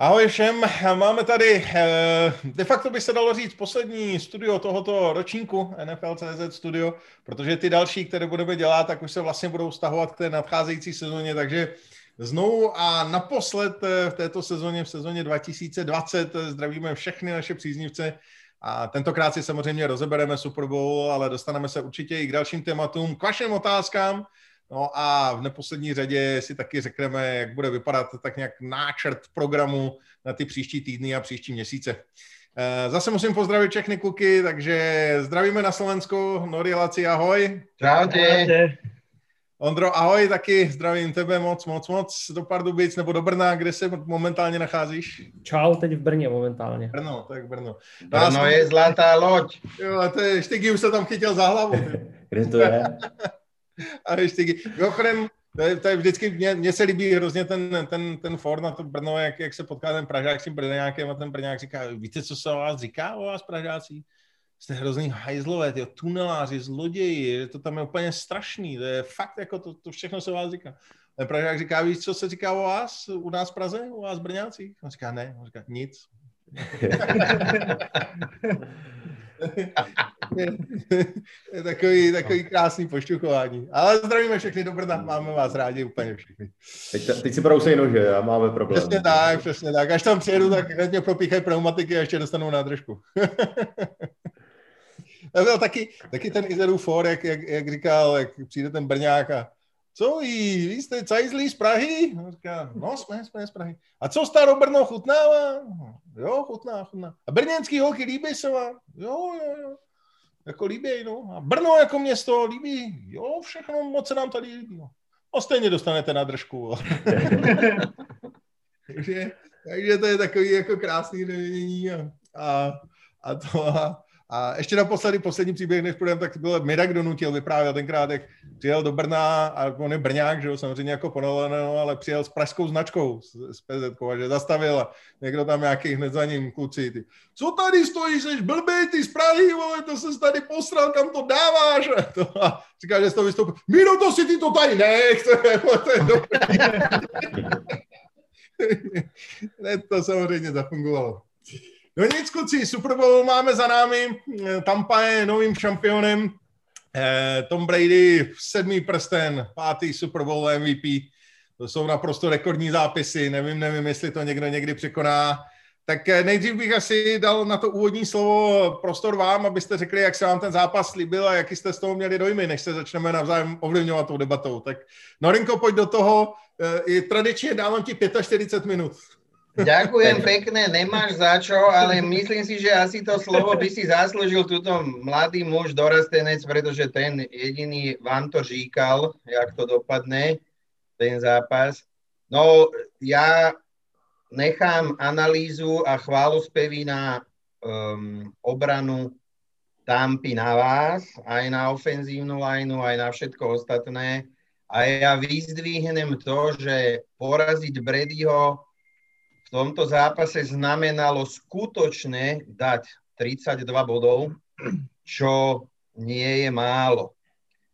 Ahoj všem, máme tady, eh, de facto by se dalo říct, poslední studio tohoto ročníku NFL.cz studio, protože ty další, které budeme dělat, tak už se vlastně budou stahovat k té nadcházející sezóně, takže znovu a naposled eh, v této sezóně, v sezóně 2020, eh, zdravíme všechny naše příznivce a tentokrát si samozřejmě rozebereme Super Bowl, ale dostaneme se určitě i k dalším tématům, k vašim otázkám, No a v neposlední řadě si taky řekneme, jak bude vypadat tak nějak náčrt programu na ty příští týdny a příští měsíce. Eh, zase musím pozdravit všechny kluky, takže zdravíme na Slovensko. Nori Laci, ahoj. Čaute. Ondro, ahoj, taky zdravím tebe moc, moc, moc do Pardubic nebo do Brna, kde se momentálně nacházíš? Čau, teď v Brně momentálně. Brno, tak Brno. Brno je zlatá loď. Jo, to je, Štygy už se tam chytil za hlavu. kde to je? A ještě, mimochodem, to je, to je vždycky, mně, mně se líbí hrozně ten, ten, ten for na to Brno, jak, jak se potká ten Pražák s tím Brňákem a ten Brňák říká, víte, co se o vás říká, o vás Pražáci? Jste hrozný hajzlové, ty tuneláři, zloději, to tam je úplně strašný, to je fakt, jako to, to všechno se o vás říká. Ten Pražák říká, víš, co se říká o vás, u nás v Praze, u vás Brňáci? On říká, ne, on říká, nic. je takový, takový krásný pošťuchování. Ale zdravíme všechny do Brna, máme vás rádi úplně všechny. Teď, teď si brousej nože a máme problém. Přesně tak, přesně tak. Až tam přijedu, tak hned mě propíchají pneumatiky a ještě dostanou nádržku. byl taky, taky ten Izeru For, jak, jak, jak, říkal, jak přijde ten Brňák a co ví, vy jste cajzlí z Prahy? On říká, no jsme, jsme z Prahy. A co starou Brno chutnává? Jo, chutná, chutná. A brněnský holky líbí se vám? Jo, jo, jo. Jako líbí, no. A Brno jako město líbí? Jo, všechno moc se nám tady líbí. No. A stejně dostanete na držku. takže, takže to je takový jako krásný nevědění a, a, a to a, a ještě naposledy, poslední příběh, než půjdeme, tak byl Mirak donutil vyprávěl tenkrát, jak přijel do Brna, a on je Brňák, že jo, samozřejmě jako ponolený, ale přijel s pražskou značkou, s, s PZ, a že zastavil a někdo tam nějaký hned za ním kluci, ty, co tady stojíš, jsi blbej, ty z Prahy, vole, to se tady posral, kam to dáváš? A, to, a říká, že z toho vystoupil, Miro, to si ty to tady nech, to je, to je dobrý. ne, to samozřejmě zafungovalo. No nic, kluci, Super Bowl máme za námi, Tampa je novým šampionem, eh, Tom Brady sedmý prsten, pátý Super Bowl MVP, to jsou naprosto rekordní zápisy, nevím, nevím, jestli to někdo někdy překoná. Tak eh, nejdřív bych asi dal na to úvodní slovo prostor vám, abyste řekli, jak se vám ten zápas líbil a jaký jste z toho měli dojmy, než se začneme navzájem ovlivňovat tou debatou. Tak Norinko, pojď do toho. Eh, I tradičně dávám ti 45 minut. Ďakujem pekne, nemáš za čo, ale myslím si, že asi to slovo by si zaslúžil túto mladý muž, dorastenec, pretože ten jediný vám to říkal, jak to dopadne, ten zápas. No, ja nechám analýzu a chválu spevy na um, obranu Tampy na vás, aj na ofenzívnu lineu, aj na všetko ostatné. A ja vyzdvihnem to, že poraziť Bradyho v tomto zápase znamenalo skutočne dať 32 bodov, čo nie je málo.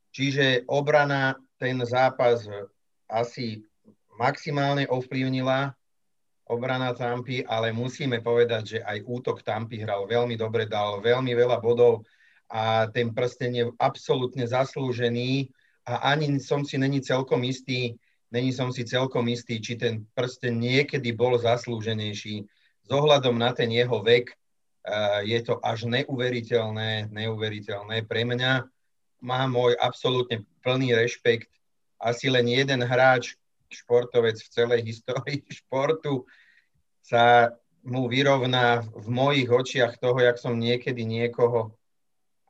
Čiže obrana ten zápas asi maximálne ovplyvnila obrana Tampy, ale musíme povedať, že aj útok Tampy hral veľmi dobre, dal veľmi veľa bodov a ten prsten je absolútne zaslúžený a ani som si není celkom istý, Není som si celkom istý, či ten prsten niekedy bol zaslúženejší. S ohľadom na ten jeho vek je to až neuveriteľné, neuveriteľné. Pre mňa má môj absolútne plný rešpekt. Asi len jeden hráč, športovec v celej histórii športu sa mu vyrovná v mojich očiach toho, jak som niekedy niekoho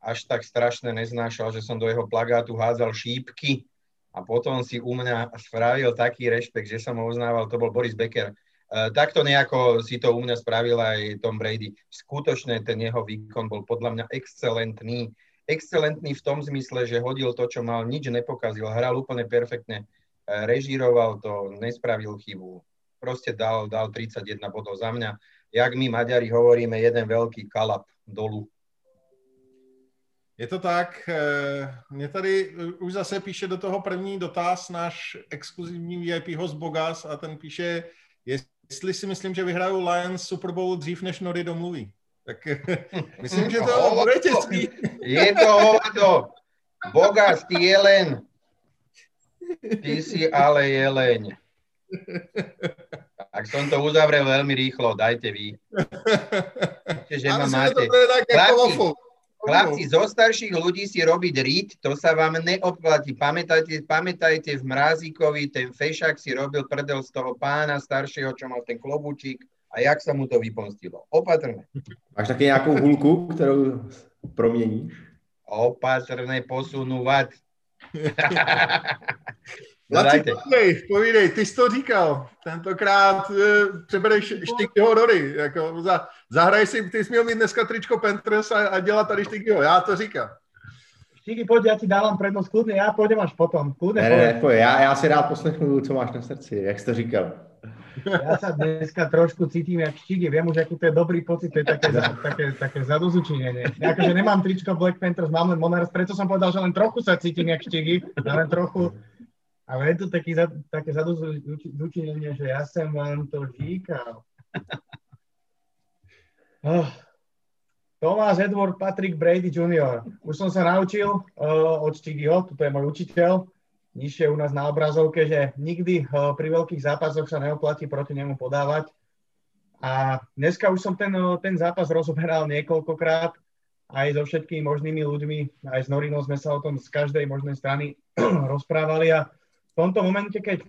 až tak strašne neznášal, že som do jeho plagátu hádzal šípky a potom si u mňa spravil taký rešpekt, že som ho uznával, to bol Boris Becker. Uh, takto nejako si to u mňa spravil aj Tom Brady. Skutočne ten jeho výkon bol podľa mňa excelentný. Excelentný v tom zmysle, že hodil to, čo mal, nič nepokazil, hral úplne perfektne, uh, režíroval to, nespravil chybu. Proste dal, dal 31 bodov za mňa. Jak my Maďari hovoríme, jeden veľký kalap dolu. Je to tak. Eh, mě tady eh, už zase píše do toho první dotaz náš exkluzivní VIP host Bogas a ten píše, jestli si myslím, že vyhrajou Lions Super Bowl dřív, než Nory domluví. Tak myslím, že to bude těžký. Je to hovado. Boga, ty jelen. Ty si ale jeleň. Tak som to uzavrel veľmi rýchlo, dajte vy. Že ma máte. Chlapci, chlapci, zo starších ľudí si robiť rít, to sa vám neoplatí. Pamätajte, pamätajte v Mrázikovi, ten fešák si robil prdel z toho pána staršieho, čo mal ten klobučík a jak sa mu to vypomstilo. Opatrné. Máš taky nějakou hulku, kterou proměníš? Opatrné posunúvať. Laci, povídej, povídej, ty jsi to říkal. Tentokrát e, přebereš Štykyho Rory. Jako za, zahraj si, ty jsi měl mít dneska tričko Panthers a, a dělat tady Štykyho. Já to říkám. Štyky, pojď, já ti dávám prednost, kludně, já půjdem až potom. Kludně, ne, ne, pojď, já, já si rád poslechnu, co máš na srdci, jak jsi to říkal. Ja sa dneska trošku cítim jak štigy, viem už, aký to je dobrý pocit, to je také, také, také zadozučinenie. Ja akože nemám tričko Black Panthers, mám len Monarch, preto som povedal, že len trochu sa cítim jak štigy, len trochu, ale je to taký, také zadozučinenie, že ja som vám to říkal. Oh. Tomás Edward Patrick Brady Jr. Už som sa naučil uh, od Štigyho, toto je môj učiteľ, nižšie u nás na obrazovke, že nikdy eh, pri veľkých zápasoch sa neoplatí proti nemu podávať. A dneska už som ten, eh, ten zápas rozoberal niekoľkokrát aj so všetkými možnými ľuďmi, aj s Norinou sme sa o tom z každej možnej strany rozprávali a tomto momente, keď,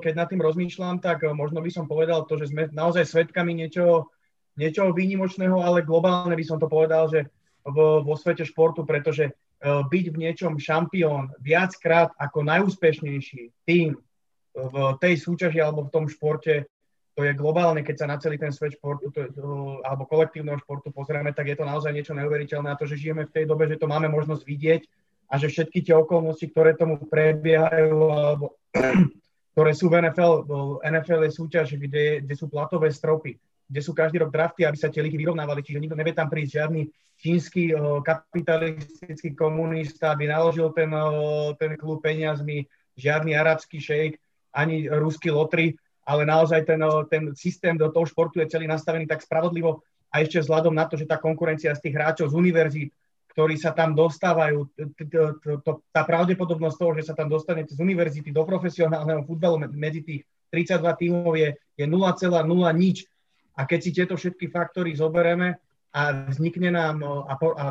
keď nad tým rozmýšľam, tak možno by som povedal to, že sme naozaj svetkami niečoho, niečoho výnimočného, ale globálne by som to povedal, že vo, vo svete športu, pretože E, byť v niečom šampión viackrát ako najúspešnejší tým v tej súťaži alebo v tom športe, to je globálne, keď sa na celý ten svet športu to, to, alebo kolektívneho športu pozrieme, tak je to naozaj niečo neuveriteľné. A to, že žijeme v tej dobe, že to máme možnosť vidieť a že všetky tie okolnosti, ktoré tomu prebiehajú alebo ktoré sú v NFL, NFL je súťaž, kde, kde sú platové stropy, kde sú každý rok drafty, aby sa tie ligy vyrovnávali, čiže nikto nevie tam prísť žiadny čínsky kapitalistický komunista, aby naložil ten, ten klub peniazmi, žiadny arabský šejk, ani ruský lotry, ale naozaj ten, ten systém do toho športu je celý nastavený tak spravodlivo a ešte vzhľadom na to, že tá konkurencia z tých hráčov z univerzít, ktorí sa tam dostávajú, tá pravdepodobnosť toho, že sa tam dostanete z univerzity do profesionálneho futbalu medzi tých 32 tímov je, je 0,0 nič. A keď si tieto všetky faktory zoberieme a vznikne nám a, a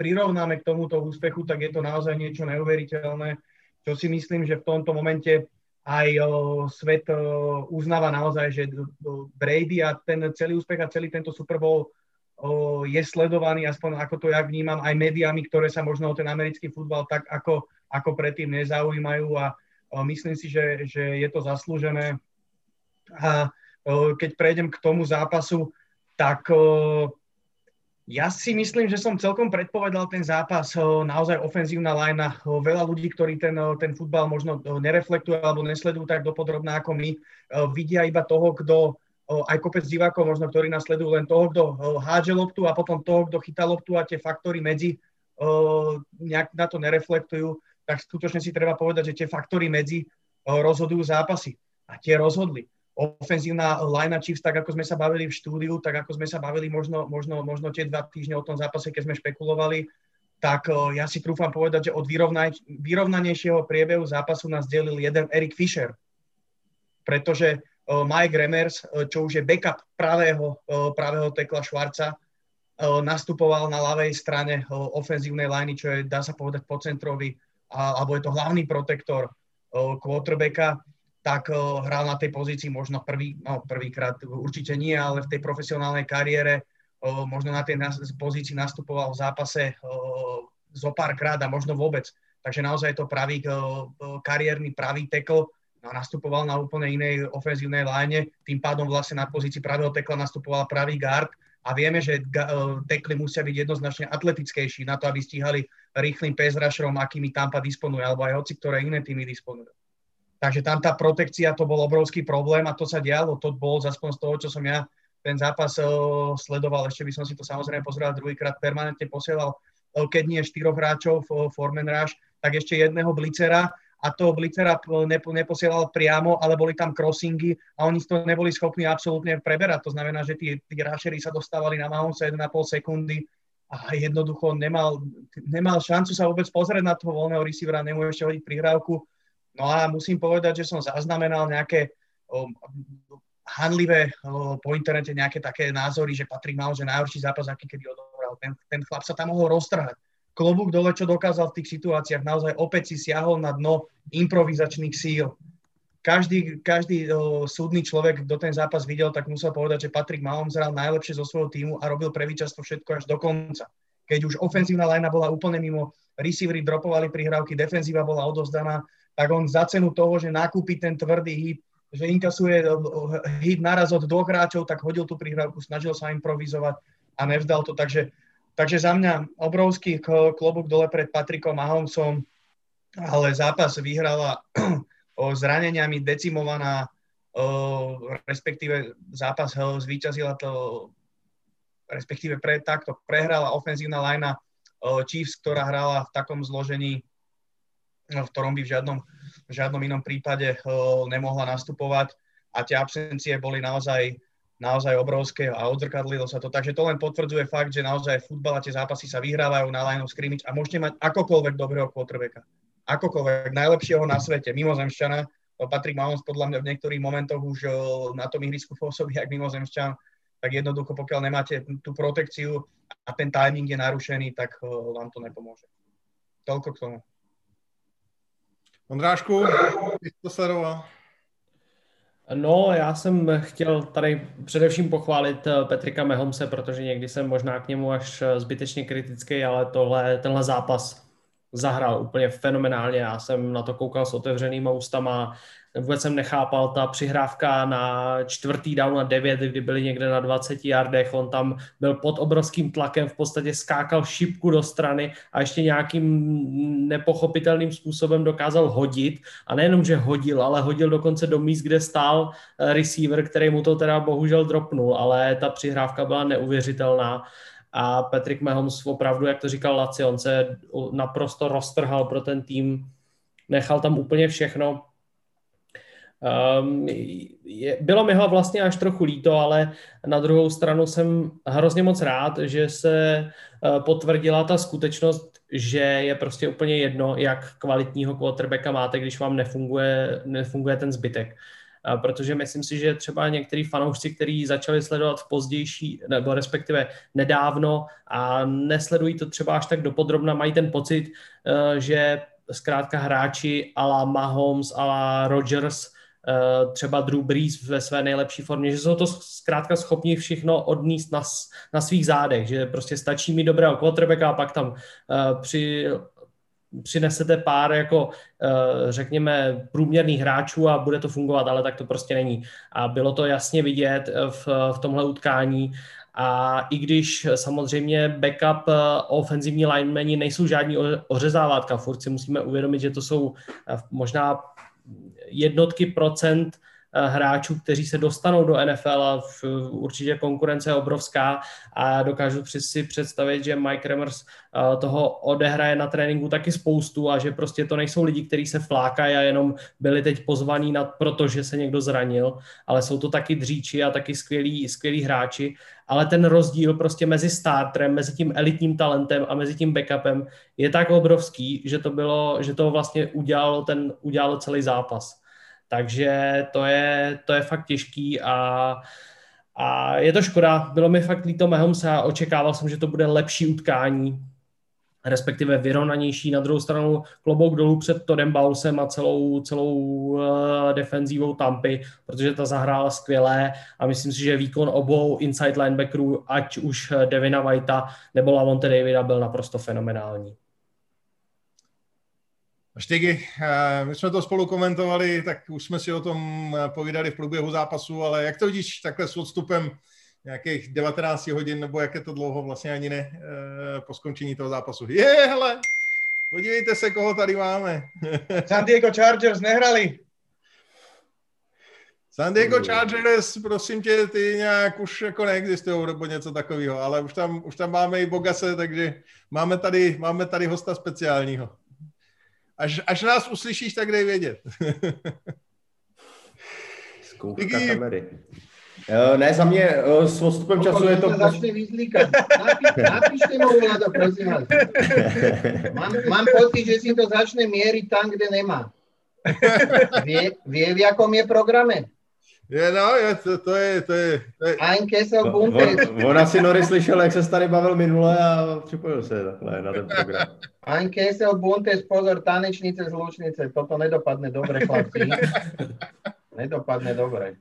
prirovnáme k tomuto úspechu, tak je to naozaj niečo neuveriteľné, čo si myslím, že v tomto momente aj o, svet o, uznáva naozaj, že Brady a ten celý úspech a celý tento Super Bowl je sledovaný, aspoň ako to ja vnímam, aj médiami, ktoré sa možno o ten americký futbal tak ako, ako predtým nezaujímajú a myslím si, že, že je to zaslúžené. A keď prejdem k tomu zápasu, tak ja si myslím, že som celkom predpovedal ten zápas, naozaj ofenzívna lajna. Veľa ľudí, ktorí ten, ten futbal možno nereflektujú alebo nesledujú tak dopodrobná ako my, vidia iba toho, kto aj kopec divákov možno, ktorí nás sledujú len toho, kto hádže loptu a potom toho, kto chytá loptu a tie faktory medzi nejak na to nereflektujú, tak skutočne si treba povedať, že tie faktory medzi rozhodujú zápasy. A tie rozhodli ofenzívna line Chiefs, tak ako sme sa bavili v štúdiu, tak ako sme sa bavili možno, možno, možno tie dva týždne o tom zápase, keď sme špekulovali, tak ja si trúfam povedať, že od vyrovnanejšieho priebehu zápasu nás delil jeden Erik Fischer. Pretože Mike Remers, čo už je backup pravého, pravého tekla Švarca, nastupoval na ľavej strane ofenzívnej liney, čo je, dá sa povedať, po centrovi, alebo je to hlavný protektor quarterbacka tak hral na tej pozícii možno prvý, no prvýkrát určite nie, ale v tej profesionálnej kariére možno na tej pozícii nastupoval v zápase zo párkrát a možno vôbec. Takže naozaj je to pravý kariérny pravý tekl, nastupoval na úplne inej ofenzívnej láne, tým pádom vlastne na pozícii pravého tekla nastupoval pravý guard a vieme, že tekly musia byť jednoznačne atletickejší na to, aby stíhali rýchlým pass rusherom, akými Tampa disponuje, alebo aj hoci ktoré iné týmy disponujú. Takže tam tá protekcia, to bol obrovský problém a to sa dialo. To bol aspoň z toho, čo som ja ten zápas uh, sledoval. Ešte by som si to samozrejme pozeral druhýkrát, permanentne posielal, uh, keď nie štyroch hráčov, uh, Formen Rush, tak ešte jedného blicera a to Blitzera neposielal priamo, ale boli tam crossingy a oni to neboli schopní absolútne preberať. To znamená, že tí, tí rushery sa dostávali na Mahomesa 1,5 sekundy a jednoducho nemal, nemal šancu sa vôbec pozrieť na toho voľného receivera, nemôže ešte hodiť prihrávku. No a musím povedať, že som zaznamenal nejaké hanlivé po internete nejaké také názory, že Patrick mal, že najhorší zápas, aký kedy odohral. Ten, ten chlap sa tam mohol roztrhať. Klobúk dole, čo dokázal v tých situáciách, naozaj opäť si siahol na dno improvizačných síl. Každý, každý uh, súdny človek, kto ten zápas videl, tak musel povedať, že Patrick Mahomes hral najlepšie zo svojho týmu a robil pre víťazstvo všetko až do konca. Keď už ofenzívna linea bola úplne mimo, receivery dropovali prihrávky, defenzíva bola odozdaná, tak on za cenu toho, že nakúpi ten tvrdý hit, že inkasuje hit naraz od dvoch hráčov, tak hodil tú prihrávku, snažil sa improvizovať a nevzdal to. Takže, takže za mňa obrovský klobúk dole pred Patrikom Mahomesom, ale zápas vyhrala o zraneniami decimovaná, respektíve zápas zvíťazila to, respektíve pre, takto prehrala ofenzívna lajna Chiefs, ktorá hrala v takom zložení, v ktorom by v žiadnom v žiadnom inom prípade nemohla nastupovať. A tie absencie boli naozaj, naozaj obrovské a odzrkadlilo sa to. Takže to len potvrdzuje fakt, že naozaj v futbale tie zápasy sa vyhrávajú na line of scrimmage a môžete mať akokoľvek dobrého quarterbacka. Akokoľvek, najlepšieho na svete, mimozemšťana. Patrick Mahomes podľa mňa v niektorých momentoch už na tom ihrisku pôsobí jak mimozemšťan, tak jednoducho, pokiaľ nemáte tú protekciu a ten timing je narušený, tak vám to nepomôže. Toľko k tomu. Ondrášku, jsi to sledoval? No, já jsem chtěl tady především pochválit eh, Petrika Mehomse, protože někdy jsem možná k němu až eh, zbytečně kritický, ale tohle, tenhle zápas zahrál úplně fenomenálně. Já jsem na to koukal s otevřenýma ústama, vůbec jsem nechápal ta přihrávka na čtvrtý down na 9, kdy byli někde na 20 yardech, on tam byl pod obrovským tlakem, v podstatě skákal šipku do strany a ještě nějakým nepochopitelným způsobem dokázal hodit. A nejenom, že hodil, ale hodil dokonce do míst, kde stál eh, receiver, který mu to teda bohužel dropnul, ale ta přihrávka byla neuvěřitelná. A Patrick Mahomes opravdu, jak to říkal Laci, on se naprosto roztrhal pro ten tým, nechal tam úplně všechno, Um, je, bylo mi ho vlastně až trochu líto, ale na druhou stranu jsem hrozně moc rád, že se uh, potvrdila ta skutečnost, že je prostě úplně jedno, jak kvalitního quarterbacka máte, když vám nefunguje, nefunguje ten zbytek. Uh, protože myslím si, že třeba některý fanoušci, kteří začali sledovat v pozdější, nebo respektive nedávno a nesledují to třeba až tak dopodrobna, mají ten pocit, uh, že zkrátka hráči ala Mahomes, ala Rodgers Eh, třeba Drew Brees ve své nejlepší formě, že jsou to zkrátka schopni všechno odníst na, na svých zádech, že prostě stačí mi dobrého quarterbacka a pak tam uh, při, přinesete pár jako uh, řekněme průměrných hráčů a bude to fungovat, ale tak to prostě není. A bylo to jasně vidět v, v tomhle utkání a i když samozřejmě backup ofenzivní linemeni nejsou žádní ořezávátka, furt si musíme uvědomit, že to jsou možná jednotky procent hráčů, kteří se dostanou do NFL a v, určitě konkurence je obrovská a dokážu si představit, že Mike Remers eh, toho odehraje na tréninku taky spoustu a že prostě to nejsou lidi, kteří se flákají a jenom byli teď pozvaní na, protože se někdo zranil, ale jsou to taky dříči a taky skvělí, skvělí hráči, ale ten rozdíl prostě mezi starterem, mezi tím elitním talentem a mezi tím backupem je tak obrovský, že to bylo, že to vlastně udělalo, ten, udělalo celý zápas. Takže to je, to je fakt těžký a, a je to škoda. Bylo mi fakt líto Mahomesa a očekával jsem, že to bude lepší utkání, respektive vyrovnanější. Na druhou stranu klobouk dolů před Todem Bausem a celou, celou uh, defenzívou Tampy, protože ta zahrála skvěle a myslím si, že výkon obou inside linebackerů, ať už Devina Whitea nebo Lavonte Davida byl naprosto fenomenální. Štěgy, eh, my jsme to spolu komentovali, tak už jsme si o tom eh, povídali v průběhu zápasu, ale jak to vidíš takhle s odstupem nějakých 19 hodin, nebo jak je to dlouho vlastně ani ne, eh, po skončení toho zápasu. Je, hele, podívejte se, koho tady máme. San Diego Chargers nehrali. San Diego Chargers, prosím tě, ty nějak už jako neexistují nebo něco takového, ale už tam, už tam máme i Bogase, takže máme tady, máme tady hosta speciálního. Až, až nás uslyšíš, tak dej vědět. Zkouška Díky. kamery. Jo, ne, za mě eh, s odstupem času je to... Začne vyzlíkať. Napí- Napíšte mu Vlado, prosím vás. Mám, mám pocit, že si to začne mieriť tam, kde nemá. Vie, vie v jakom je programe? Je, no, je, to, to je, to je, to je, Ein Kessel On, Buntes. on asi Nory slyšel, jak se tady bavil minule a připojil se takhle na ten program. Ein Kessel Buntes, pozor, tanečnice z Lučnice. Toto nedopadne dobre, chlapci. Nedopadne dobre.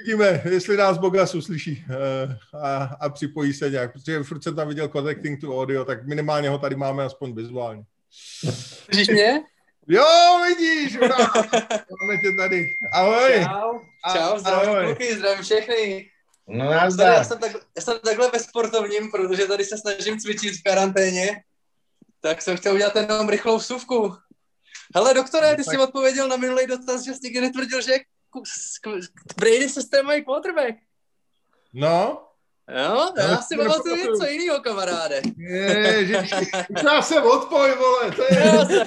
vidíme, jestli nás Bogas uslyší eh, a, a připojí se nějak, protože furt jsem tam viděl connecting to audio, tak minimálně ho tady máme aspoň vizuálně. Slyšíš mě? Jo, vidíš, máme tě tady. Ahoj. Čau. Čau, zdravím ahoj. kluky, zdravím všechny. No já, nazdar. jsem tak, já jsem takhle ve sportovním, protože tady se snažím cvičit v karanténě, tak jsem chtěl udělat jenom rychlou vsuvku. Hele, doktore, ty jsi odpověděl na minulý dotaz, že jsi nikdy netvrdil, že Brady se mají quarterback. No, Jo, já si to pamatuju něco jiného, kamaráde. ježiš, já jsem odpoj, vole, to je, Já se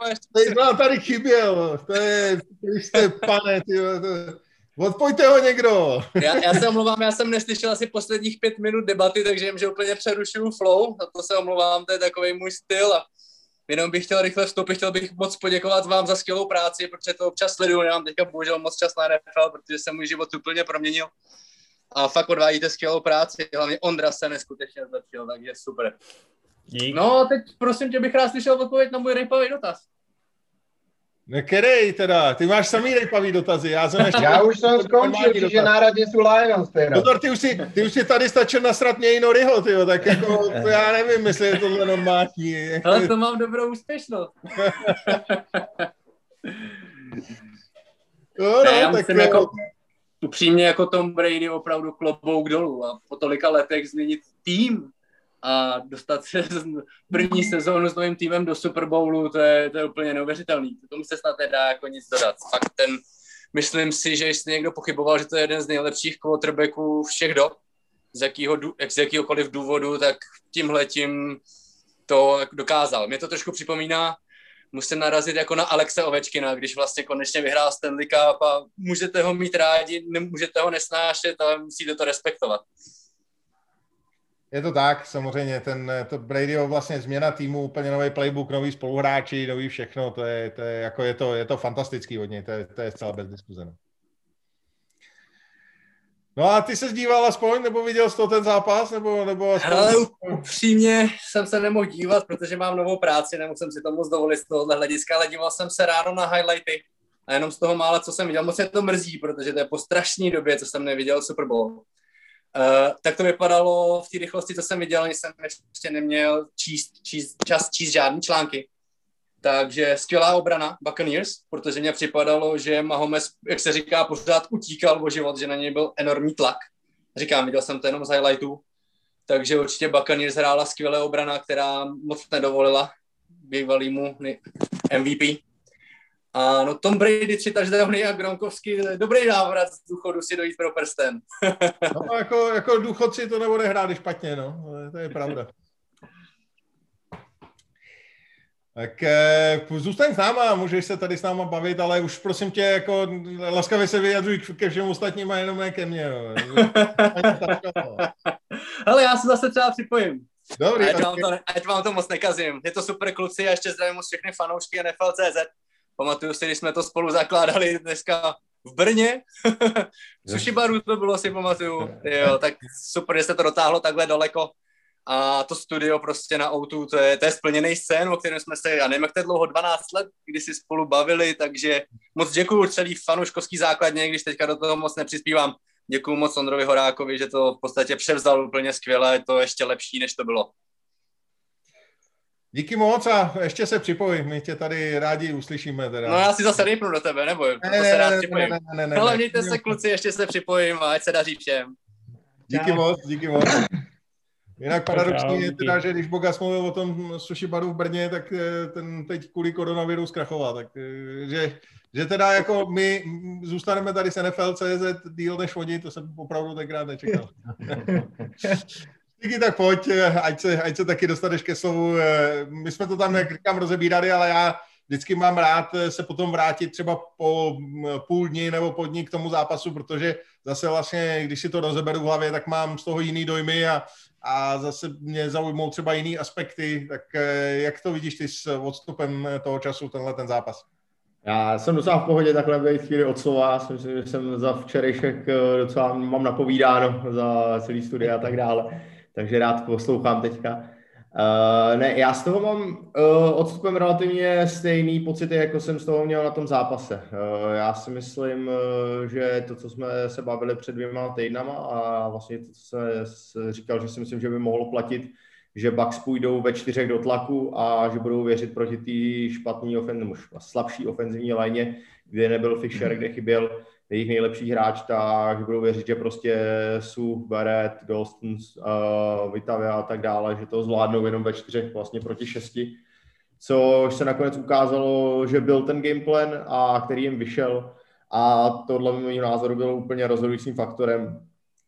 máš Teď vám tady chyběl, to je, vy jste pane, ty, to, odpojte ho někdo. Já, já se omlouvám, já jsem neslyšel asi posledních pět minut debaty, takže jim, že úplně přerušuju flow, za to se omlouvám, to je takový můj styl a jenom bych chtěl rychle vstoupit, chtěl bych moc poděkovat vám za skvělou práci, protože to občas sleduju, nemám teďka bohužel moc čas na NFL, protože se můj život úplně proměnil a fakt odvádíte skvělou práci, hlavně Ondra se neskutečně zlepšil, takže super. Dík. No a teď prosím tě bych rád slyšel odpověď na můj rejpavý dotaz. No kerej teda, ty máš samý rejpavý dotazy, já jsem ještě... Ja už som skončil, čiže na rade sú Lions teraz. Pozor, ty už, si, ty už si tady stačil nasrat mě i Noryho, tyjo, tak jako, to já nevím, jestli je tohle normální. Ale to mám dobrou úspěšnost. No, Ne, já no, tak myslím, jo. jako, upřímně jako Tom Brady opravdu klobouk dolů a po tolika letech změnit tým a dostat se z první sezónu s novým týmem do Super Bowlu, to je, to je úplně neuvěřitelný. K tomu se snad nedá jako nic dodat. Fakt ten, myslím si, že jestli někdo pochyboval, že to je jeden z nejlepších quarterbacků všech dob, z, jakýho, z jakýhokoliv důvodu, tak tímhletím to dokázal. Mě to trošku připomíná musím narazit jako na Alexe Ovečkina, když vlastně konečně vyhrál Stanley Cup a můžete ho mít rádi, nemůžete ho nesnášet, ale musíte to respektovat. Je to tak, samozřejmě, ten, to Bradyho vlastně změna týmu, úplně nový playbook, nový spoluhráči, nový všechno, to je, to je, jako je, to, je to fantastický od něj, to je, to je zcela bez diskuze. No. No a ty se díval aspoň, nebo viděl jsi to ten zápas, nebo, nebo aspoň... Ale upřímně jsem se nemohl dívat, protože mám novou práci, nemusím si to moc dovolit z tohohle hlediska, ale díval jsem se ráno na highlighty a jenom z toho mála, co jsem viděl, moc mě to mrzí, protože to je po strašné době, co jsem neviděl Super Bowl. Uh, tak to vypadalo v té rychlosti, co jsem viděl, ani jsem ještě neměl číst, číst, čas číst žádný články. Takže skvělá obrana Buccaneers, protože mně připadalo, že Mahomes, jak se říká, pořád utíkal o život, že na něj byl enormní tlak. Říkám, viděl jsem to jenom z highlightů, takže určitě Buccaneers hrála skvělé obrana, která moc nedovolila bývalýmu MVP. A no Tom Brady, tři touchdowny a Gronkowski, dobrý návrat z důchodu si dojít pro prsten. no, jako, jako důchodci to nebude hrát špatně, no, to je pravda. Tak eh, zůstaň s náma, můžeš se tady s náma bavit, ale už prosím tě, jako laskavě se vyjadřuj ke všem ostatním a jenom ne ke mně. Ale já se zase třeba připojím. Dobrý, ať, vám to, ať vám to moc nekazím. Je to super kluci a ještě zdravím moc všechny fanoušky NFL.cz. Pamatuju si, když jsme to spolu zakládali dneska v Brně. Sushi baru to bylo, si pamatuju. Jo, tak super, že se to dotáhlo takhle daleko. A to studio prostě na O2, to je, to je splněný scén, o kterém jsme se, já nevím, jak to je dlouho, 12 let, kdy si spolu bavili, takže moc děkuju celý fanouškovský základně, když teďka do toho moc nepřispívám. Děkuju moc Ondrovi Horákovi, že to v podstatě převzal úplně skvěle, je to ještě lepší, než to bylo. Díky moc a ještě se připoj, my tě tady rádi uslyšíme. Teda. No já si zase rýpnu do tebe, nebo ne, to se rád připojím. Ne, ne, ne, ne, Ale mějte se kluci, ještě se připojím a ať se daří všem. Díky moc, díky moc. Jinak paradoxní je teda, že když Bogas mluvil o tom sushi baru v Brně, tak ten teď kvůli koronaviru zkrachoval. Tak, že, že teda jako my zůstaneme tady s NFL.cz díl než oni, to jsem opravdu tenkrát nečekal. Díky, tak pojď, ať se, ať se taky dostaneš ke slovu. My jsme to tam, jak říkám, rozebírali, ale já vždycky mám rád se potom vrátit třeba po půl dní nebo po dní k tomu zápasu, protože zase vlastně, když si to rozeberu v hlavě, tak mám z toho jiný dojmy a, a zase mě zaujmou třeba jiný aspekty, tak jak to vidíš ty s odstupem toho času, tenhle ten zápas? Já jsem docela v pohodě takhle být chvíli od slova, myslím, že jsem za včerejšek eh, docela mám napovídáno za celý studia a tak dále, takže rád poslouchám teďka. Uh, ne, já z toho mám uh, odstupem relativně stejný pocity, jako jsem z toho měl na tom zápase. Uh, já si myslím, uh, že to, co jsme se bavili před dvěma týdnama a vlastně to, co jsem říkal, že si myslím, že by mohlo platit že Bucks půjdou ve čtyřech do tlaku a že budou věřit proti té špatné ofenzivní, slabší ofenzivní léně, kde nebyl Fisher, kde chyběl jejich nejlepší hráč, tak budou věřit, že prostě Su, Barrett, Golston, uh, Vitavia a tak dále, že to zvládnou jenom ve čtyřech vlastně proti šesti. Což se nakonec ukázalo, že byl ten gameplan a který jim vyšel a tohle mého názoru bylo úplně rozhodujícím faktorem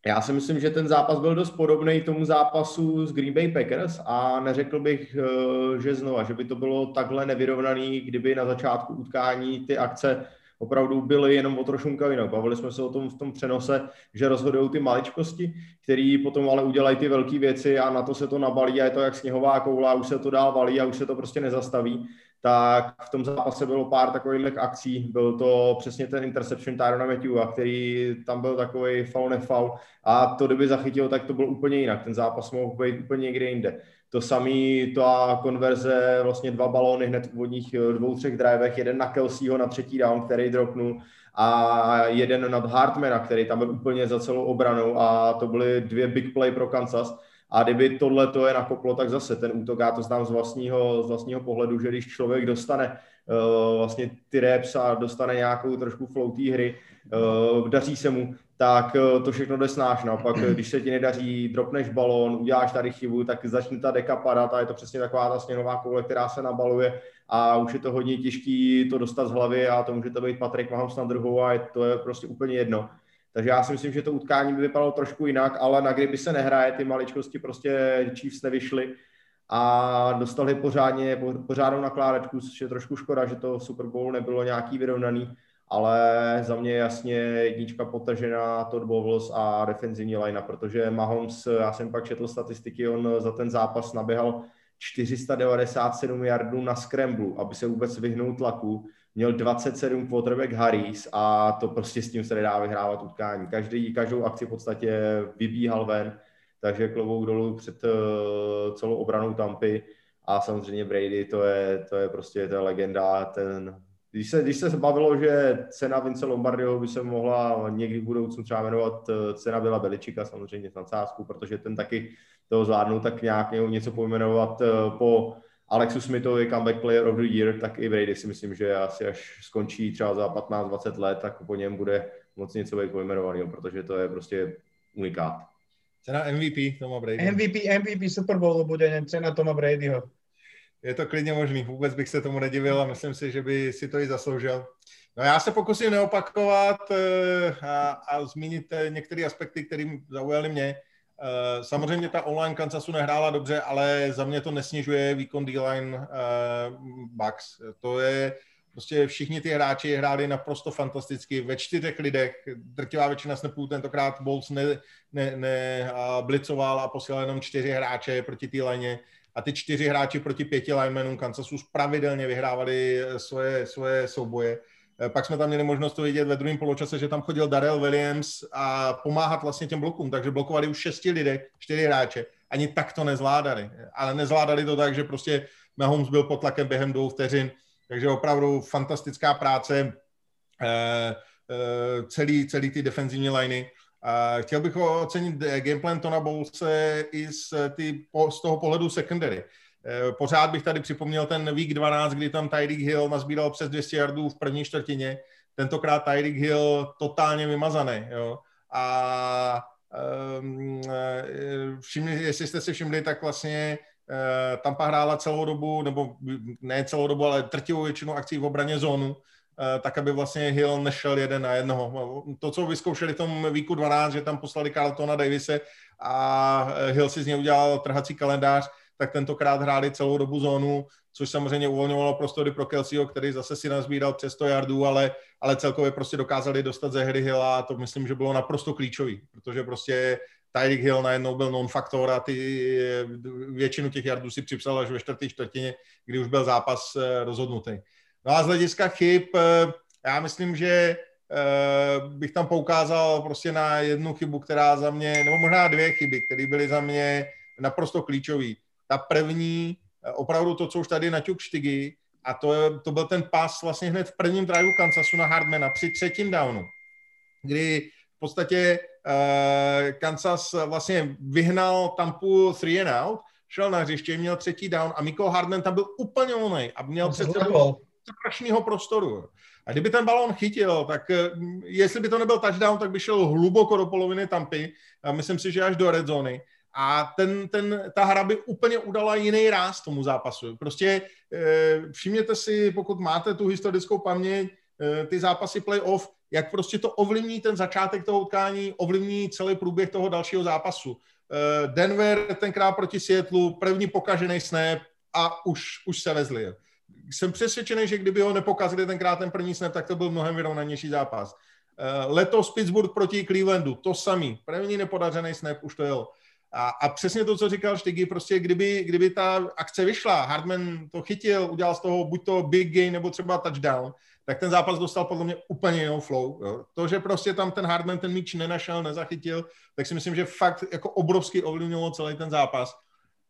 já si myslím, že ten zápas byl dost podobný tomu zápasu s Green Bay Packers a neřekl bych, eh, že znova, že by to bylo takhle nevyrovnaný, kdyby na začátku utkání ty akce opravdu byly jenom o trošku jinak. Bavili jsme se o tom v tom přenose, že rozhodují ty maličkosti, které potom ale udělají ty velké věci a na to se to nabalí a je to jak sněhová koula, už se to dál valí a už se to prostě nezastaví tak v tom zápase bylo pár takových akcí. Byl to přesně ten interception Tyrona Matthewa, který tam byl takový foul nefoul a to kdyby zachytil, tak to bylo úplně jinak. Ten zápas mohl být úplně někde jinde. To samý, ta konverze, vlastně dva balóny hned v úvodních eh, dvou, třech drivech, jeden na Kelseyho na třetí down, který dropnul a jeden nad Hartmana, který tam byl úplně za celou obranou a to byly dvě big play pro Kansas. A kdyby tohle to je nakoplo, tak zase ten útok, já to znám z vlastního, z vlastního pohledu, že když člověk dostane uh, vlastně ty reps a dostane nějakou trošku flow té hry, uh, daří se mu, tak uh, to všechno jde snáš. Naopak, když se ti nedaří, dropneš balón, uděláš tady chybu, tak začne ta deka padat a je to přesně taková ta sněhová koule, která se nabaluje a už je to hodně těžký to dostat z hlavy a to může to být Patrik Mahomes na druhou a je, to je prostě úplně jedno. Takže já si myslím, že to utkání by vypadalo trošku jinak, ale na kdyby se nehraje, ty maličkosti prostě Chiefs nevyšly a dostali pořádně, pořádnou nakládačku, což je trošku škoda, že to Super Bowl nebylo nějaký vyrovnaný, ale za mě jasně jednička potažená Todd Bowles a defenzivní line, protože Mahomes, já jsem pak četl statistiky, on za ten zápas naběhal 497 yardů na scramble, aby se vůbec vyhnul tlaku, měl 27 quarterback Harris a to prostě s tím se nedá vyhrávat utkání. Každý, každou akci v podstatě vybíhal ven, takže klovou dolů před uh, celou obranou Tampy a samozřejmě Brady, to je, to je prostě ta legenda, ten když se, když se bavilo, že cena Vince Lombardiho by se mohla někdy v budoucnu třeba jmenovat eh, cena byla Beličika, samozřejmě v nadsázku, protože ten taky toho zvládnul tak nějak něco pojmenovat eh, po Alexu Smithovi comeback player of the year, tak i Brady si myslím, že asi až skončí třeba za 15-20 let, tak po něm bude moc něco být pojmenovaný, protože to je prostě unikát. Cena MVP Toma Brady. MVP, MVP Super Bowl bude cena Toma Bradyho. Je to klidně možný, vůbec bych se tomu nedivil a myslím si, že by si to i zasloužil. No já se pokusím neopakovat eh, a, a zmínit eh, některé aspekty, které zaujaly mě. Eh, samozřejmě ta online Kansasu nehrála dobře, ale za mě to nesnižuje výkon D-line Bucks. To je prostě všichni ty hráči hráli naprosto fantasticky ve čtyřech lidech. Drtivá většina snapů tentokrát Bolts ne, ne, ne uh, blicoval a posílal jenom čtyři hráče proti té line. A ty čtyři hráči proti pěti linemenům Kansasu pravidelně vyhrávali svoje, svoje souboje. Eh, pak jsme tam měli možnost to vidět ve druhém poločase, že tam chodil Darrell Williams a pomáhat vlastně těm blokům, takže blokovali už šesti lidé, čtyři hráče. Ani tak to nezvládali. Ale nezvládali to tak, že prostě Mahomes byl pod tlakem během dvou vteřin, takže opravdu fantastická práce eh, eh, celý, celý ty defenzivní liney. Chtěl bych ocenit gameplan Tona Bowlese i z, ty, z toho pohledu secondary. Eh, pořád bych tady připomněl ten week 12, kdy tam Tyreek Hill nazbíral přes 200 yardů v první čtvrtině. Tentokrát Tyreek Hill totálně vymazaný. Jo? A um, všimli, jestli jste si všimli, tak vlastně Tampa hrála celou dobu, nebo ne celou dobu, ale trtivou většinu akcí v obraně zónu. Tak aby vlastně Hill nešel jeden na jednoho. To, co vyzkoušeli v tom víku 12, že tam poslali Carltona Davise a Hill si z něj udělal trhací kalendář, tak tentokrát hráli celou dobu zónu, což samozřejmě uvolňovalo prostory pro Kelseyho, který zase si nazbíral přes 100 yardů, ale, ale celkově prostě dokázali dostat ze hry Hilla a to myslím, že bylo naprosto klíčový, protože prostě Tyreek Hill najednou byl non-faktor a ty většinu těch yardů si připsal až ve čtvrté čtvrtině, kdy už byl zápas eh, rozhodnutý. No a z hlediska chyb, eh, já myslím, že eh, bych tam poukázal prostě na jednu chybu, která za mě, nebo možná dvě chyby, které byly za mě naprosto klíčové. Ta první, opravdu to, co už tady naťuk Štygy, a to, to byl ten pas vlastně hned v prvním driveu Kansasu na Hardmana při třetím downu, kdy v podstatě uh, Kansas vlastně vyhnal Tampu three and out, šel na hřiště, měl třetí down a Miko Hardman tam byl úplně volný a měl před strašného prostoru. A kdyby ten balon chytil, tak eh, jestli by to nebyl touchdown, tak by šel hluboko do poloviny Tampy, a myslím si, že až do red zóny. A ten, ten, ta hra by úplně udala jiný ráz tomu zápasu. Prostě e, všimněte si, pokud máte tu historickou paměť, e, ty zápasy playoff, jak prostě to ovlivní ten začátek toho utkání, ovlivní celý průběh toho dalšího zápasu. Denver tenkrát proti Seattleu, první pokažený snap a už, už se vezli. Jsem přesvědčený, že kdyby ho nepokazili tenkrát ten první snap, tak to byl mnohem vyrovnanější zápas. Letos Pittsburgh proti Clevelandu, to samý. První nepodařený snap, už to jel. A, a přesně to, co říkal Štygy, prostě kdyby, kdyby ta akce vyšla, Hardman to chytil, udělal z toho buď to big gain nebo třeba touchdown, tak ten zápas dostal podle mě úplně jinou flow. Jo. To, že prostě tam ten Hardman ten míč nenašel, nezachytil, tak si myslím, že fakt jako obrovsky ovlivnilo celý ten zápas.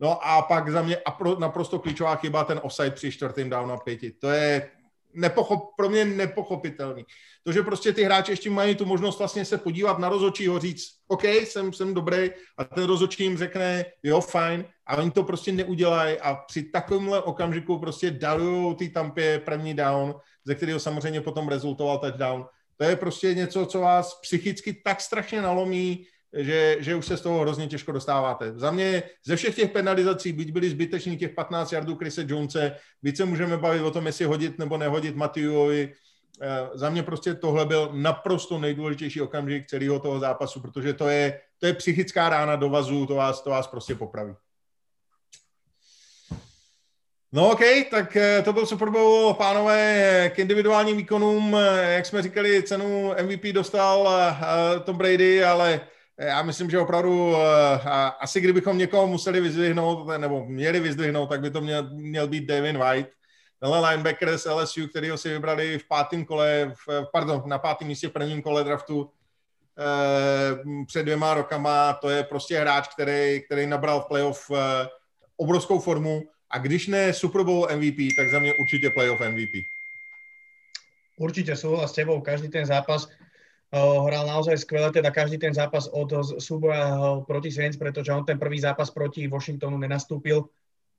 No a pak za mě naprosto klíčová chyba ten offside při čtvrtým down na pěti. To je nepochop, pro mě nepochopitelný. To, že prostě ty hráči ještě mají tu možnost vlastně se podívat na rozhodčího, říct, OK, jsem, jsem dobrý, a ten rozhodčí jim řekne, jo, fajn, a oni to prostě neudělají a při takovémhle okamžiku prostě darují ty tampě první down, ze kterého samozřejmě potom rezultoval touchdown. To je prostě něco, co vás psychicky tak strašně nalomí, že, že už se z toho hrozně těžko dostáváte. Za mě ze všech těch penalizací, byť byly zbyteční těch 15 jardů Krise Jonese, byť se můžeme bavit o tom, jestli hodit nebo nehodit Matiuovi, eh, za mě prostě tohle byl naprosto nejdůležitější okamžik celého toho zápasu, protože to je, to je psychická rána do vazu, to vás, to vás prostě popraví. No OK, tak eh, to byl Super Bowl, pánové, k individuálním výkonům, eh, jak jsme říkali, cenu MVP dostal Tom Brady, ale já myslím, že opravdu asi kdybychom někoho museli vyzdvihnout, nebo měli vyzdvihnout, tak by to měl, měl být Devin White, tenhle linebacker z LSU, který ho si vybrali v pátém kole, v, pardon, na pátém místě v prvním kole draftu eh, před dvěma rokama. To je prostě hráč, který, který nabral v playoff eh, obrovskou formu a když ne Super Bowl MVP, tak za mě určitě playoff MVP. Určite súhlas s tebou, každý ten zápas hral naozaj skvelé, teda každý ten zápas od súboja proti Saints, pretože on ten prvý zápas proti Washingtonu nenastúpil.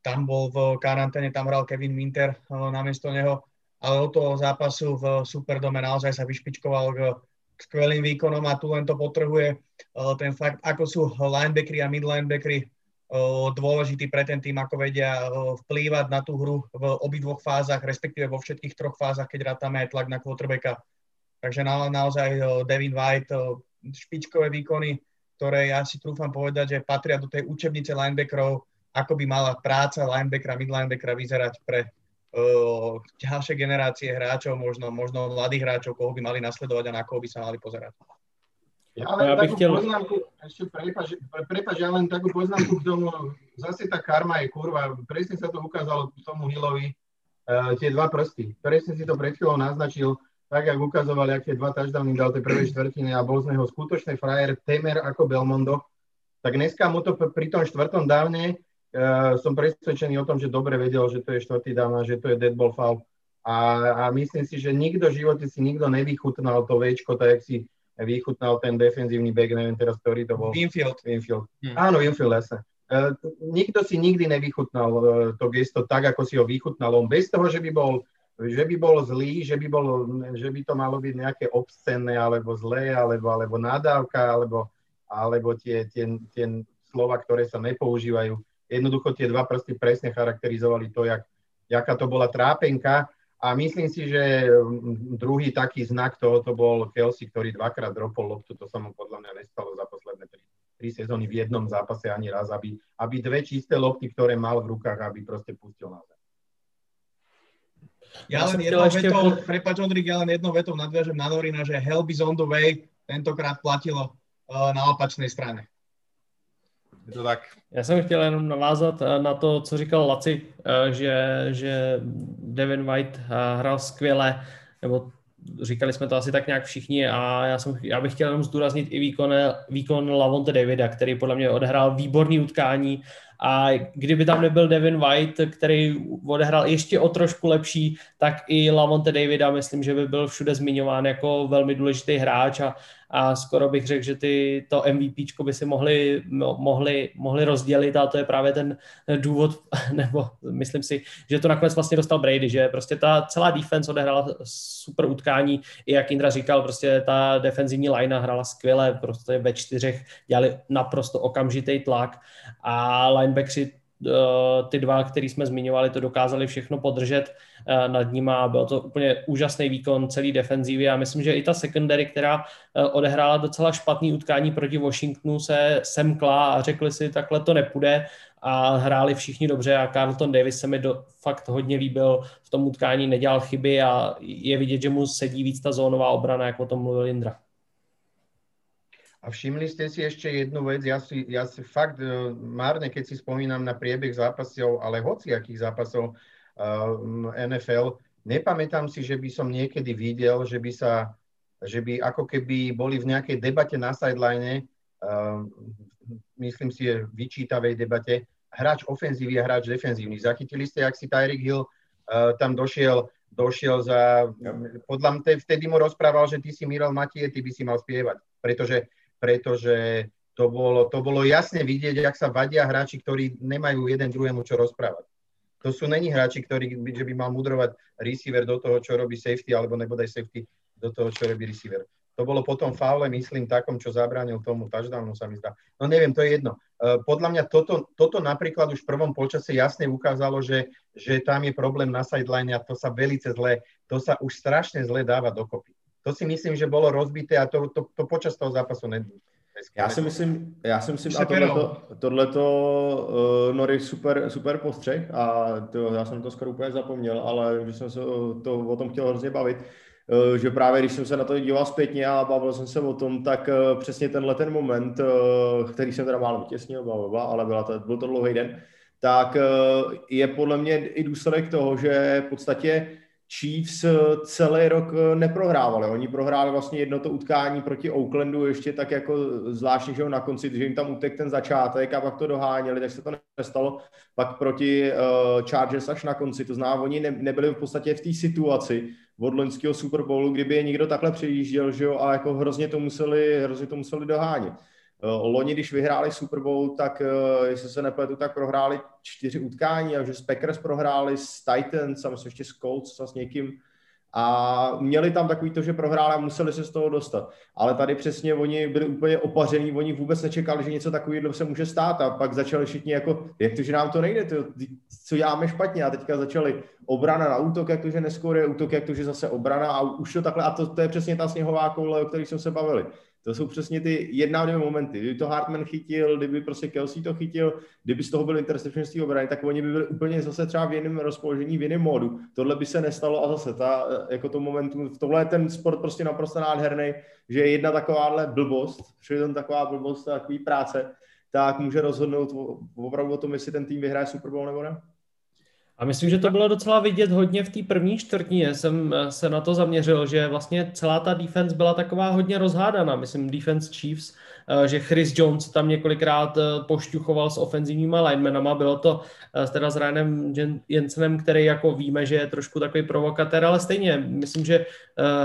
Tam bol v karanténe, tam hral Kevin Minter namiesto neho, ale od toho zápasu v Superdome naozaj sa vyšpičkoval k skvelým výkonom a tu len to potrhuje ten fakt, ako sú linebackeri a mid linebackeri dôležitý pre ten tým, ako vedia vplývať na tú hru v obidvoch fázach, respektíve vo všetkých troch fázach, keď rátame aj tlak na quarterbacka Takže na, naozaj Devin White, špičkové výkony, ktoré ja si trúfam povedať, že patria do tej učebnice linebackerov, ako by mala práca linebackera, mid linebackera vyzerať pre uh, ďalšie generácie hráčov, možno, možno mladých hráčov, koho by mali nasledovať a na koho by sa mali pozerať. Ja len ja takú chtěl... poznámku, ešte prepač, prepač, ja len takú poznámku k tomu, zase tá karma je kurva, presne sa to ukázalo tomu Hillovi, uh, tie dva prsty, presne si to pred chvíľou naznačil, tak, jak ukazovali, aké dva touchdowny dal tej prvej štvrtiny a bol z neho skutočný frajer, temer ako Belmondo, tak dneska mu to pri tom štvrtom dávne uh, som presvedčený o tom, že dobre vedel, že to je štvrtý dáv a že to je dead ball foul. A, a myslím si, že nikto v živote si nikto nevychutnal to Včko, tak jak si vychutnal ten defenzívny back, neviem teraz, ktorý to bol. Winfield. Winfield. Hmm. Áno, Winfield, jasne. Uh, nikto si nikdy nevychutnal uh, to gesto tak, ako si ho vychutnal. On bez toho, že by bol že by bol zlý, že by, bol, že by to malo byť nejaké obscenné, alebo zlé, alebo, alebo nadávka, alebo, alebo tie, tie, tie slova, ktoré sa nepoužívajú. Jednoducho tie dva prsty presne charakterizovali to, jak, jaká to bola trápenka A myslím si, že mm, druhý taký znak tohoto bol Kelsey, ktorý dvakrát dropol loptu, to sa mu podľa mňa nestalo za posledné tri, tri sezóny v jednom zápase ani raz, aby, aby dve čisté lopty, ktoré mal v rukách, aby proste pustil na zem. Ja len jednou vetou, po... prepáč Ondrik, ja len jednou vetou nadviažem na Norina, že help is on the way, tentokrát platilo uh, na opačnej strane. Je to tak. Já jsem chtěl jenom navázat eh, na to, co říkal Laci, eh, že, že Devin White hrál skvěle, nebo říkali jsme to asi tak nějak všichni a já, jsem, já bych chtěl jenom zdůraznit i výkon, výkon Lavonte Davida, který podle mě odehrál výborný utkání a kdyby tam nebyl Devin White, který odehrál ještě o trošku lepší, tak i Lavonte Davida myslím, že by byl všude zmiňován jako velmi důležitý hráč a, a skoro bych řekl, že ty, to MVP by si mohli, mohli, mohli rozdělit a to je právě ten důvod, nebo myslím si, že to nakonec vlastně dostal Brady, že prostě ta celá defense odehrála super utkání, i jak Indra říkal, prostě ta defenzivní line hrála skvěle, prostě ve čtyřech dělali naprosto okamžitý tlak a linebackeri Eh, ty dva, který jsme zmiňovali, to dokázali všechno podržet eh, nad nima. Byl to úplně úžasný výkon celý defenzívy a myslím, že i ta secondary, která eh, odehrála docela špatný utkání proti Washingtonu, se semkla a řekli si, takhle to nepůjde a hráli všichni dobře a Carlton Davis se mi do, fakt hodně líbil v tom utkání, nedělal chyby a je vidět, že mu sedí víc ta zónová obrana, jak o tom mluvil Indra. A všimli ste si ešte jednu vec, ja si, ja si fakt uh, márne, keď si spomínam na priebeh zápasov, ale hociakých zápasov uh, e, NFL, nepamätám si, že by som niekedy videl, že by sa, že by ako keby boli v nejakej debate na sideline, uh, myslím si, je vyčítavej debate, hráč ofenzívny a hráč defenzívny. Zachytili ste, ak si Tyreek Hill uh, tam došiel, došiel za... Podľa mňa vtedy mu rozprával, že ty si Miral Matie, ty by si mal spievať. Pretože pretože to bolo, to bolo jasne vidieť, ak sa vadia hráči, ktorí nemajú jeden druhému čo rozprávať. To sú není hráči, ktorí že by mal mudrovať receiver do toho, čo robí safety, alebo nebodaj safety do toho, čo robí receiver. To bolo potom faule, myslím, takom, čo zabránil tomu touchdownu, sa mi zdá. No neviem, to je jedno. E, podľa mňa toto, toto napríklad už v prvom polčase jasne ukázalo, že, že tam je problém na sideline a to sa velice zle, to sa už strašne zle dáva dokopy to si myslím, že bolo rozbité a to, to, to počas toho zápasu ne, já si myslím, já si myslím, a tohleto, tohleto uh, Nori super, super postřeh a to, já jsem to skoro úplně zapomněl, ale že jsem se to, o tom chtěl hrozně bavit, uh, že právě když jsem se na to díval zpětně a bavil jsem se o tom, tak uh, přesně tenhle ten moment, uh, který jsem teda málo vytěsnil, ale byla to, byl to dlouhý den, tak uh, je podle mě i důsledek toho, že v podstatě Chiefs eh, celý rok eh, neprohrávali. Oni prohráli vlastně jedno to utkání proti Oaklandu ještě tak jako zvláštně, že na konci, že jim tam utek ten začátek a pak to doháněli, tak se to nestalo. Pak proti uh, Chargers až na konci. To znamená, oni ne, nebyli v podstatě v té situaci od loňského Super Bowlu, kdyby je někdo takhle přijížděl, že jo, a jako hrozně to museli, hrozně to museli dohánět. Eh, loni, když vyhráli Super Bowl, tak eh, jestli se nepletu, tak prohráli čtyři utkání a že s Packers prohráli s Titans a ještě s Colts a s někým a měli tam takový to, že prohráli a museli se z toho dostat. Ale tady přesně oni byli úplně opaření, oni vůbec nečekali, že něco takového se může stát a pak začali všichni jako, jak to, že nám to nejde, to, co děláme špatně a teďka začali obrana na útok, jak to, že neskore, útok, jak to, že zase obrana a už to takhle, a to, to je přesně ta sněhová koule, o které jsme se bavili. To jsou přesně ty jedna dvě momenty. Kdyby to Hartman chytil, kdyby prostě Kelsey to chytil, kdyby z toho byl interception z té obrany, tak oni by byli úplně zase třeba v jiném rozpoložení, v jiném módu. Tohle by se nestalo a zase ta, jako to momentu, tohle je ten sport prostě naprosto nádherný, že jedna takováhle blbost, přitom taková blbost, takový práce, tak může rozhodnout opravdu o tom, jestli ten tým vyhraje Super Bowl nebo ne. A myslím, že to bylo docela vidět hodně v té první čtvrtině. Jsem eh, se na to zaměřil, že vlastně celá ta defense byla taková hodně rozhádaná. Myslím, defense Chiefs že Chris Jones tam několikrát eh, pošťuchoval s ofenzivníma linemenama. Bylo to eh, teda s Ryanem Jensenem, který jako víme, že je trošku takový provokatér, ale stejně myslím, že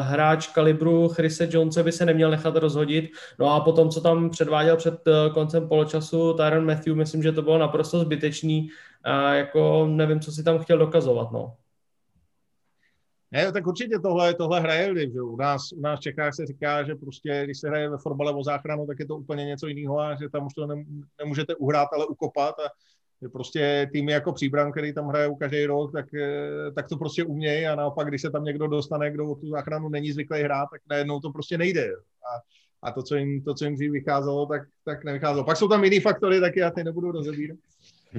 hráč kalibru Chrise Jonese by se neměl nechat rozhodit. No a potom, co tam předváděl před koncem poločasu Tyron Matthew, myslím, že to bylo naprosto zbytečný. A jako nevím, co si tam chtěl dokazovat. No. Ne, tak určitě tohle, tohle hraje vliv. Že? U, nás, u nás v Čechách se říká, že prostě, když se hraje ve fotbale o záchranu, tak je to úplně něco jiného a že tam už to nemůžete uhrát, ale ukopat. A že prostě týmy jako Příbram, který tam hraje každý rok, tak, eh, tak to prostě umějí a naopak, když se tam někdo dostane, kdo o tu záchranu není zvyklý hrát, tak najednou to prostě nejde. A, a to, co jim, to, co jim dřív vycházelo, tak, tak nevycházelo. Pak jsou tam jiný faktory, taky já ty nebudu rozebírat.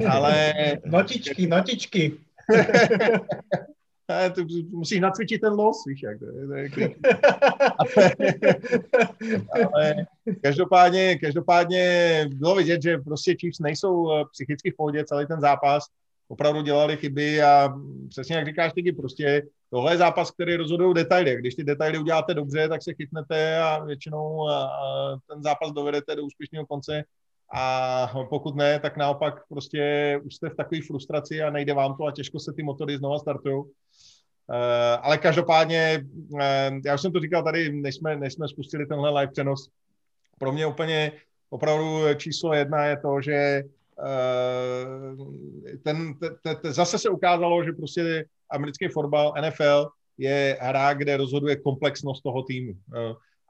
Ale... Notičky, notičky. Ne, to musíš nacvičit ten los, víš, jak to je. To je ale každopádně, každopádně bylo vidět, že prostě Chiefs nejsou eh, psychicky v pohodě celý ten zápas. Opravdu dělali chyby a přesně jak říkáš, ty prostě tohle je zápas, který rozhodují detaily. Když ty detaily uděláte dobře, tak se chytnete a většinou ten zápas dovedete do úspěšného konce. A pokud ne, tak naopak prostě už jste v takové frustraci a nejde vám to a těžko se ty motory znova startují. Eh, ale každopádně, eh, já už jsem to říkal tady, než jsme, než jsme spustili tenhle live přenos, pro mě úplně opravdu číslo jedna je to, že eh, ten, te, te, zase se ukázalo, že prostě americký fotbal, NFL, je hra, kde rozhoduje komplexnost toho týmu.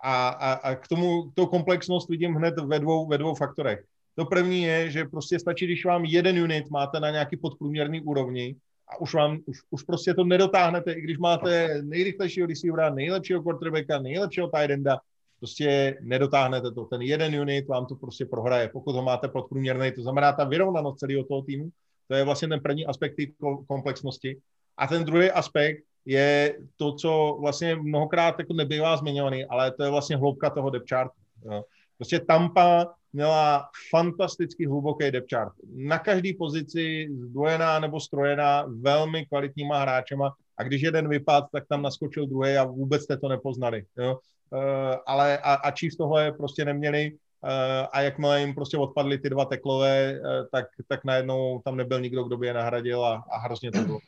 A, a, a k tomu tu komplexnost vidím hned ve dvou, ve dvou faktorech. To první je, že prostě stačí, když vám jeden unit máte na nějaký podprůměrný úrovni, a už vám, už, už prostě to nedotáhnete, i když máte nejrychlejšího receivera, nejlepšího quarterbacka, nejlepšího tight enda, prostě nedotáhnete to. Ten jeden unit vám to prostě prohraje, pokud ho máte podprůměrný, to znamená ta vyrovnanost celého toho týmu, to je vlastně ten první aspekt té komplexnosti. A ten druhý aspekt je to, co vlastně mnohokrát jako nebývá zmiňovaný, ale to je vlastně hloubka toho. Jo. Prostě Tampa měla fantasticky hluboký depth chart. Na každé pozici zdvojená nebo strojená velmi kvalitníma hráčema a když jeden vypad, tak tam naskočil druhý a vůbec jste to nepoznali. Jo? Uh, ale a, a Chiefs tohle prostě neměli uh, a jakmile jim prostě odpadly ty dva teklové, uh, tak, tak najednou tam nebyl nikdo, kdo by je nahradil a, a hrozně to bylo.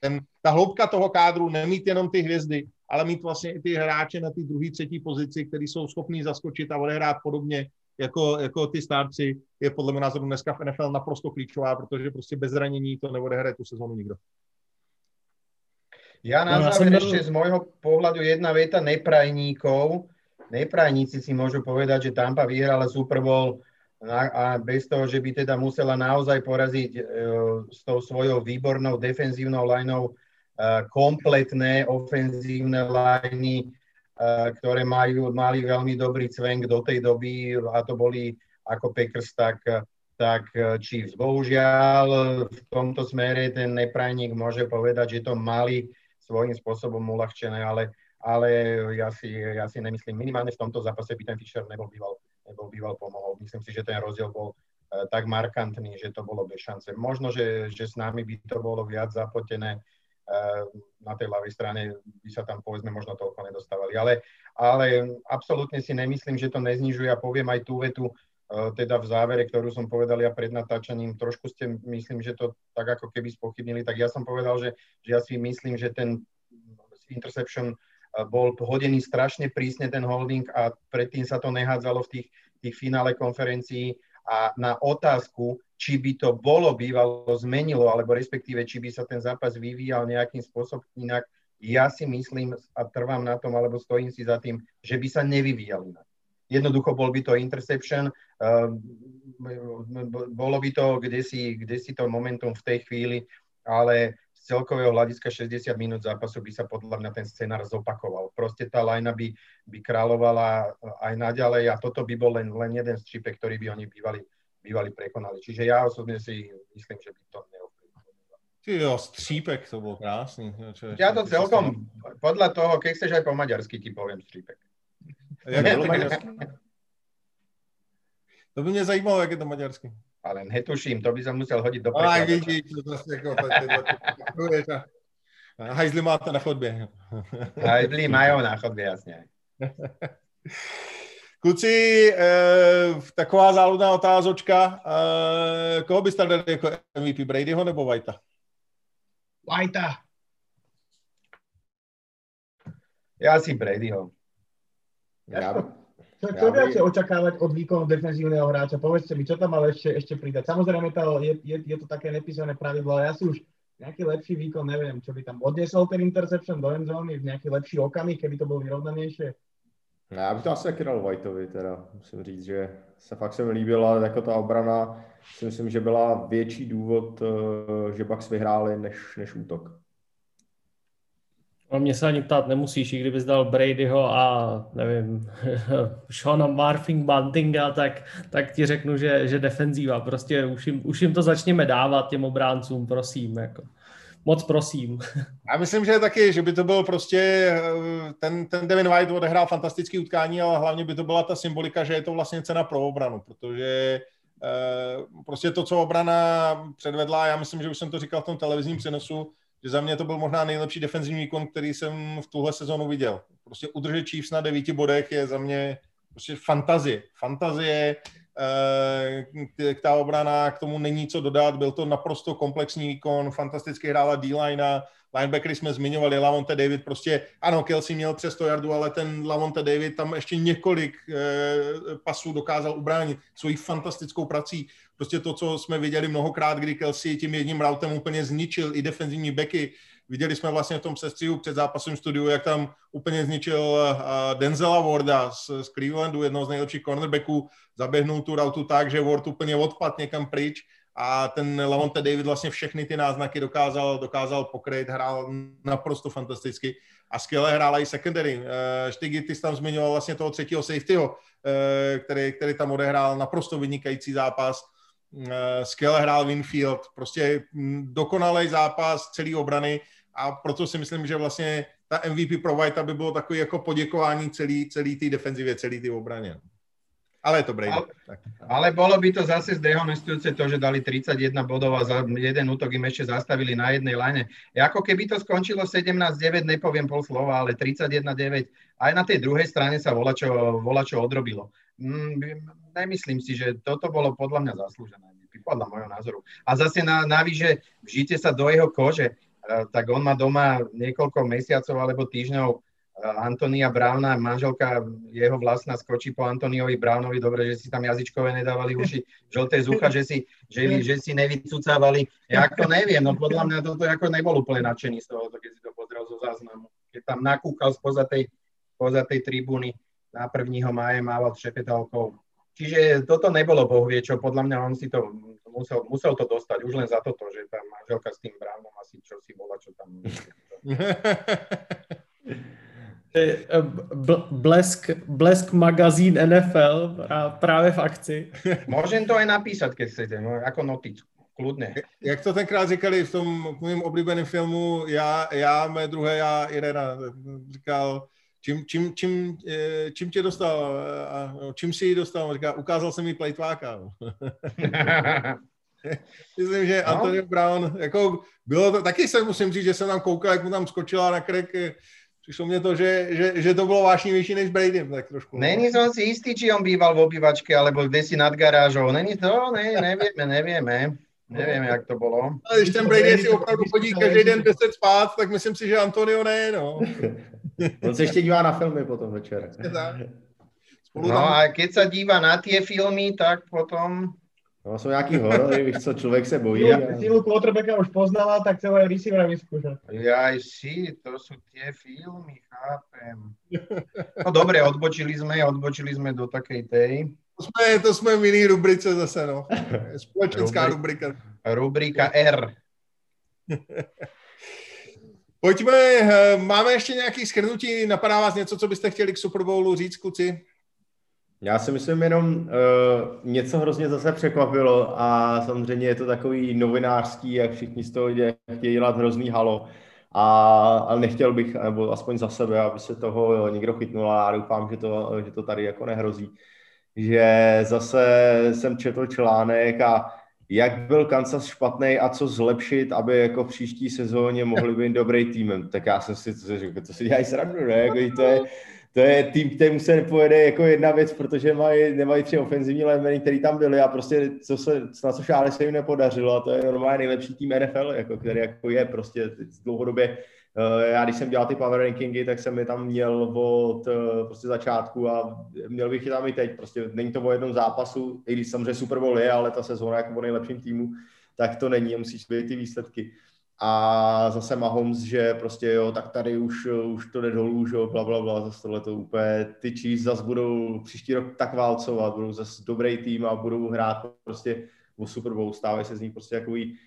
Ten, ta hloubka toho kádru, nemít jenom ty hvězdy, ale mít vlastně i ty hráče na té druhé, třetí pozici, kteří jsou schopní zaskočit a odehrát podobně, jako, jako ty starci, je podle mě názoru dneska v NFL naprosto klíčová, protože prostě bez zranění to neodehraje tu sezónu nikdo. Ja na no, záver ešte z môjho pohľadu jedna veta neprajníkov. Neprajníci si môžu povedať, že Tampa vyhrala Super Bowl a bez toho, že by teda musela naozaj poraziť e, s tou svojou výbornou defenzívnou lineou e, kompletné ofenzívne liney ktoré majú, mali veľmi dobrý cvenk do tej doby a to boli ako Packers, tak, tak Chiefs. Bohužiaľ v tomto smere ten neprajník môže povedať, že to mali svojím spôsobom uľahčené, ale, ale ja, si, ja si nemyslím, minimálne v tomto zápase by ten Fischer nebol býval, nebol býval pomohol. Myslím si, že ten rozdiel bol uh, tak markantný, že to bolo bez šance. Možno, že, že s nami by to bolo viac zapotené, Eh, na tej ľavej strane by sa tam povedzme možno toľko nedostávali. Ale, ale absolútne si nemyslím, že to neznižuje a poviem aj tú vetu, eh, teda v závere, ktorú som povedal ja pred natáčaním, trošku ste, myslím, že to tak ako keby spochybnili, tak ja som povedal, že, že ja si myslím, že ten interception eh, bol hodený strašne prísne ten holding a predtým sa to nehádzalo v tých, tých finále konferencií a na otázku, či by to bolo bývalo zmenilo, alebo respektíve, či by sa ten zápas vyvíjal nejakým spôsobom inak, ja si myslím a trvám na tom, alebo stojím si za tým, že by sa nevyvíjal inak. Jednoducho bol by to interception, uh, bolo by to kde si, kde si to momentum v tej chvíli, ale celkového hľadiska 60 minút zápasu by sa podľa mňa ten scenár zopakoval. Proste tá lajna by, by kráľovala aj naďalej a toto by bol len, len jeden z čipek, ktorý by oni bývali bývali prekonali. Čiže já osobně si myslím, že by to. Ty jo, střípek, to bylo krásný. Čo, ja to celkom, podľa toho, keď chceš aj po maďarsky, ti poviem střípek. Jak bylo maďarsky? To by mě zajímalo, jak je to maďarsky. Ale netuším, to by som musel hodit do prekladača. Ale vidíš, to zase jako... Hajzli máte na chodbě. Hajzli mají na chodbě, jasně. Kluci, eh, taková záludná otázočka. Eh, koho byste dali jako MVP, Bradyho nebo Whitea? Whitea. Já si Bradyho. Ja, čo, čo ja viacej očakávať od výkonu defenzívneho hráča? Povedzte mi, čo tam ale ešte, ešte pridať. Samozrejme, to, je, je, je to také nepísané pravidlo, ale ja si už nejaký lepší výkon, neviem, čo by tam odnesol ten interception do endzóny, nejaký lepší okamih, keby to bol vyrovnanejšie. Já bych to asi taky dal Whiteovi, teda musím říct, že se fakt se mi líbila jako ta obrana. Si myslím, že byla větší důvod, eh, že Bucks vyhráli, než, než útok. No, mě se ani ptát nemusíš, i kdybys dal Bradyho a nevím, Shona Marfing Buntinga, tak, tak ti řeknu, že, že defenzíva. Prostě už jim, už jim to začněme dávat těm obráncům, prosím. Jako. Moc prosím. Já myslím, že taky, že by to byl prostě, eh, ten, ten Devin White odehrál fantastický utkání, ale hlavně by to byla ta symbolika, že je to vlastně cena pro obranu, protože eh, prostě to, co obrana předvedla, já myslím, že už jsem to říkal v tom televizním přenosu, že za mě to byl možná nejlepší defenzivní výkon, který jsem v tuhle sezonu viděl. Prostě udržet Chiefs na devíti bodech je za mě prostě fantazie. Fantazie, eh, ta obrana, k tomu není co dodat, byl to naprosto komplexní výkon, fantasticky hrála D-line, linebackery jsme zmiňovali, Lavonte David, prostě ano, Kelsey měl přes 100 yardů, ale ten Lavonte David tam ještě několik eh, pasů dokázal ubránit svojí fantastickou prací. Prostě to, co jsme viděli mnohokrát, kdy Kelsey tím jedním routem úplně zničil i defenzivní beky. Viděli jsme vlastně v tom sestřihu před zápasem studiu, jak tam úplně zničil uh, Denzela Warda z, z Clevelandu, jednoho z nejlepších cornerbacků, zaběhnul tu routu tak, že Ward úplně odpad někam pryč a ten Lavonte David vlastně všechny ty náznaky dokázal, dokázal pokryt, hrál naprosto fantasticky a skvěle hrála i secondary. Uh, Štygy, ty jsi tam zmiňoval vlastně toho třetího safetyho, uh, který, který tam odehrál naprosto vynikající zápas Eh, skvěle hrál Winfield, prostě hm, dokonalý zápas celý obrany a proto si myslím, že vlastně ta MVP pro White by bylo takový jako poděkování celý, celý té defenzivě, celý té obraně. Ale je to Brady. Ale, ale bolo by to zase zdehonestujúce to, že dali 31 bodov a za jeden útok im ešte zastavili na jednej line. Ako keby to skončilo 17-9, nepoviem pol slova, ale 31-9, aj na tej druhej strane sa volačo, volačo odrobilo. Mm, nemyslím si, že toto bolo podľa mňa zaslúžené, podľa môjho názoru. A zase na, navíže, vžite sa do jeho kože, eh, tak on má doma niekoľko mesiacov alebo týždňov Antonia Browna, manželka jeho vlastná skočí po Antoniovi Brownovi, dobre, že si tam jazyčkové nedávali uši, žlté zucha, že si, že, že si nevycúcávali. Ja to neviem, no podľa mňa toto ako nebol úplne nadšený z toho, keď si to pozrel zo záznamu. Keď tam nakúkal spoza tej, spoza tej tribúny na 1. máje mával šepetalkou. Čiže toto nebolo boh vie čo, podľa mňa on si to musel, musel to dostať už len za toto, že tá manželka s tým Brownom asi čo si bola, čo tam... Eh, blesk, blesk magazín NFL právě v akci. Můžem to aj napísat, keď chcete, no, jako notičku. Kludně. Jak to tenkrát říkali v tom mým oblíbeném filmu Já, já mé druhé já, Irena, říkal, čím, čím, čím, eh, čím tě dostal, a čím si ji dostal, říká, ukázal jsem mi plejtváka. Myslím, že no. Antonio Brown, jako bylo to, taky se musím říct, že jsem tam koukal, jak mu tam skočila na krek eh, Přišlo mě to, že, že, že to bylo vášnivější než Brady, tak trošku. Není som si istý, či on býval v obývačke, alebo kde si nad garážou. Není to, ne, nevieme, nevieme. Nevím, jak to bylo. Ale když ten Brady si opravdu chodí každý den 10 spát, tak myslím si, že Antonio ne, no. On se ještě dívá na filmy potom večer. No a keď sa díva na tie filmy, tak potom No, jsou nějaký horory, víš co, člověk se bojí. A... Sílu quarterbacka už poznala, tak celé receivera vyskúša. Ja si, to sú tie filmy, chápem. No dobre, odbočili sme, odbočili sme do takej tej. To jsme, to jsme v jiný rubrice zase, no. Společenská rubrika. Rubrika R. Pojďme, eh, máme ještě nějaký schrnutí, napadá vás něco, co byste chtěli k Super Bowlu říct, kluci? Já si myslím jenom, uh, něco hrozně zase překvapilo a samozřejmě je to takový novinářský, jak všichni z toho chtějí dělat hrozný halo. A, ale nechtěl bych, nebo aspoň za sebe, aby se toho někdo chytnul a doufám, že to, že to tady jako nehrozí. Že zase jsem četl článek a jak byl Kansas špatný a co zlepšit, aby jako v příští sezóně mohli být dobrý týmem. Tak já jsem si to řekl, to si dělají srandu, ne? Jako, to je, to je tým, kterému se nepojede jako jedna věc, protože mají, nemají tři ofenzivní lemeny, který tam byli a prostě co se, na co šále se jim nepodařilo a to je normálně nejlepší tým NFL, jako, který jako je prostě dlouhodobě eh, já když jsem dělal ty power rankingy, tak jsem je tam měl od eh, prostě začátku a měl bych je tam i teď. Prostě není to o jednom zápasu, i když samozřejmě Super Bowl je, ale ta sezóna jako o nejlepším týmu, tak to není, musíš být ty výsledky. A zase Mahomes, že prostě jo, tak tady už, už to jde dolů, že jo, bla, bla, bla, zase tohle to úplně, ty Chiefs zase budou příští rok tak válcovat, budou zase dobrý tým a budou hrát prostě o Super Bowl, stávají se z nich prostě takový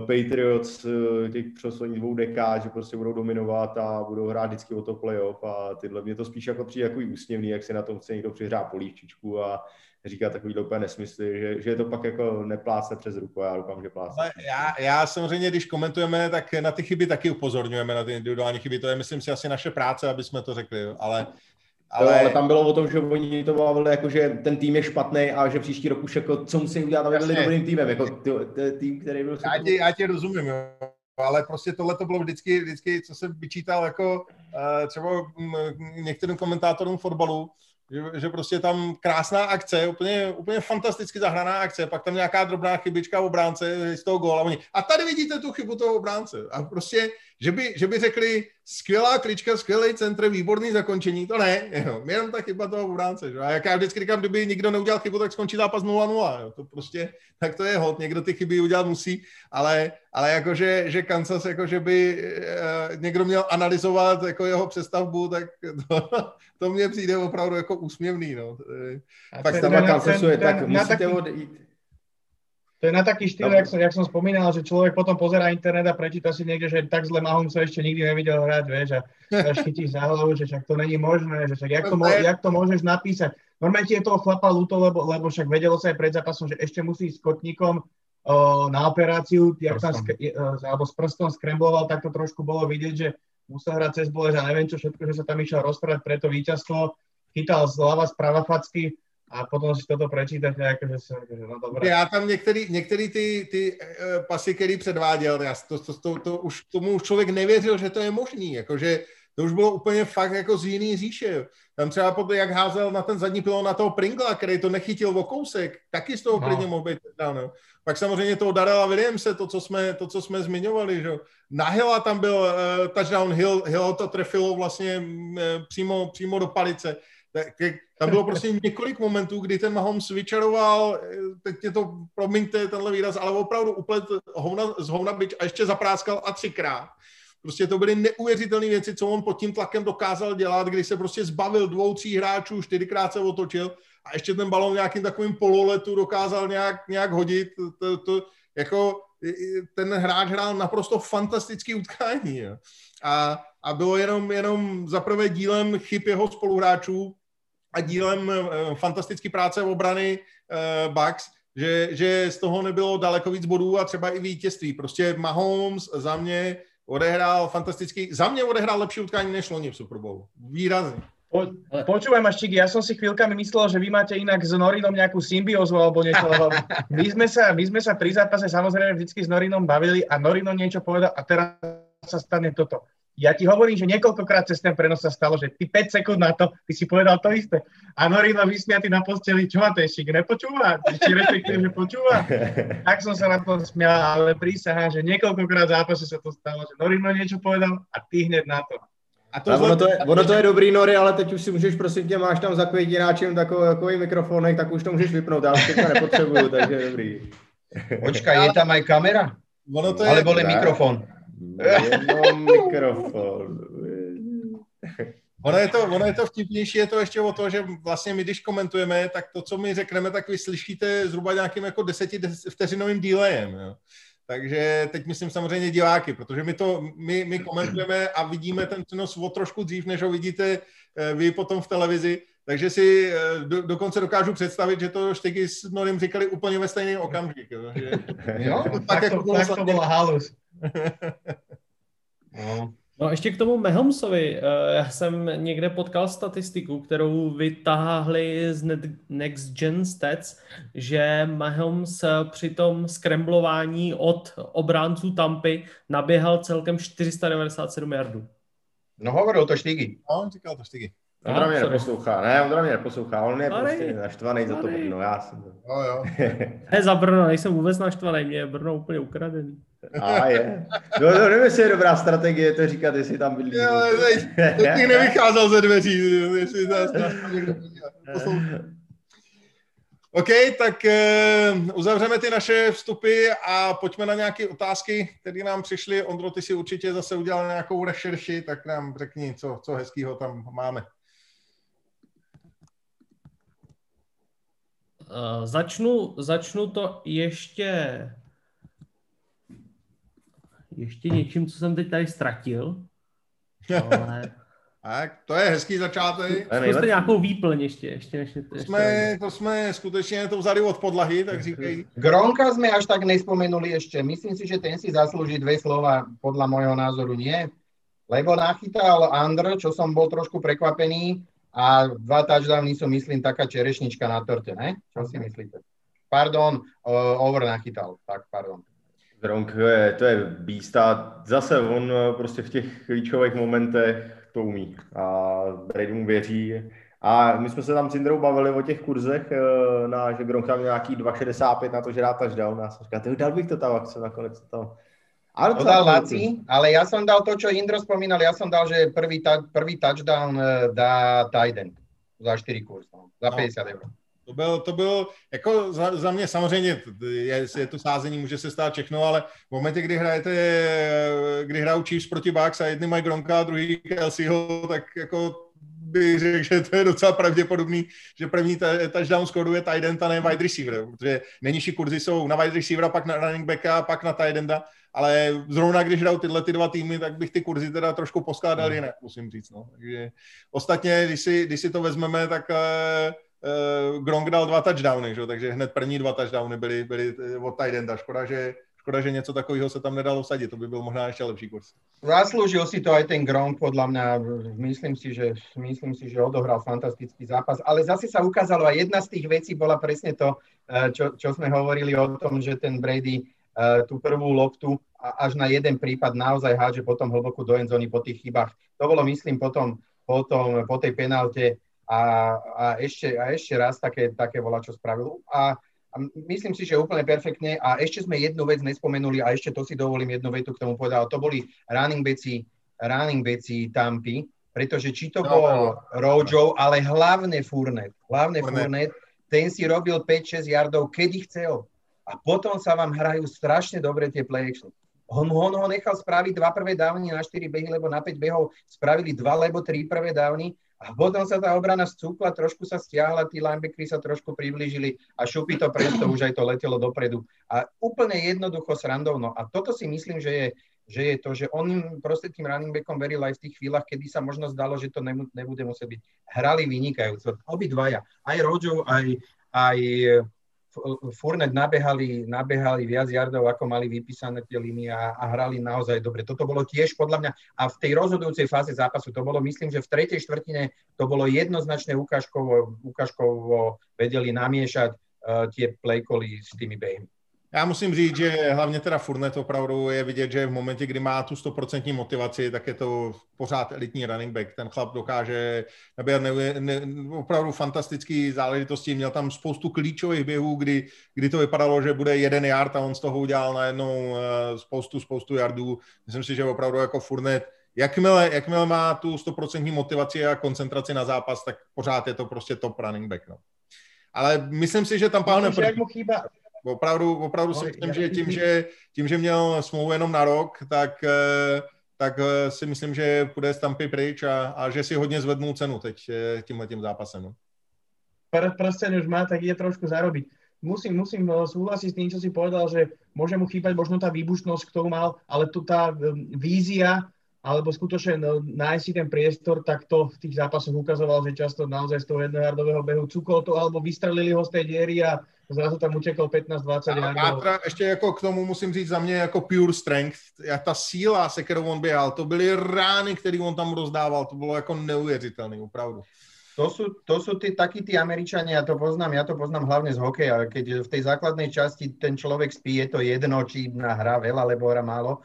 Patriots uh, těch posledních dvou dekád, že prostě budou dominovat a budou hrát vždycky o to playoff a tyhle, mě to spíš jako přijde jako úsměvný, jak si na tom chce někdo přihrát polívčičku a říká takový úplně nesmysly, že, že je to pak jako neplácne přes ruku, já doufám, že plácne. Já, já samozřejmě, když komentujeme, tak na ty chyby taky upozorňujeme, na ty individuální chyby, to je, myslím si, asi naše práce, aby jsme to řekli, ale ale... Jo, ale tam bylo o tom, že oni to bavili, jako, že ten tým je špatný a že příští rok už jako, co musí udělat, aby byli dobrým týmem. Jako, ty, tým, který byl já, tě, já tě rozumím, jo. ale prostě tohle to bylo vždycky, vždycky, co jsem vyčítal jako uh, třeba m, některým komentátorům fotbalu, že, že prostě tam krásná akce, úplně, úplně fantasticky zahraná akce, pak tam nějaká drobná chybička v obránce z toho góla. A tady vidíte tu chybu toho obránce. A prostě že by, že by řekli skvělá klička, skvělý centr, výborný zakončení, to ne, jenom, jenom ta chyba toho obránce. Že? A jak já vždycky říkám, kdyby nikdo neudělal chybu, tak skončí zápas 0-0. Jo? To prostě, tak to je hod, někdo ty chyby udělat musí, ale, ale jakože, že Kansas, jakože by e, někdo měl analyzovat jako jeho přestavbu, tak to, to mně přijde opravdu jako úsměvný. No. Fakt tam Kansasu je tak, musíte odejít to je na taký štýl, jak som, jak som spomínal, že človek potom pozerá internet a prečíta si niekde, že tak zle sa ešte nikdy nevidel hrať, vieš, a až chytíš za hlavu, že však to není možné, že však jak to, jak to môžeš napísať. Normálne ti je toho chlapa ľúto, lebo, lebo však vedelo sa aj pred zápasom, že ešte musí s kotníkom o, na operáciu, jak tam, e, alebo s prstom skrembloval, tak to trošku bolo vidieť, že musel hrať cez bolež a neviem čo všetko, že sa tam išiel rozprávať pre to víťazstvo, chytal zľava, sprava facky, a potom si toto prečítáte, jakože se, no dobré. Já tam některý, některý ty, ty uh, pasy, který předváděl, já to, to, to, to, už tomu už člověk nevěřil, že to je možný, jakože to už bylo úplně fakt jako z jiný říše. Tam třeba podle, jak házel na ten zadní pilon na toho Pringla, který to nechytil o kousek, taky z toho no. klidně mohl být no. Pak samozřejmě toho Darela Williamse, to, co jsme, to, co jsme zmiňovali, že Na Hilla tam byl uh, touchdown, Hill, Hill to trefilo vlastně uh, přímo, přímo do palice. Tak, tam bylo prostě několik momentů, kdy ten Mahomes vyčaroval, teď je to, promiňte tenhle výraz, ale opravdu uplet hovna, z hovna byč a ještě zapráskal a třikrát. Prostě to byly neuvěřitelné věci, co on pod tím tlakem dokázal dělat, kdy se prostě zbavil dvou, tří hráčů, čtyřikrát se otočil a ještě ten balon nějakým takovým pololetu dokázal nějak, nějak hodit. To, to, jako ten hráč hrál naprosto fantastický utkání. A, a bylo jenom, jenom za prvé dílem chyb jeho spoluhráčů, a dílem eh, fantastické práce obrany eh, Bucks, že, že z toho nebylo daleko víc bodů a třeba i vítězství. Prostě Mahomes za mě odehrál fantastický, za mě odehrál lepší utkání než loni v Super Bowl. Výrazně. Po, počúvaj ma, Štiky, ja som si chvíľkami myslel, že vy máte inak s Norinom nejakú symbiózu alebo niečo, lebo my sme sa, my sme sa pri zápase samozrejme vždy s Norinom bavili a Norino niečo povedal a teraz sa stane toto ja ti hovorím, že niekoľkokrát cez ten prenos sa stalo, že ty 5 sekúnd na to, ty si povedal to isté. A Norino vysmiatý na posteli, čo ma ten šik nepočúva? Či respektíve, že počúva? Tak som sa na to smial, ale prísahám, že niekoľkokrát v zápase sa to stalo, že Norino niečo povedal a ty hned na to. A to, a ono, to je, ono to je dobrý, Nori, ale teď už si můžeš, prosím tě, máš tam za květináčem takový, takový mikrofonek, tak už to můžeš vypnout, já už teďka nepotřebuju, takže dobrý. Počkaj, je tam aj kamera? Ono to je... Alebo len mikrofon? Jenom mikrofon. Ono je, to, ono je to vtipnější, je to ještě o to, že vlastně my, když komentujeme, tak to, co my řekneme, tak vy slyšíte zhruba nějakým jako deseti vteřinovým dílejem. Jo. Takže teď myslím samozřejmě diváky, protože my to, my, my komentujeme a vidíme ten přenos o trošku dřív, než ho vidíte eh, vy potom v televizi, takže si eh, do, dokonce dokážu představit, že to Štyky s Norem říkali úplně ve stejný okamžik. Jo, že, jo tak, tak, jako to, tak to byla halus. no. No ještě k tomu Mahomsovi. Eh, já jsem někde potkal statistiku, kterou vytáhli z Next Gen Stats, že Mahomes eh, při tom skremblování od obránců Tampy naběhal celkem 497 yardů. No hovoril to Štygy. No, on říkal to Štygy. Ondra mě neposlouchá, ne, Ondra mě neposlouchá, on je Tady. prostě naštvaný za to Brno, já jsem to. No, jo. ne, za Brno, nejsem vůbec naštvaný, mě je Brno úplně ukradený. A je. No, no nevím, jestli je dobrá strategie to říkat, jestli tam bydlí. Jo, teď nevycházel ze dveří, jestli to někdo OK, tak uh, uzavřeme ty naše vstupy a pojďme na nějaké otázky, které nám přišly. Ondro, ty si určitě zase udělal nějakou rešerši, tak nám řekni, co, co hezkýho tam máme. Uh, začnu, začnu to ještě ještě něčím, co jsem teď tady ztratil. Ale... Tak, to je hezký začátek. Zkuste nějakou výplň ještě. ještě, ještě, ještě to, jsme, to jsme skutečně to vzali od podlahy, tak říkej. Gronka jsme až tak nespomenuli ještě. Myslím si, že ten si zaslúži dvě slova, podle mojho názoru nie. Lebo nachytal Andr, čo som bol trošku prekvapený a dva touchdowny sú, myslím, taká čerešnička na torte, ne? Čo si myslíte? Pardon, uh, over nachytal, tak pardon. Gronk je, to je býsta. Zase on prostě v těch klíčových momentech to umí a Brady mu věří. A my jsme se tam s Indrou bavili o těch kurzech, eh, na, že Gronk tam nějaký 2,65 na to, že dá touchdown. Já jsem říkal, dal bych to tam, se nakonec to tam ale to dal Laci, ale ja som dal to, čo Indro spomínal, ja som dal, že prvý, ta, prvý touchdown eh, dá Tiden za 4 kurz, no, za 50 no. eur. To byl, to byl jako za, za mě samozřejmě, je, je to sázení, může se stát všechno, ale v momentě, kdy hrajete, kdy hrajou Chiefs proti Bucks a jedny mají Gronka a druhý Kelseyho, tak jako bych řekl, že to je docela pravděpodobný, že první touchdown skoruje tight end a ne wide receiver, protože nejnižší kurzy jsou na wide receivera, pak na running backa, pak na tight enda, ale zrovna když hrajou tyhle ty dva týmy, tak bych ty kurzy teda trošku poskládal hmm. jinak, musím říct. No. Takže ostatně, když si, když si to vezmeme, tak uh, uh, Gronk dal dva touchdowny, že? takže hned první dva touchdowny byly, byly eh, od tight enda. Škoda, že, škoda, že něco takového se tam nedalo sadit, to by byl možná ještě lepší kurz. Zaslúžil si to aj ten Gronk, podľa mňa, myslím si, že, myslím si, že odohral fantastický zápas, ale zase sa ukázalo, a jedna z tých vecí bola presne to, eh, čo, čo sme hovorili o tom, že ten Brady tú prvú loptu až na jeden prípad naozaj hádže potom hlboko do endzóny po tých chybách. To bolo, myslím, potom, potom po tej penalte a, a, ešte, a ešte raz také, také volá, čo spravil. A, a myslím si, že úplne perfektne. A ešte sme jednu vec nespomenuli a ešte to si dovolím jednu vetu k tomu povedal. To boli running beci, running beci Tampy, pretože či to no, bol no. Rojo, ale hlavne Furnet. Hlavne Furnet, ten si robil 5-6 yardov, kedy chcel. A potom sa vám hrajú strašne dobre tie play action. On, on ho nechal spraviť dva prvé dávny na 4 behy, lebo na 5 behov spravili dva alebo tri prvé dávny a potom sa tá obrana scúpla, trošku sa stiahla, tí linebackery sa trošku priblížili a šupy to presto, už aj to letelo dopredu. A úplne jednoducho srandovno. A toto si myslím, že je, že je to, že on im proste tým running backom veril aj v tých chvíľach, kedy sa možno zdalo, že to nebude musieť byť. Hrali vynikajúco. Obidvaja. Aj Rojo, aj, aj Furnet nabehali, nabehali viac jardov, ako mali vypísané tie línie a, a hrali naozaj dobre. Toto bolo tiež podľa mňa a v tej rozhodujúcej fáze zápasu to bolo, myslím, že v tretej štvrtine to bolo jednoznačne ukážkovo, ukážkovo vedeli namiešať uh, tie play s tými behmi. Já musím říct, že hlavně teda Furnet opravdu je vidět, že v momentě, kdy má tu 100% motivaci, tak je to pořád elitní running back. Ten chlap dokáže nabíhat ne, ne, opravdu fantastický záležitosti. Měl tam spoustu klíčových běhů, kdy, kdy to vypadalo, že bude jeden yard a on z toho udělal najednou eh, spoustu, spoustu yardů. Myslím si, že opravdu jako Furnet jakmile, jakmile má tu 100% motivaci a koncentraci na zápas, tak pořád je to prostě top running back. No. Ale myslím si, že tam páne... Jak mu chýba, Opravdu, opravdu si myslím, že tím, že tím, že měl smlouvu jenom na rok, tak, eh, tak eh, si myslím, že půjde z Tampy pryč a, a že si hodně zvednul cenu teď eh, tímhle tím zápasem. No. Prsten už má, tak je trošku zarobiť. Musím, musím súhlasiť s tým, čo si povedal, že môže mu chýbať možno tá výbušnosť, ktorú mal, ale tu tá vízia alebo skutočne no, nájsť si ten priestor, tak to v tých zápasoch ukazoval, že často naozaj z toho jednojardového behu cukol to, alebo vystrelili ho z tej diery a zrazu tam utekl 15-20 yardů. ještě jako k tomu musím říct za mě jako pure strength, a ta síla, se kterou on běhal, to byly rány, které on tam rozdával, to bylo jako neuvěřitelné, opravdu. To sú, to sú tí, takí tí Američania, ja to poznám, ja to poznám hlavne z hokeja, keď v tej základnej časti ten človek spí, je to jedno, či na hra veľa, alebo hra málo,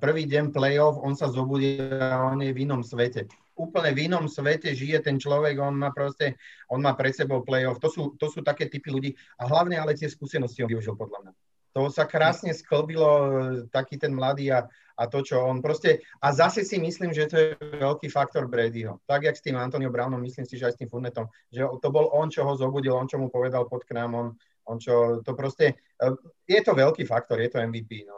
prvý deň playoff, on sa zobudí a on je v inom svete. Úplne v inom svete žije ten človek, on má proste, on má pred sebou playoff. To sú, to sú také typy ľudí a hlavne ale tie skúsenosti on využil podľa mňa. to sa krásne sklbilo, taký ten mladý a, a to, čo on proste... A zase si myslím, že to je veľký faktor Bradyho. Tak, jak s tým Antonio Brownom, myslím si, že aj s tým Furnetom, že to bol on, čo ho zobudil, on, čo mu povedal pod k nám, on, on čo, to proste, je to veľký faktor, je to MVP, no,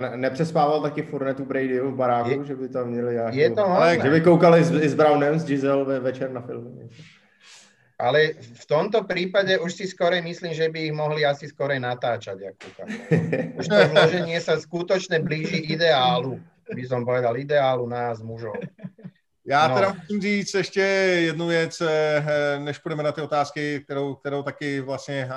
Ne, nepřespával taky Furnetu Bradyho v baráku, je, že by tam měli nějakou... Je to možné. Že by koukali s, s Brownem, s Giselle ve, večer na filmy. Ale v tomto prípade už si skorej myslím, že by ich mohli asi skorej natáčať. Už to vloženie sa skutočne blíži ideálu, by som povedal, ideálu nás, mužov. Já no. teda musím říct ještě jednu věc, eh, než půjdeme na ty otázky, kterou, kterou taky vlastně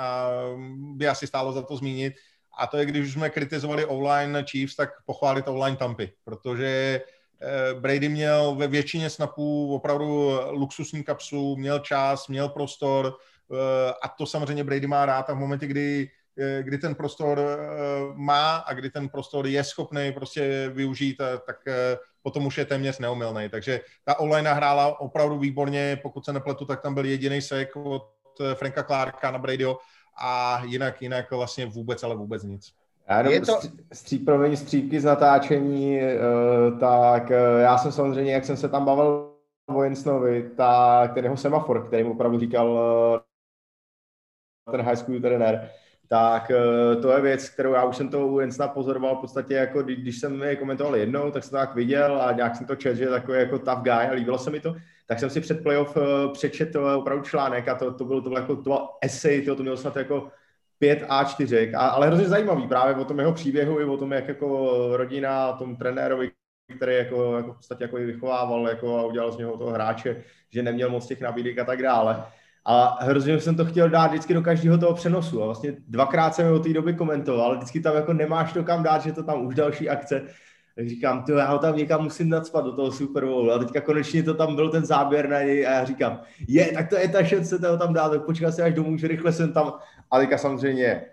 by asi stálo za to zmínit. A to je, když už jsme kritizovali online Chiefs, tak pochválit online Tampy, protože Eh, Brady měl ve většině snapů opravdu luxusní kapsu, měl čas, měl prostor eh, a to samozřejmě Brady má rád. A v momentě, kdy, eh, kdy ten prostor má a kdy ten prostor je schopný prostě využít, tak potom už je téměř neomylný. Takže ta online hrála opravdu výborně, pokud se nepletu, tak tam byl jediný sek od Franka Clarka na Bradyho a jinak, jinak vlastně vůbec, ale vůbec nic. Já jenom je to... stří, promiň, střípky z natáčení, uh, tak uh, já jsem samozřejmě, jak jsem se tam bavil o Jensonovi, tak ten jeho semafor, který mu opravdu říkal uh, ten high school trenér, tak to je věc, kterou já už jsem to u Jensna pozoroval v podstatě jako, když jsem je komentoval jednou, tak jsem to tak viděl a nějak jsem to čet, že je takový jako tough guy a líbilo se mi to, tak jsem si před playoff uh, přečetl opravdu článek a to, to bylo to bylo jako to essay, to, to mělo snad jako pět A4, a, ale hrozně zajímavý právě o tom jeho příběhu i o tom, jak jako rodina, tom trenérovi, který jako, jako v podstatě jako vychovával jako a udělal z něho toho hráče, že neměl moc těch nabídek a tak dále. A hrozně jsem to chtěl dát vždycky do každého toho přenosu. A vlastně dvakrát jsem ho té doby komentoval. Vždycky tam jako nemáš to kam dát, že to tam už další akce. Tak říkám, ty já ho tam někam musím nadspat do toho Super Bowlu. A teďka konečně to tam byl ten záběr na něj a já říkám, je, tak to je ta šance toho tam dát, tak počkat si až domů, že rychle jsem tam. A teďka samozřejmě,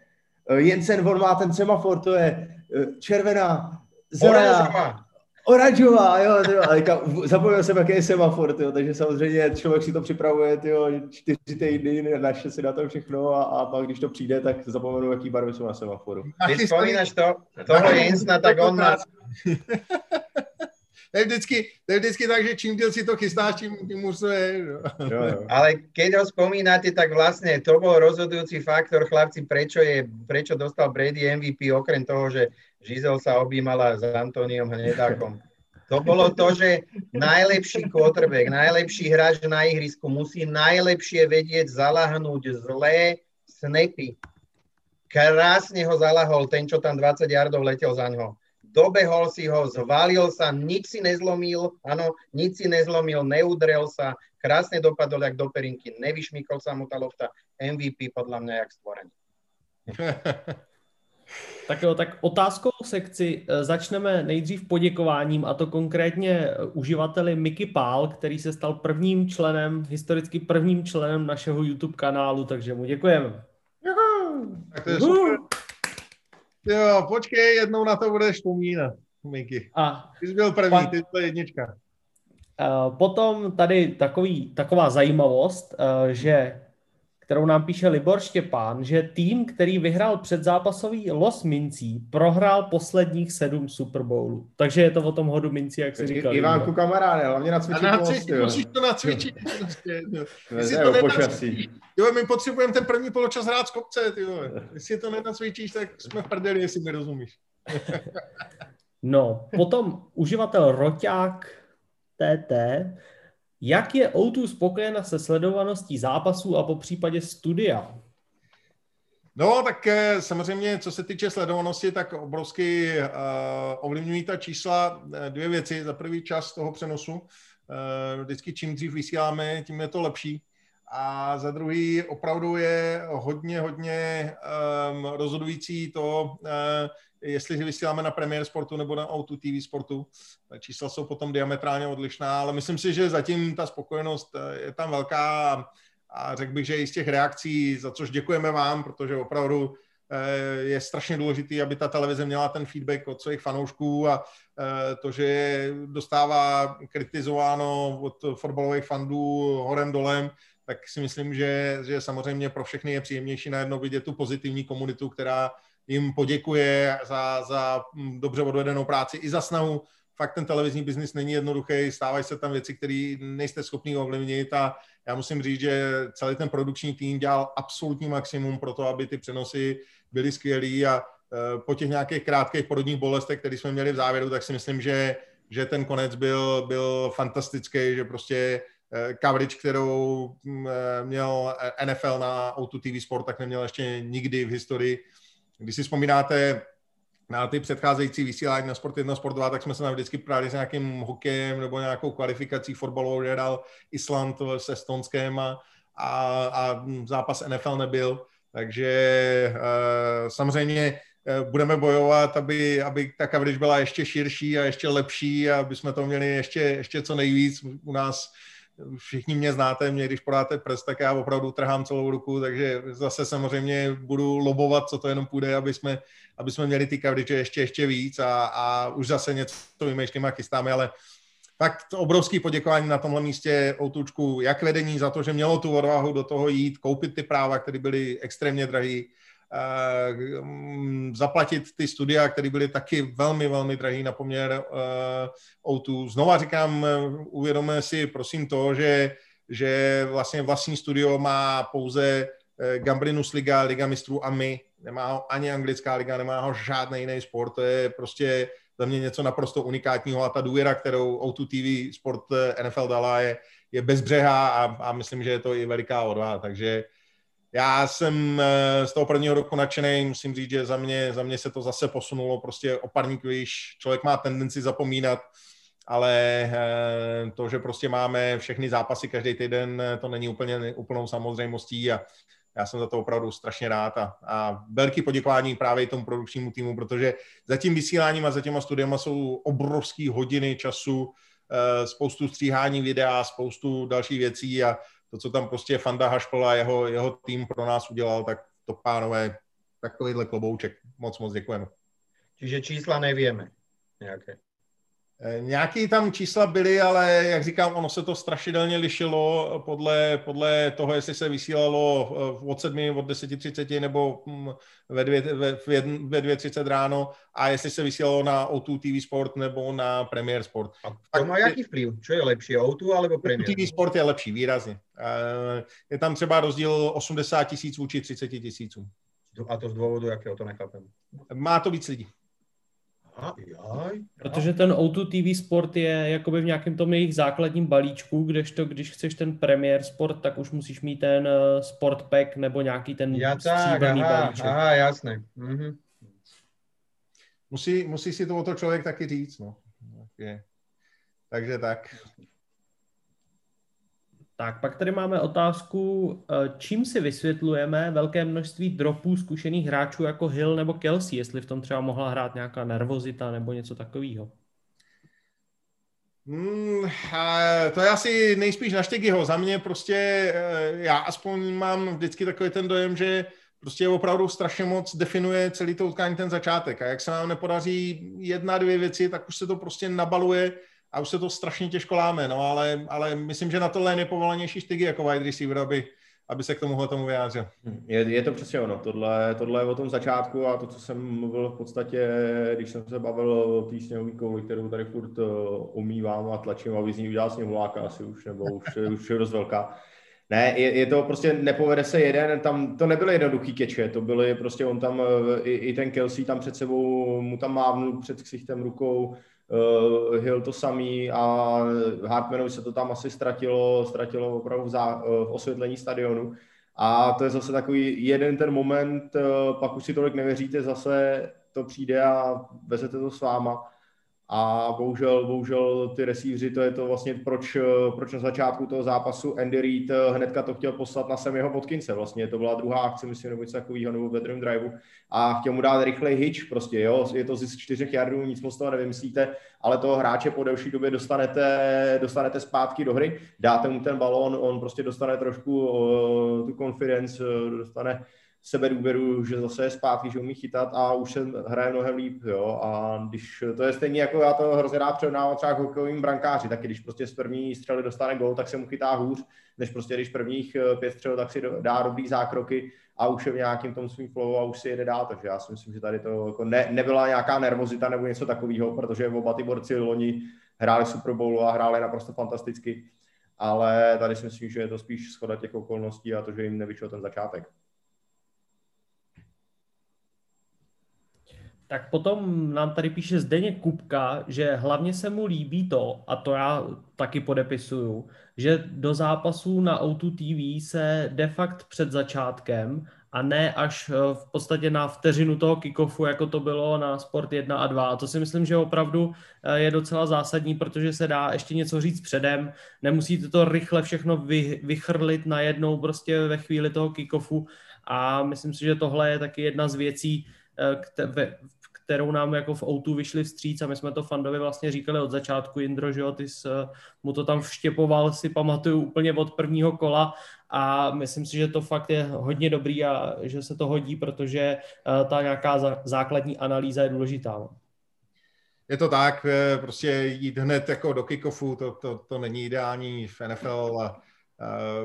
eh, Jensen, on má ten semafor, to je eh, červená, zelená, oranžová, jo, tyjo. A teďka zapomněl jsem, jaký je semafor, tyjo, takže samozřejmě člověk si to připravuje, tyjo, čtyři týdny, naše si na to všechno a, a pak, když to přijde, tak zapomenu, jaký barvy jsou na semaforu. Když vzpomínáš to, toho Jensna, tak on nás, to je vždycky, to je vždycky tak, že čím díl si to chystáš, tím, tím už to je. Jo, jo. Ale keď ho spomínate, tak vlastne to bol rozhodujúci faktor, chlapci, prečo, je, prečo dostal Brady MVP, okrem toho, že Žizel sa objímala s Antoniom Hnedákom. To bolo to, že najlepší quarterback, najlepší hráč na ihrisku musí najlepšie vedieť zalahnúť zlé snapy. Krásne ho zalahol ten, čo tam 20 yardov letel za ňo dobehol si ho, zvalil sa, nič si nezlomil, áno, nič si nezlomil, neudrel sa, krásne dopadol jak do perinky, nevyšmykol sa mu tá lofta, MVP podľa mňa jak stvorený. Tak jo, tak otázkou sekci eh, začneme nejdřív poděkováním a to konkrétně eh, uživateli Mickey Pál, který se stal prvním členem, historicky prvním členem našeho YouTube kanálu, takže mu děkujeme. Tak to je super. Jo, počkej, jednou na to budeš vzpomínat, Miky. A ty jsi byl první, pa... ty jsi byl jednička. Uh, potom tady takový, taková zajímavost, že kterou nám píše Libor Štěpán, že tým, který vyhrál předzápasový los mincí, prohrál posledních sedm Super Bowlů. Takže je to o tom hodu mincí, jak si říkal. Ivánku kamaráde, hlavně na most, Musíš to nacvičit. Prostě, no. to, to Jo, my potřebujeme ten první poločas hrát z kopce, ty Jestli to nenacvičíš, tak jsme v prdeli, jestli mi rozumíš. no, potom uživatel Roťák TT jak je O2 spokojena se sledovaností zápasů a po případě studia? No, tak eh, samozřejmě, co se týče sledovanosti, tak obrovsky uh, ovlivňují ta čísla eh, dvě věci. Za prvý čas toho přenosu. Uh, vždycky čím dřív vysíláme, tím je to lepší. A za druhý opravdu je hodně, hodně um, rozhodující to, uh, jestli vysíláme na Premier Sportu nebo na Auto TV Sportu. Čísla jsou potom diametrálně odlišná, ale myslím si, že zatím ta spokojenost eh, je tam velká a řekl bych, že i z těch reakcí, za což děkujeme vám, protože opravdu eh, je strašně důležitý, aby ta televize měla ten feedback od svých fanoušků a eh, to, že dostává kritizováno od fotbalových fandů horem dolem, tak si myslím, že, že samozřejmě pro všechny je příjemnější najednou vidět tu pozitivní komunitu, která jim poděkuje za, za hm, dobře odvedenou práci i za snahu. Fakt ten televizní biznis není jednoduchý, stávají se tam věci, které nejste schopni ovlivnit a já musím říct, že celý ten produkční tým dělal absolutní maximum pro to, aby ty přenosy byly skvělý a eh, po těch nějakých krátkých porodních bolestech, které jsme měli v závěru, tak si myslím, že, že ten konec byl, byl fantastický, že prostě eh, coverage, kterou hm, eh, měl NFL na O2 TV Sport, tak neměl ještě nikdy v historii. Když si vzpomínáte na ty předcházející vysílání na Sport 1, Sport 2, tak jsme se tam vždycky právě s nějakým hokejem nebo nějakou kvalifikací fotbalovou, dal Island s Estonskem a, a, a zápas NFL nebyl. Takže uh, samozřejmě uh, budeme bojovat, aby, aby ta coverage byla ještě širší a ještě lepší, aby jsme to měli ještě, ještě co nejvíc. U nás všichni mě znáte, mě když podáte prst, tak já opravdu trhám celou ruku, takže zase samozřejmě budu lobovat, co to jenom půjde, aby jsme, aby jsme měli ty coverage ještě, ještě víc a, a už zase něco vymýšlíme a chystáme, ale fakt obrovský poděkování na tomhle místě Outučku, jak vedení za to, že mělo tu odvahu do toho jít, koupit ty práva, které byly extrémně drahé, zaplatit ty studia, které byly taky velmi, velmi drahé na poměr uh, O2. Znova říkám, uvědomíme si prosím to, že, že vlastně vlastní studio má pouze Gambrinus Liga, Liga mistrů a my. Nemá ho ani anglická liga, nemá ho žádný jiný sport. To je prostě za mě něco naprosto unikátního a ta důvěra, kterou O2 TV Sport NFL dala, je, je bezbřehá a, a myslím, že je to i veliká odvaha. Takže já jsem eh, z toho prvního roku nadšený, musím říct, že za mě, za mě se to zase posunulo prostě o parník výš. Člověk má tendenci zapomínat, ale eh, to, že prostě máme všechny zápasy každý týden, to není úplně úplnou samozřejmostí a já jsem za to opravdu strašně rád a, a velký poděkování právě tomu produkčnímu týmu, protože za tím vysíláním a za těma studiema jsou obrovské hodiny času, eh, spoustu stříhání videa, spoustu dalších věcí a to, co tam prostě Fanda Hašpol a jeho, jeho tým pro nás udělal, tak to pánové, takovýhle klobouček. Moc, moc děkujeme. Čiže čísla nevieme nějaké. Eh, nějaký tam čísla byly, ale jak říkám, ono se to strašidelně lišilo podle, podle toho, jestli se vysílalo eh, od 7, od 10.30 nebo hm, ve 2.30 ve, ve ráno a jestli se vysílalo na O2 TV Sport nebo na Premier Sport. A to má jaký vplyv? Co je lepší, O2 alebo Premier? TV Sport je lepší, výrazně. Eh, je tam třeba rozdíl 80 tisíc vůči 30 tisícům. A to z důvodu, jakého to nechápem? Má to víc lidí. Protože ten O2 TV Sport je jakoby v nějakém tom jejich základním balíčku, kdežto když chceš ten Premier Sport, tak už musíš mít ten uh, Sport Pack nebo nějaký ten ja, stříbrný aha, balíček. Aha, jasné. Mhm. Musí, musí si to o to člověk taky říct, no. Okay. Takže tak. Tak, pak tady máme otázku, eh, čím si vysvětlujeme velké množství dropů zkušených hráčů jako Hill nebo Kelsey, jestli v tom třeba mohla hrát nějaká nervozita nebo něco takového? Hmm, to je asi nejspíš na Štegyho. Za mě prostě, eh, já aspoň mám vždycky takový ten dojem, že prostě opravdu strašně moc definuje celý to utkání ten začátek. A jak se nám nepodaří jedna, dvě věci, tak už se to prostě nabaluje a už se to strašně těžko láme, no ale, ale myslím, že na tohle je nejpovolanější štygy jako wide receiver, aby, aby se k tomuhle tomu vyjádřil. Je, je to přesně ono, tohle, tohle je o tom začátku a to, co jsem mluvil v podstatě, když jsem se bavil o té sněhové kouli, kterou tady furt eh, umývám a tlačím, aby z ní udělal sněhuláka asi už, nebo už, už je dost velká. Ne, je, je, to prostě, nepovede se jeden, tam to nebyly jednoduchý keče, to byly prostě, on tam, eh, i, i ten Kelsey tam před sebou, mu tam mávnul před ksichtem rukou, uh, Hill to samý a Hartmanovi se to tam asi ztratilo, ztratilo opravdu v, zá, uh, v osvětlení stadionu. A to je zase takový jeden ten moment, uh, pak už si tolik nevěříte, zase to přijde a vezete to s váma a bohužel, bohužel ty receiveři, to je to vlastně, proč, proč na začátku toho zápasu Andy Reid eh, hnedka to chtěl poslat na sem jeho podkince. Vlastně to byla druhá akce, myslím, nebo něco takového, nebo ve druhém driveu. A chtěl mu dát rychlej hitch, prostě, jo, je to z čtyřech jardů, nic moc toho nevymyslíte, ale toho hráče po delší době dostanete, dostanete zpátky do hry, dáte mu ten balón, on prostě dostane trošku uh, tu confidence, dostane důvěru, že zase je zpátky, že umí chytat a už se hraje mnohem líp, jo, a když, to je stejně jako já to hrozně rád přednávám třeba hokejovým brankáři, taky když prostě z první střely dostane gol, tak se mu chytá hůř, než prostě když prvních eh, pět střel, tak si dá dobrý zákroky a už je v nějakým tom svým flow a už si jede dál, takže já si myslím, že tady to jako ne, nebyla nějaká nervozita nebo něco takového, protože oba ty borci loni hráli Super Bowlu a hráli naprosto fantasticky, ale tady si myslím, že je to spíš schoda těch okolností a to, že jim nevyšel ten začátek. Tak potom nám tady píše Zdeně Kupka, že hlavně se mu líbí to, a to já taky podepisuju, že do zápasů na O2 TV se de facto před začátkem a ne až eh, v podstatě na vteřinu toho kickoffu, jako to bylo na Sport 1 a 2. A to si myslím, že opravdu eh, je docela zásadní, protože se dá ještě něco říct předem, nemusíte to rychle všechno vy, vychrlit najednou prostě ve chvíli toho kickoffu a myslím si, že tohle je taky jedna z věcí, eh, kterou nám jako v Outu vyšli vstříc a my jsme to fandovi vlastně říkali od začátku, Indro, že jo, ty jsi mu to tam vštěpoval, si pamatuju úplně od prvního kola a myslím si, že to fakt je hodně dobrý a že se to hodí, protože eh, ta nějaká základní analýza je důležitá. No. Je to tak, eh, prostě jít hned jako do kickoffu, to, to, to není ideální v NFL a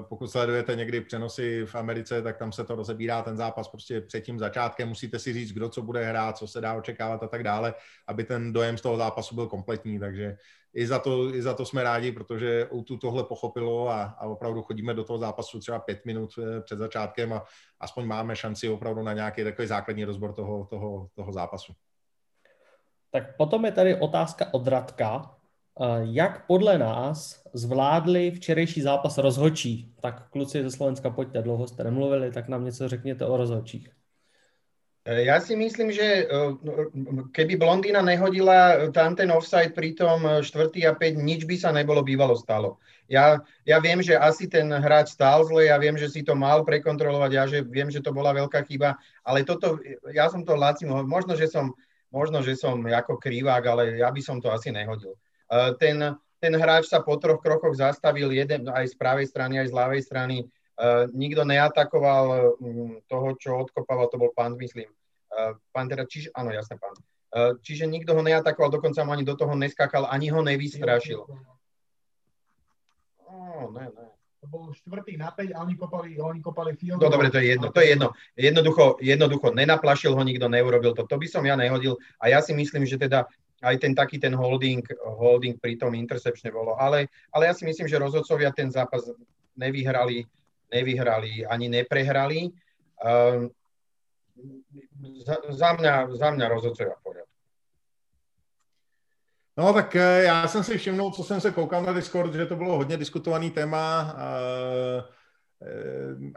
pokud sledujete někdy přenosy v Americe, tak tam se to rozebírá ten zápas prostě před tím začátkem. Musíte si říct, kdo co bude hrát, co se dá očekávat a tak dále, aby ten dojem z toho zápasu byl kompletní. Takže i za to, i za to jsme rádi, protože tu tohle pochopilo a, a opravdu chodíme do toho zápasu třeba pět minut eh, před začátkem a aspoň máme šanci opravdu na nějaký takový základní rozbor toho, toho, toho zápasu. Tak potom je tady otázka od Radka. Jak podle nás zvládli včerejší zápas rozhočí? Tak kluci ze Slovenska, pojďte, dlouho jste nemluvili, tak nám něco řekněte o rozhočích. E, ja si myslím, že e, keby Blondýna nehodila tam ten offside pri tom 4. a 5, nič by sa nebolo bývalo stalo. Ja, ja viem, že asi ten hráč stál zle, ja viem, že si to mal prekontrolovať, ja že viem, že to bola veľká chyba, ale toto, ja som to Lacim, možno, že som, možno, že som ako krivák, ale ja by som to asi nehodil. Eh, ten, ten hráč sa po troch krokoch zastavil jeden aj z pravej strany, aj z ľavej strany. Uh, nikto neatakoval um, toho, čo odkopával, to bol pán, myslím. Uh, pán teda, čiže, áno, jasne, pán. Čiže nikto ho neatakoval, dokonca mu ani do toho neskakal, ani ho nevystrašil. Oh, ne, ne. To bol štvrtý na 5 a oni kopali, oni kopali field. No dobre, to je jedno, to je jedno. Jednoducho, jednoducho nenaplašil ho, nikto neurobil to. To by som ja nehodil a ja si myslím, že teda aj ten taký ten holding, holding pri tom intercepčne bolo. Ale, ale ja si myslím, že rozhodcovia ten zápas nevyhrali, nevyhrali ani neprehrali. Um, za, za, mňa, za mňa rozhodcovia v poriadku. No tak eh, já jsem si všimnul, co jsem se koukal na Discord, že to bylo hodně diskutovaný téma. Uh,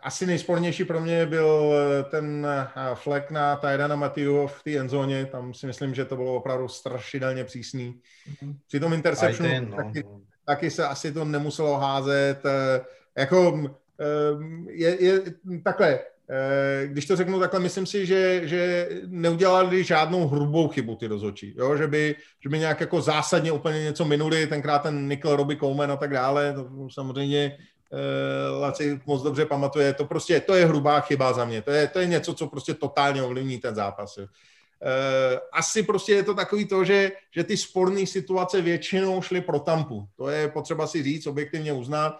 asi nejspornější pro mě byl eh, ten eh, flek na Tyrana Matiu v té endzóně, tam si myslím, že to bylo opravdu strašidelně přísný. Mhm. Při tom interceptionu ten, no. taky, taky se asi to nemuselo házet. Jako je, je takhle, když to řeknu takhle, myslím si, že, že neudělali žádnou hrubou chybu ty rozhodčí, jo? Že, by, že by nějak jako zásadně úplně něco minuli, tenkrát ten Nickel, Robbie Coleman a tak dále, to samozřejmě Laci moc dobře pamatuje, to prostě, to je hrubá chyba za mě, to je, to je něco, co prostě totálně ovlivní ten zápas. Uh, asi prostě je to takový to, že, že ty sporné situace většinou šly pro tampu. To je potřeba si říct, objektivně uznat,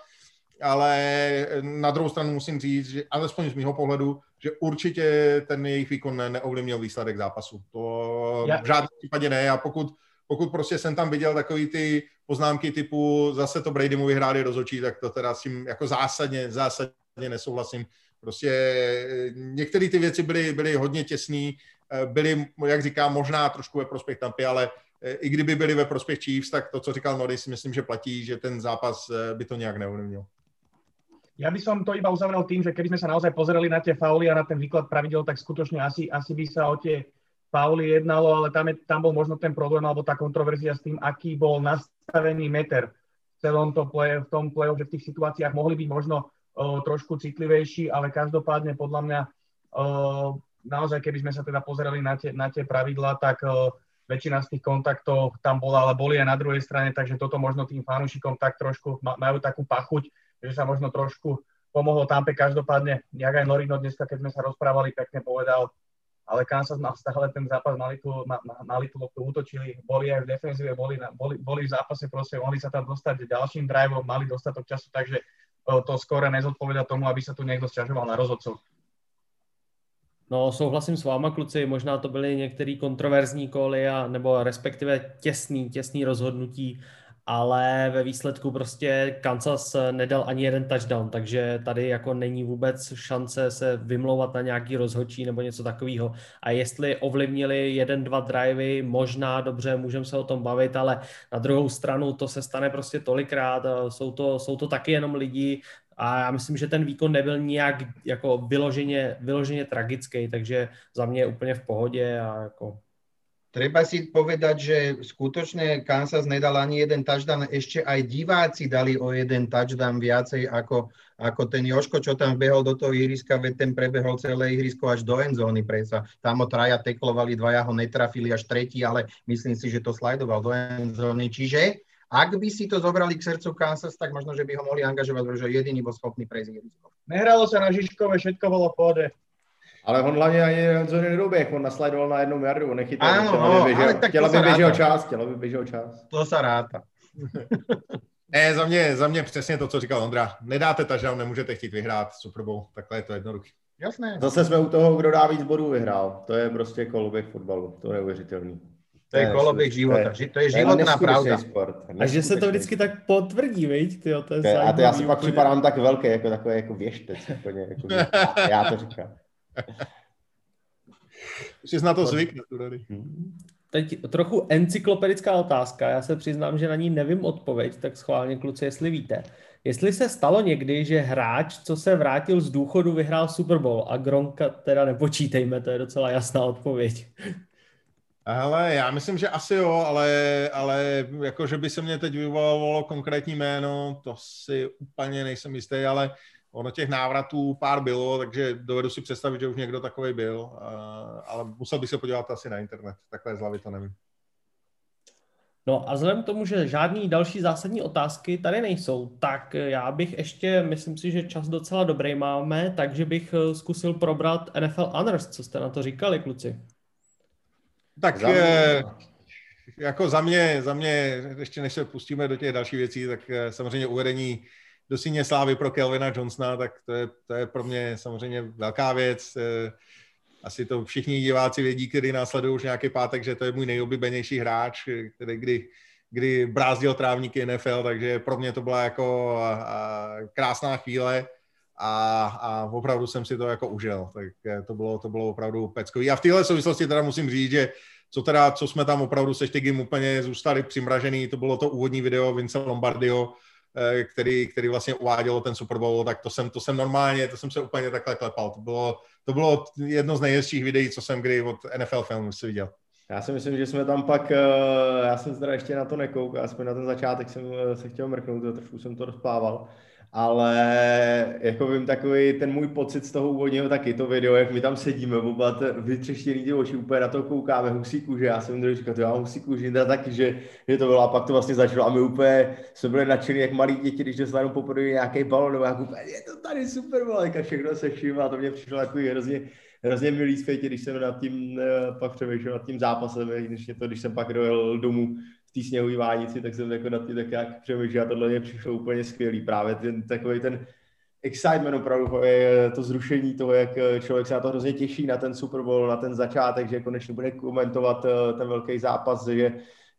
ale na druhou stranu musím říct, že alespoň z mého pohledu, že určitě ten jejich výkon ne, neovlivnil výsledek zápasu. To v žádném případě ne a pokud, pokud prostě jsem tam viděl takový ty poznámky typu zase to Brady mu vyhráli rozhodčí, tak to teda s tím jako zásadně, zásadně nesouhlasím. Prostě eh, některé ty věci byly, byly hodně těsné, eh, byly, jak říkám, možná trošku ve prospěch Tampy, ale eh, i kdyby byly ve prospěch Chiefs, tak to, co říkal Norris, myslím, že platí, že ten zápas by to nějak neovlivnil. Ja by som to iba uzavrel tým, že keby sme sa naozaj pozerali na tie fauly a na ten výklad pravidel, tak skutočne asi, asi by sa o tie fauly jednalo, ale tam, je, tam bol možno ten problém alebo tá kontroverzia s tým, aký bol nastavený meter v celom to play, v tom play že v tých situáciách mohli byť možno uh, trošku citlivejší, ale každopádne podľa mňa uh, naozaj, keby sme sa teda pozerali na tie, na tie pravidla, tak uh, väčšina z tých kontaktov tam bola, ale boli aj na druhej strane, takže toto možno tým fanúšikom tak trošku majú takú pachuť, že sa možno trošku pomohol Tampe. Každopádne, jak aj Norino dneska, keď sme sa rozprávali, pekne povedal, ale Kansas mal stále ten zápas, mali tu, ma, mali tu loptu, útočili, boli aj v defenzíve, boli, boli, boli v zápase, proste mohli sa tam dostať ďalším driveom, mali dostatok času, takže to skoro nezodpoveda tomu, aby sa tu niekto sťažoval na rozhodcov. No, souhlasím s váma, kluci, možná to byly některé kontroverzní koly, a, nebo respektive těsný, těsný rozhodnutí, ale ve výsledku prostě Kansas nedal ani jeden touchdown, takže tady jako není vůbec šance se vymlouvat na nějaký rozhodčí nebo něco takového. A jestli ovlivnili jeden, dva drivey, možná dobře, můžeme se o tom bavit, ale na druhou stranu to se stane prostě tolikrát, jsou to, jsou to taky jenom lidi, a já myslím, že ten výkon nebyl nijak jako vyloženě, vyloženě tragický, takže za mě je úplně v pohodě a jako Treba si povedať, že skutočne Kansas nedal ani jeden touchdown, ešte aj diváci dali o jeden touchdown viacej ako, ako ten Joško, čo tam behol do toho ihriska, veď ten prebehol celé ihrisko až do endzóny predsa. Tam ho traja teklovali, dvaja ho netrafili až tretí, ale myslím si, že to slajdoval do endzóny. Čiže ak by si to zobrali k srdcu Kansas, tak možno, že by ho mohli angažovať, pretože jediný bol schopný prejsť ihrisko. Nehralo sa na Žižkové, všetko bolo v pohode. Ale on hlavně ani zóny nedoběh, on naslajdoval na jednu jardu, on nechytal. Áno, no, běžel, ale tak chtěla to by běžel ráta. čas, chtěla by běžel čas. To sa ráta. Ne, za mě, za mě přesně to, co říkal Ondra. Nedáte touchdown, nemůžete chtít vyhrát Super Bowl. Takhle je to jednoduché. Jasné. Zase jsme u toho, kdo dá víc bodů vyhrál. To je prostě koloběh fotbalu, to je neuvěřitelný. To je koloběh života. Ži- To je životná pravda. Sport, A že se to vždycky tak potvrdí, viď? Tyjo, to je To je- A to já si pak připadám tak velký, jako takový jako věštec. Úplně, jako, já to říkám. Jsi na to zvykne. Teď trochu encyklopedická otázka, já se přiznám, že na ní nevím odpověď, tak schválně kluci, jestli víte. Jestli se stalo někdy, že hráč, co se vrátil z důchodu, vyhrál Super Bowl a Gronka teda nepočítejme, to je docela jasná odpověď. Hele, já myslím, že asi jo, ale, ale jako, že by se mě teď vyvolalo konkrétní jméno, to si úplně nejsem jistý, ale ono těch návratů pár bylo, takže dovedu si představit, že už někdo takový byl, ale musel bych se podívat asi na internet, takhle z hlavy to nevím. No a vzhledem k tomu, že žádný další zásadní otázky tady nejsou, tak já bych ještě, myslím si, že čas docela dobrý máme, takže bych eh, zkusil probrat NFL Honors, co jste na to říkali, kluci. Tak Za mě- jako za mě, za mě, ještě než se pustíme do těch dalších věcí, tak eh, samozřejmě uvedení do síně slávy pro Kelvina Johnsona, tak to je, to je pro mě samozřejmě velká věc. Eh, Asi to všichni diváci vědí, kteří následují už nějaký pátek, že to je můj nejoblíbenější hráč, eh, který kdy, kdy brázdil trávníky NFL, takže pro mě to byla jako krásná chvíle a, a opravdu jsem si to jako užil, tak eh, to bylo, to bylo opravdu peckový. A v téhle souvislosti teda musím říct, že co teda, co jsme tam opravdu se Štegim úplně zůstali přimražený, to bylo to úvodní video Vince Lombardio, který, který vlastně uvádělo ten Super Bowl, tak to jsem, to jsem normálně, to jsem se úplně takhle klepal. To bylo, to bylo jedno z nejhezčích videí, co jsem kdy od NFL filmu si viděl. Já si myslím, že jsme tam pak, eh, já jsem teda ještě na to nekoukal, aspoň na ten začátek jsem eh, se chtěl mrknout, trošku jsem to rozplával, ale jako vím takový ten můj pocit z toho úvodního taky, to video, jak my tam sedíme, oba vytřeštěný ty oči, úplně na to koukáme, husí kůže, já jsem druhý říkal, to já husí kůži, teda taky, že, že to bylo. A pak to vlastně začalo a my úplně jsme byli nadšení jak malí děti, když dostanou poprvé nějaký balon, nebo jak úplně, je to tady super, vole, a všechno se vším. A to mě přišlo takový hrozně, hrozně milý zpětě, když jsem nad tím eh, pak přemýšlel nad tím zápasem, když, to, když jsem pak dojel domů té sněhové vánici, tak jsem jako nad tím tak nějak přemýšlel a tohle mě přišlo úplně skvělý. Právě ten takový ten excitement opravdu, je to zrušení toho, jak eh, člověk se na to hrozně těší, na ten Super Bowl, na ten začátek, že konečně bude komentovat eh, ten velký zápas, že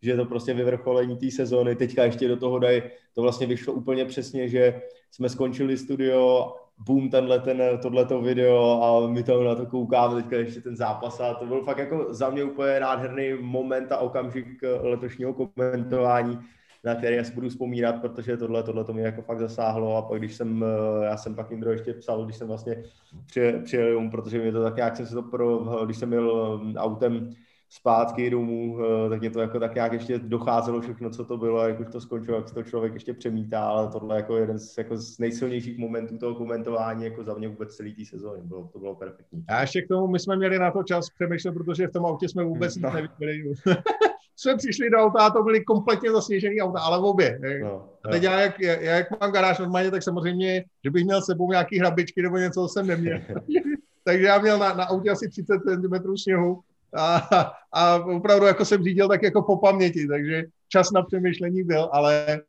že je to prostě vyvrcholení té sezóny. Teďka ještě do toho dají, to vlastně vyšlo úplně přesně, že jsme skončili studio, boom, tenhle, ten, tohleto video a my tam na to koukáme teďka ještě ten zápas a to byl fakt jako za mě úplně nádherný moment a okamžik letošního komentování, na který já si budu vzpomínat, protože tohle, tohle to mě jako fakt zasáhlo a pak když jsem, já jsem pak Indro ještě psal, když jsem vlastně přijel, přijel protože mě to tak nějak jsem se to pro, když jsem jel autem zpátky domů, tak mě to jako tak nějak ještě docházelo všechno, co to bylo, jak už to skončilo, jak to člověk ještě přemítá, ale tohle jako jeden z, jako z nejsilnějších momentů toho komentování, jako za mě vůbec celý té sezóny, bylo, to bylo perfektní. A ještě k tomu, my jsme měli na to čas přemýšlet, protože v tom autě jsme vůbec No. no. neviděli. jsme přišli do auta a to byly kompletně zasněžený auta, ale v obě. No, a teď já jak, já, jak mám garáž normálně, tak samozřejmě, že bych měl sebou nějaký hrabičky nebo něco, co jsem neměl. Takže já měl na, na autě asi 30 cm sněhu a, a opravdu jako jsem řídil tak jako po paměti, takže čas na přemýšlení byl, ale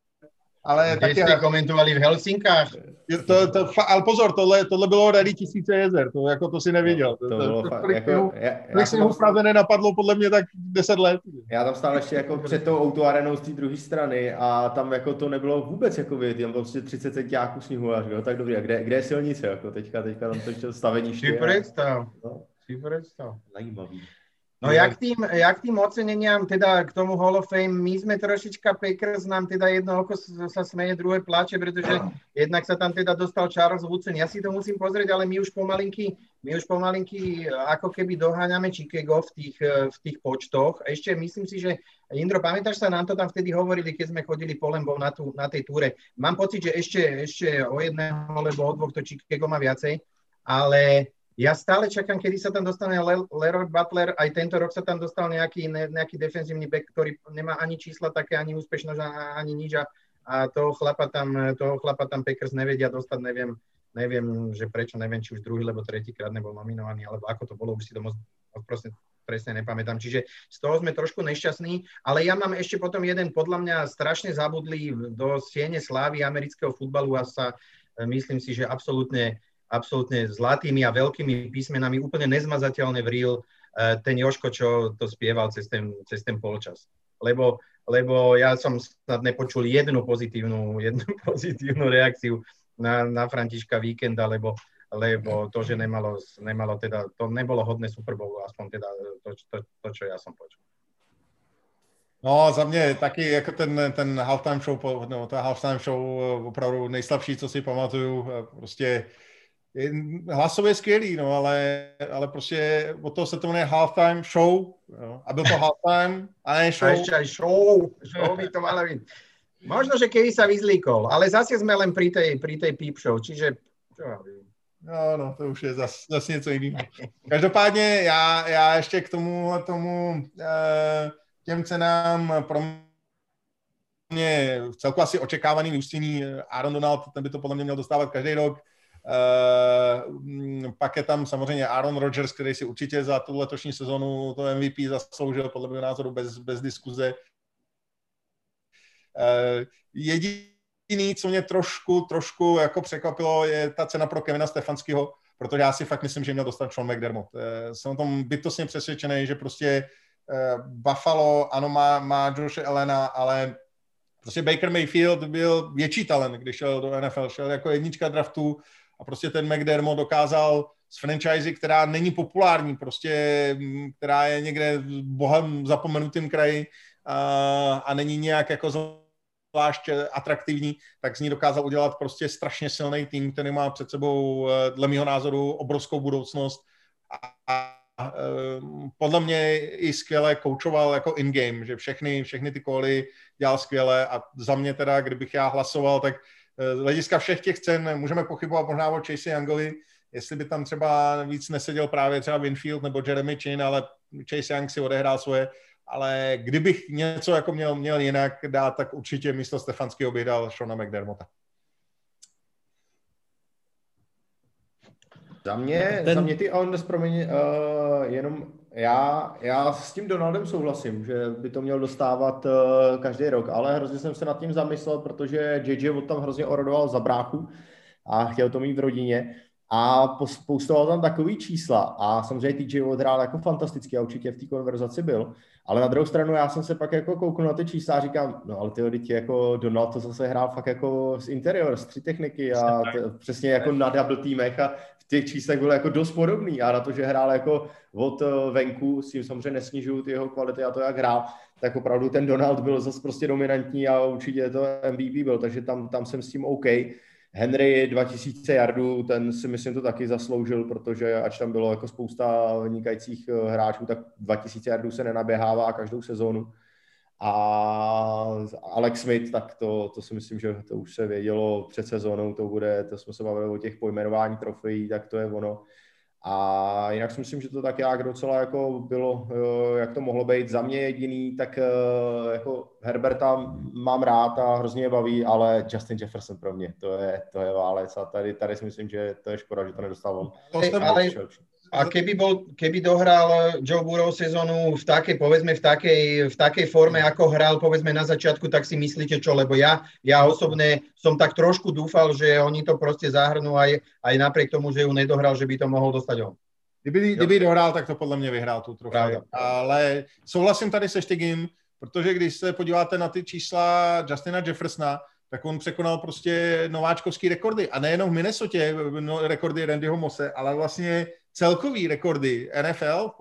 ale taky... jste komentovali v Helsinkách. To, to, ale pozor, tohle, tohle bylo rally tisíce jezer, to, jako to si nevěděl. To, to, to, to, to jako, já, sněhu v Praze nenapadlo podle mě tak 10 let. Já tam stál ještě jako před tou autoarenou z té druhé strany a tam jako to nebylo vůbec jako vidět, tam prostě 30 centiáků sněhu, až, jo, tak dobrý, a kde, kde je silnice, jako teďka, teďka tam to ještě stavení. Si představ, no. si představ. Zajímavý. No jak tým, jak tým oceneniam, teda k tomu Hall of Fame, my sme trošička Packers, nám teda jedno oko sa smeje, druhé plače, pretože jednak sa tam teda dostal Charles Woodson. Ja si to musím pozrieť, ale my už pomalinky, my už pomalinky ako keby doháňame Chicago v tých, v tých počtoch. Ešte myslím si, že Indro, pamätáš sa, nám to tam vtedy hovorili, keď sme chodili po Lembov na, tú, na tej túre. Mám pocit, že ešte, ešte o jedného alebo o dvoch to Chicago má viacej, ale ja stále čakám, kedy sa tam dostane Leroy Butler, aj tento rok sa tam dostal nejaký, nejaký defenzívny back, ktorý nemá ani čísla také, ani úspešnosť, ani nič a, a toho, chlapa tam, toho chlapa tam Packers nevedia dostať, neviem, neviem, že prečo, neviem, či už druhý, lebo tretíkrát nebol nominovaný, alebo ako to bolo, už si to moc, proste presne nepamätám. Čiže z toho sme trošku nešťastní, ale ja mám ešte potom jeden, podľa mňa strašne zabudlý do siene slávy amerického futbalu a sa myslím si, že absolútne absolútne zlatými a veľkými písmenami, úplne nezmazateľne vril eh, ten Joško, čo to spieval cez ten, cez ten polčas. Lebo, lebo ja som snad nepočul jednu pozitívnu, jednu pozitívnu reakciu na, na Františka Víkenda, lebo, lebo to, že nemalo, nemalo teda, to nebolo hodné Super Bowlu, aspoň teda to, to, to, čo ja som počul. No, za mě taky jako ten, ten halftime show, no, ta halftime show opravdu nejslabší, co si pamatuju, prostě hlasově skvělý, no, ale, ale prostě od toho se to jmenuje halftime show, jo, a byl to halftime a ne show. A ešte aj show, show by to malo byť. Možno, že keby sa vyzlíkol, ale zase sme len pri tej, pri tej peep show, čiže No, no, to už je zase zas něco jiného. Každopádně já, já ještě k tomu, tomu eh, těm cenám pro mě celku asi očekávaný vyústění Aaron Donald, ten by to podle mě měl dostávat každý rok. Uh, pak je tam samozřejmě Aaron Rodgers, který si určitě za tu letošní sezonu to MVP zasloužil, podle mého názoru bez, bez diskuze. Uh, jediný, co mě trošku, trošku jako překvapilo, je ta cena pro Kevina Stefanského, protože já si fakt myslím, že měl dostat Sean McDermott. Uh, jsem o tom bytostně přesvědčený, že prostě Buffalo, ano, má, má Josh Elena, ale prostě Baker Mayfield byl větší talent, když šel do NFL, šel jako jednička draftu, a prostě ten McDermott dokázal z franchise, která není populární, prostě, která je někde bohem zapomenutým kraji a, a není nějak jako zvlášť atraktivní, tak z ní dokázal udělat prostě strašně silný tým, který má před sebou, eh, dle mého názoru, obrovskou budoucnost. A, a eh, podle mě i skvěle koučoval jako in-game, že všechny, všechny ty koly dělal skvěle. A za mě teda, kdybych já hlasoval, tak z hlediska všech těch cen můžeme pochybovat možná o Chase Youngovi, jestli by tam třeba víc neseděl právě třeba Winfield nebo Jeremy Chin, ale Chase Young si odehrál svoje, ale kdybych něco jako měl, měl jinak dát, tak určitě místo Stefanského bych dal Shona McDermotta. Za mě, Ten... za mě ty on, promiň, uh, jenom já, já s tím Donaldem souhlasím, že by to měl dostávat uh, každý rok, ale hrozně jsem se nad tím zamyslel, protože JJ od tam hrozně orodoval za bráchu a chtěl to mít v rodině. A postoval tam takový čísla a samozřejmě TJ odhrál jako fantasticky a určitě v té konverzaci byl, ale na druhou stranu já jsem se pak jako kouknul na ty čísla a říkám, no ale ty teď jako Donald to zase hrál fakt jako z interior, z tři techniky a t- přesně jako na double týmech a v těch číslech bylo jako dost podobný a na to, že hrál jako od eh, venku, s tím samozřejmě nesnižuju ty jeho kvality a to, jak hrál, tak opravdu ten Donald byl zase prostě dominantní a určitě to MVP byl, takže tam, tam jsem s tím OK. Henry 2000 yardů, ten si myslím to taky zasloužil, protože ač tam bylo jako spousta vynikajících eh, hráčů, tak 2000 yardů se nenaběhává každou sezónu. A Alex Smith, tak to, to si myslím, že to už se vědělo před sezónou, to bude, to jsme se bavili o těch pojmenování trofejí, tak to je ono. A jinak si myslím, že to tak jak docela jako bylo, eh, jak to mohlo být. Za mě jediný, tak eh, jako Herberta mám rád a hrozně je baví, ale Justin Jefferson pro mě, to je, to je válec a tady, tady si myslím, že to je škoda, že to nedostal on. Hey, ale, a keby, bol, keby dohral Joe Burrow sezónu v takej, povedzme, v takej, v takej forme, ako hral, povedzme, na začiatku, tak si myslíte čo? Lebo ja, ja osobne som tak trošku dúfal, že oni to prostě zahrnú aj, aj napriek tomu, že ju nedohral, že by to mohl dostať on. Kdyby, kdyby dohrál, tak to podle mě vyhrál tu trochu. Ale souhlasím tady se Štegim, protože když se podíváte na ty čísla Justina Jeffersona, tak on překonal prostě nováčkovský rekordy. A nejenom v Minnesotě no, rekordy Randyho Mose, ale vlastně celkový rekordy NFL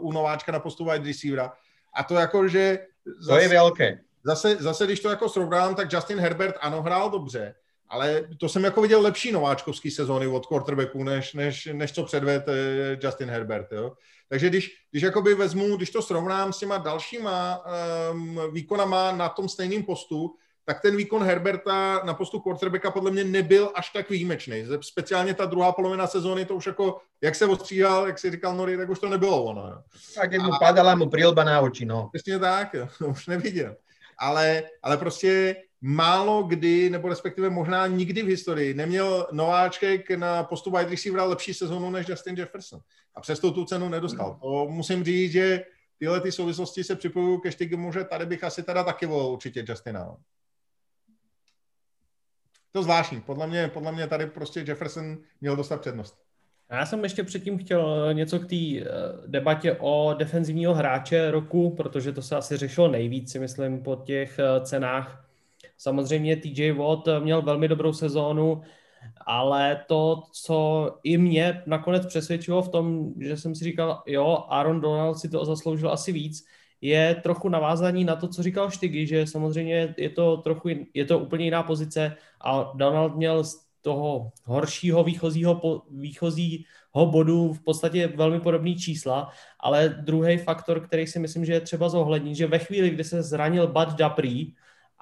u nováčka na postu wide receivera. A to jako, že... Zase, to je velké. Zase, zase, když to jako srovnám, tak Justin Herbert ano, hrál dobře, ale to jsem jako viděl lepší nováčkovský sezóny od quarterbacku, než, než, než co předved eh, Justin Herbert. Jo? Takže když, když jakoby vezmu, když to srovnám s těma dalšíma um, výkonama na tom stejném postu, tak ten výkon Herberta na postu quarterbacka podle mě nebyl až tak výjimečný. Speciálně ta druhá polovina sezóny, to už jako, jak se ostříhal, jak si říkal Nori, tak už to nebylo ono. Jo. Tak jak mu padala mu prilba na oči, no. Přesně tak, jo, už neviděl. Ale, ale prostě málo kdy, nebo respektive možná nikdy v historii, neměl nováček na postu wide receivera lepší sezónu než Justin Jefferson. A přesto tu cenu nedostal. To musím říct, že tyhle ty souvislosti se připojují ke Štygimu, že tady bych asi teda taky volil určitě Justina. To zvláštní. Podle mě, podle mě tady prostě Jefferson měl dostat přednost. Já jsem ještě předtím chtěl eh, něco k té eh, debatě o defenzivního hráče roku, protože to se asi řešilo nejvíc, si myslím, po těch eh, cenách. Samozřejmě TJ Watt měl velmi dobrou sezónu, ale to, co i mě nakonec přesvědčilo v tom, že jsem si říkal, jo, Aaron Donald si to zasloužil asi víc, je trochu navázání na to, co říkal Štygy, že samozřejmě je to trochu, je to úplně jiná pozice a Donald měl z toho horšího výchozího, výchozího bodu v podstatě velmi podobný čísla, ale druhý faktor, který si myslím, že je třeba zohlednit, že ve chvíli, kdy se zranil Bud Dupree,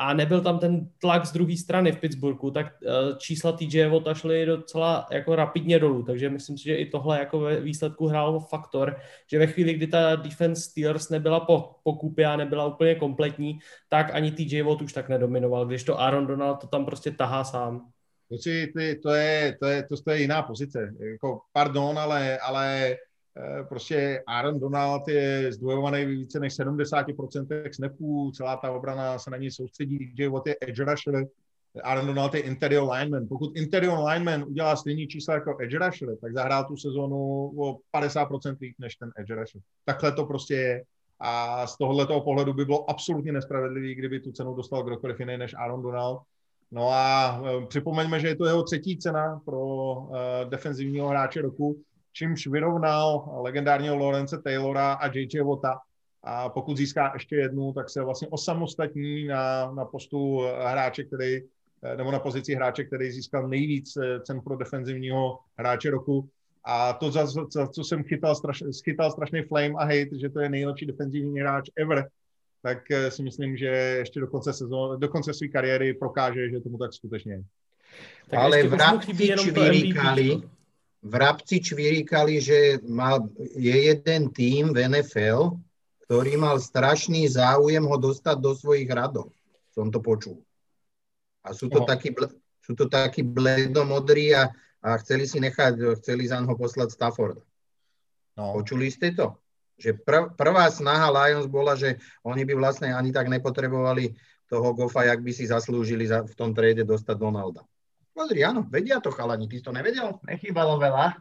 a nebyl tam ten tlak z druhé strany v Pittsburghu, tak eh, čísla TJ Vota šly docela jako rapidně dolů, takže myslím si, že i tohle jako ve výsledku hrál faktor, že ve chvíli, kdy ta defense Steelers nebyla po, po kupě a nebyla úplně kompletní, tak ani TJ Watt už tak nedominoval, když to Aaron Donald to tam prostě tahá sám. Kluci, ty, to, je, to, je, to, to je jiná pozice. Jako, pardon, ale, ale prostě Aaron Donald je zdvojovaný více než 70% snapů, celá ta obrana se na něj soustředí, DJ Watt je edge rusher, Aaron Donald je interior lineman. Pokud interior lineman udělá stejný čísla jako edge rusher, tak zahrál tu sezónu o 50% líp než ten edge rusher. Takhle to prostě je. A z tohoto pohledu by bylo absolutně nespravedlivý, kdyby tu cenu dostal kdokoliv jiný než Aaron Donald. No a eh, připomeňme, že je to jeho třetí cena pro uh, defenzivního hráče roku čímž vyrovnal legendárního Lorence Taylora a JJ Vota. A pokud získá ještě jednu, tak se vlastně osamostatní na, na postu hráče, který, nebo na pozici hráče, který získal nejvíc cen pro defenzivního hráče roku. A to, za, za co jsem chytal, straš, schytal strašný flame a hate, že to je nejlepší defenzivní hráč ever, tak eh, si myslím, že ještě do konce, sezon, do konce své kariéry prokáže, že tomu tak skutečně je. Tak Ale v rámci čvíríkali, vrabci čvíríkali, že mal, je jeden tým v NFL, ktorý mal strašný záujem ho dostať do svojich radov. Som to počul. A sú to, takí, sú to takí bledomodrí a, a chceli si nechať, chceli za ho poslať Stafford. No. Počuli ste to? Že prv, prvá snaha Lions bola, že oni by vlastne ani tak nepotrebovali toho Goffa, jak by si zaslúžili za, v tom trade dostať Donalda. Pozri, áno, vedia to chalani, ty si to nevedel? Nechýbalo veľa.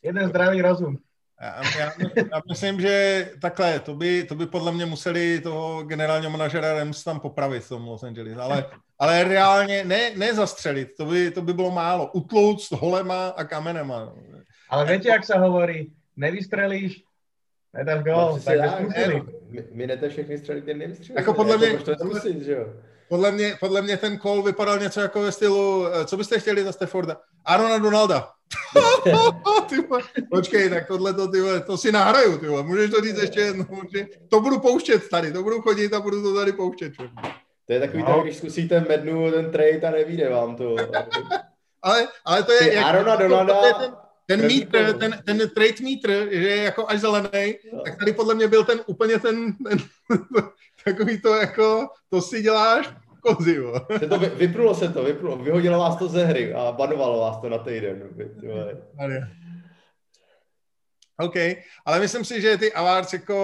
Jeden zdravý rozum. Já, já, já myslím, že takhle, to by, to by podle mě museli toho generálního manažera Rams tam popravit v tom Los Angeles, ale, ale reálně ne, ne zastřelit, to by, to by bylo málo. Utlouct holema a kamenema. Ale viete, jak sa hovorí, nevystrelíš, nedáš gol, no, takže skúsili. My, my ne všechny střelit, jen nevystřelíš. Jako podle mě, to zkusit, že jo? Podle mě, podle mě ten call vypadal něco jako ve stylu, eh, co byste chtěli za Stafforda? Arona Donalda. Počkej, tak tohle to, tyhle, to si nahraju, tyhle. můžeš to říct ještě jednou, to budu pouštět tady, to budu chodit a budu to tady pouštět. Čo? To je takový no. tak, když zkusíte mednu ten trade a nevíde vám to. ale, ale to je... Ty jak, Arona Donalda... To je ten, ten mítr, ten, ten trade mítr, že je jako až zelený, tak tady podle mě byl ten úplně ten, ten takový to jako, to si děláš kozy, Se to, vypnulo se to, vypnulo, vyhodilo vás to ze hry a banovalo vás to na týden. OK, ale myslím si, že ty awards jako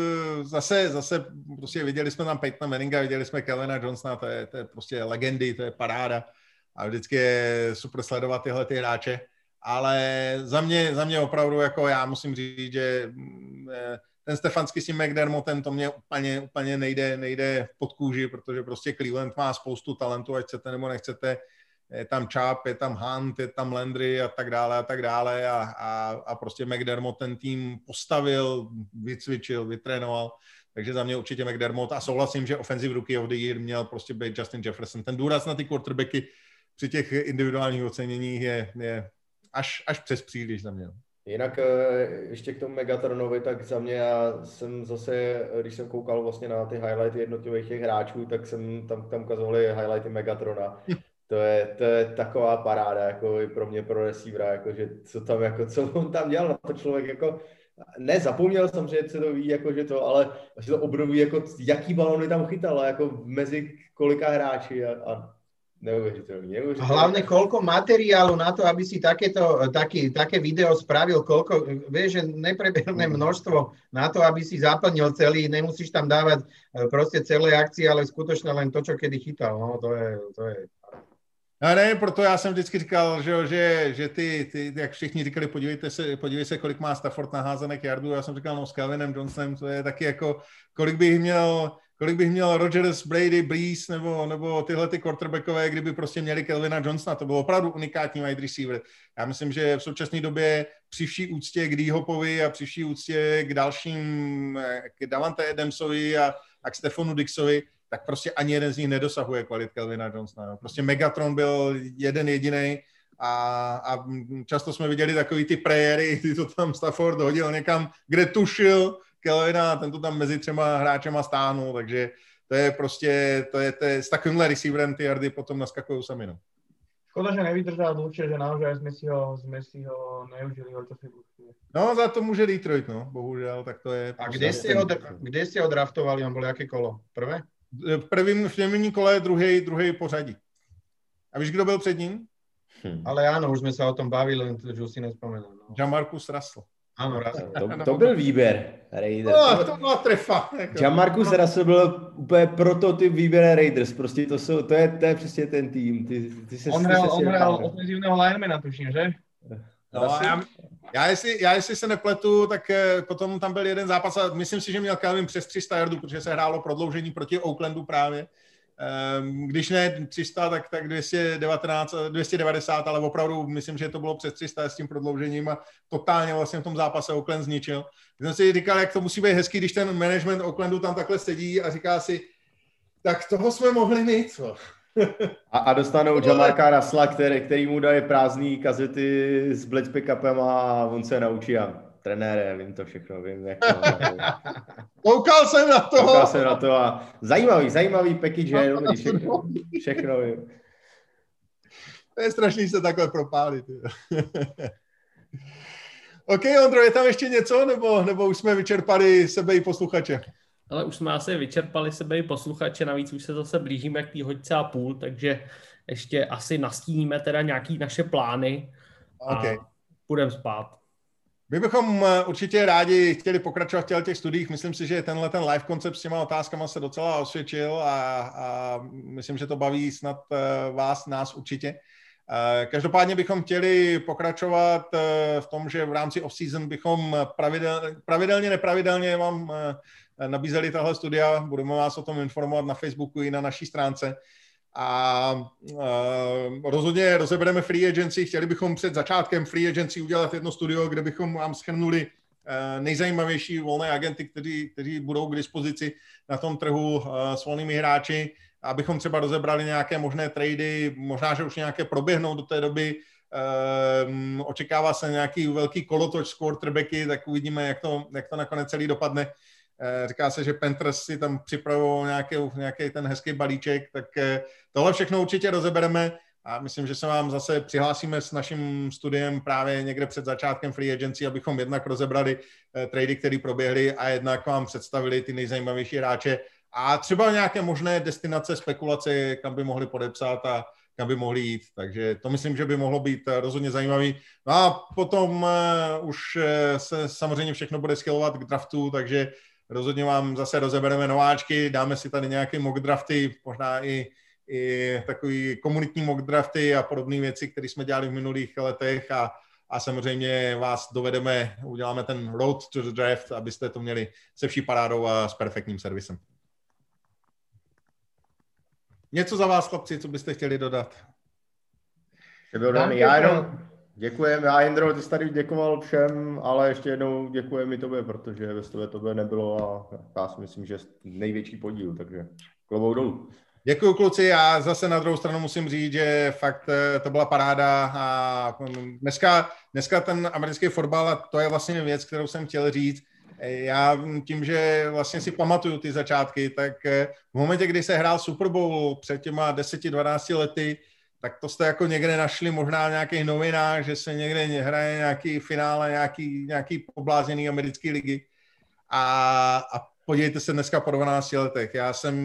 eh, zase, zase prostě viděli jsme tam Peytona Manninga, viděli jsme Kelvina Johnsona, to je, to je prostě legendy, to je paráda a vždycky je super sledovat tyhle ty hráče, ale za mě, za mě opravdu jako já musím říct, že mm, eh, ten Stefanský s tím McDermottem, to mě úplně, úplně nejde, nejde pod kůži, protože prostě Cleveland má spoustu talentu, ať chcete nebo nechcete, je tam Chap, je tam Hunt, je tam Landry a tak dále a tak dále a, a, a prostě McDermott ten tým postavil, vycvičil, vytrénoval, takže za mě určitě McDermott a souhlasím, že offensive rookie of the year měl prostě být Justin Jefferson. Ten důraz na ty quarterbacky při těch individuálních oceněních je, je až, až přes příliš za mě. Jinak eh, ještě k tomu Megatronovi, tak za mě já jsem zase, když jsem koukal vlastně na ty highlighty jednotlivých těch hráčů, tak jsem tam, tam ukazovali highlighty Megatrona. To je, to je taková paráda, jako i pro mě, pro receivera, jako, že co tam, jako, co on tam dělal, na to člověk, jako, ne, zapomněl že se to ví, jako, že to, ale že to obnoví, jako, jaký balony tam chytal, jako mezi kolika hráči a, a Neuveriteľný, neuveriteľný. Hlavne koľko materiálu na to, aby si takéto, taký, také video spravil, koľko, vieš, že nepreberné mm. množstvo na to, aby si zaplnil celý, nemusíš tam dávať e, proste celé akcie, ale skutočne len to, čo kedy chytal, no to je, to je a ne, proto já jsem vždycky říkal, že, že, že ty, ty, jak všichni říkali, podívejte se, podívej se, kolik má Stafford naházenek jardů. Já jsem říkal, no s Calvinem Johnsonem, to je taky jako, kolik bych měl, kolik bych měl Rodgers, Brady, Breeze nebo, nebo tyhle ty quarterbackové, kdyby prostě měli Kelvina Johnsona. To byl opravdu unikátní wide receiver. Já myslím, že v současné době při vší úctě k D-Hopovi a při vší úctě k dalším, k Davante Adamsovi a, a k Stefanu Dixovi, tak prostě ani jeden z nich nedosahuje kvalit Kelvina Johnsona. Prostě Megatron byl jeden jediný a, a často jsme viděli takový ty prayery, kdy to tam Stafford hodil někam, kde tušil, Kelvina, ten to tam mezi třema hráčema stáhnul, takže to je prostě, to je, to je s takovýmhle receiverem ty jardy potom naskakují sami, no. Škoda, že nevydržel dlhšie, že naozaj sme si ho, sme si ho neužili ho, čo si No, za to může Detroit, no, bohužel, tak to je... A kde ste, ho, kde ste ho draftovali, on bol jaké kolo? Prvé? V prvním, v prvním kole druhý, druhý pořadí. A víš, kdo byl před ním? Hm. Ale áno, už sme sa o tom bavili, to, už si nespomenul. No. Jamarcus Russell. Ano, to, to byl výběr Raiders. No, to byla trefa. Jako. Jamarcus no. Russell byl úplně prototyp výběr Raiders. Prostě to, jsou, to, je, to je přesně ten tým. Ty, ty se, on hrál, on hrál ofenzivného linemana, tuším, že? No, já, já, jestli, já jestli se nepletu, tak eh, potom tam byl jeden zápas a myslím si, že měl Calvin přes 300 yardů, protože se hrálo prodloužení proti Oaklandu právě. Ehm, když ne 300, tak, tak 219, 290, ale opravdu myslím, že to bylo přes 300 s tím prodloužením a totálně vlastně v tom zápase Oakland zničil. Jsem si říkal, jak to musí být hezký, když ten management Oaklandu tam takhle sedí a říká si, tak toho jsme mohli mít, co? a, a dostanou Jamarka Rasla, který, který mu daje prázdný kazety s blitz pickupem a on se naučí a trenére, vím to všechno, vím, jak to... Koukal jsem na to! Koukal jsem na to a zajímavý, zajímavý package, je dobrý, všechno, všechno vím. To je strašný se takhle propálit. OK, Ondro, je tam ještě něco, nebo, nebo už jsme vyčerpali sebe i posluchače? Ale už jsme asi vyčerpali sebe i posluchače, navíc už se zase blížíme k té hoďce a půl, takže ještě asi nastíníme teda nějaký naše plány a okay. půjdeme spát. My bychom eh, určitě rádi chtěli pokračovat v těch studiích. Myslím si, že tenhle ten live koncept s těma otázkama se docela osvědčil a, a myslím, že to baví snad eh, vás, nás určitě. Eh, každopádně bychom chtěli pokračovat v tom, že v rámci off-season bychom pravidelně, pravidelně, nepravidelně vám nabízeli tahle studia. Budeme vás o tom informovat na Facebooku i na naší stránce a uh, rozhodně rozebereme free agency. Chtěli bychom před začátkem free agency udělat jedno studio, kde bychom vám schrnuli uh, nejzajímavější volné agenty, kteří, kteří budou k dispozici na tom trhu uh, s volnými hráči, abychom třeba rozebrali nějaké možné trady, možná, že už nějaké proběhnou do té doby, uh, očekává se nějaký velký kolotoč z quarterbacky, tak uvidíme, jak to, jak to nakonec celý dopadne. Eh, říká se, že Panthers si tam připravují nějaký, nějaký ten hezký balíček, tak eh, tohle všechno určitě rozebereme a myslím, že se vám zase přihlásíme s naším studiem právě někde před začátkem free agency, abychom jednak rozebrali eh, trady, které proběhly a jednak vám představili ty nejzajímavější hráče a třeba nějaké možné destinace, spekulace, kam by mohli podepsat a kam by mohli jít. Takže to myslím, že by mohlo být rozhodně zajímavý. No a potom už se samozřejmě všechno bude schylovat k draftu, takže rozhodně vám zase rozebereme nováčky, dáme si tady nějaké mock drafty, možná i i takový komunitní mock drafty a podobné věci, které jsme dělali v minulých letech a, a samozřejmě vás dovedeme, uděláme ten road to the draft, abyste to měli se vší parádou a s perfektním servisem. Něco za vás, chlapci, co byste chtěli dodat? Já jenom děkujem. Já, Jindro, ty jsi tady děkoval všem, ale ještě jednou děkujem i tobě, protože bez tebe to by nebylo a já si myslím, že největší podíl, takže klobouk dolů. Děkuji kluci, já zase na druhou stranu musím říct, že fakt eh, to byla paráda a mm, dneska, dneska ten americký fotbal, a to je vlastně věc, kterou jsem chtěl říct, eh, já tím, že vlastně si pamatuju ty začátky, tak eh, v momentě, kdy se hrál Super Bowl před těma 10-12 lety, tak to jste jako někde našli možná v nějakých novinách, že se někde hraje nějaký finále, nějaký, nějaký poblázněný americký ligy. A, a podívejte se dneska po 12 letech. Já jsem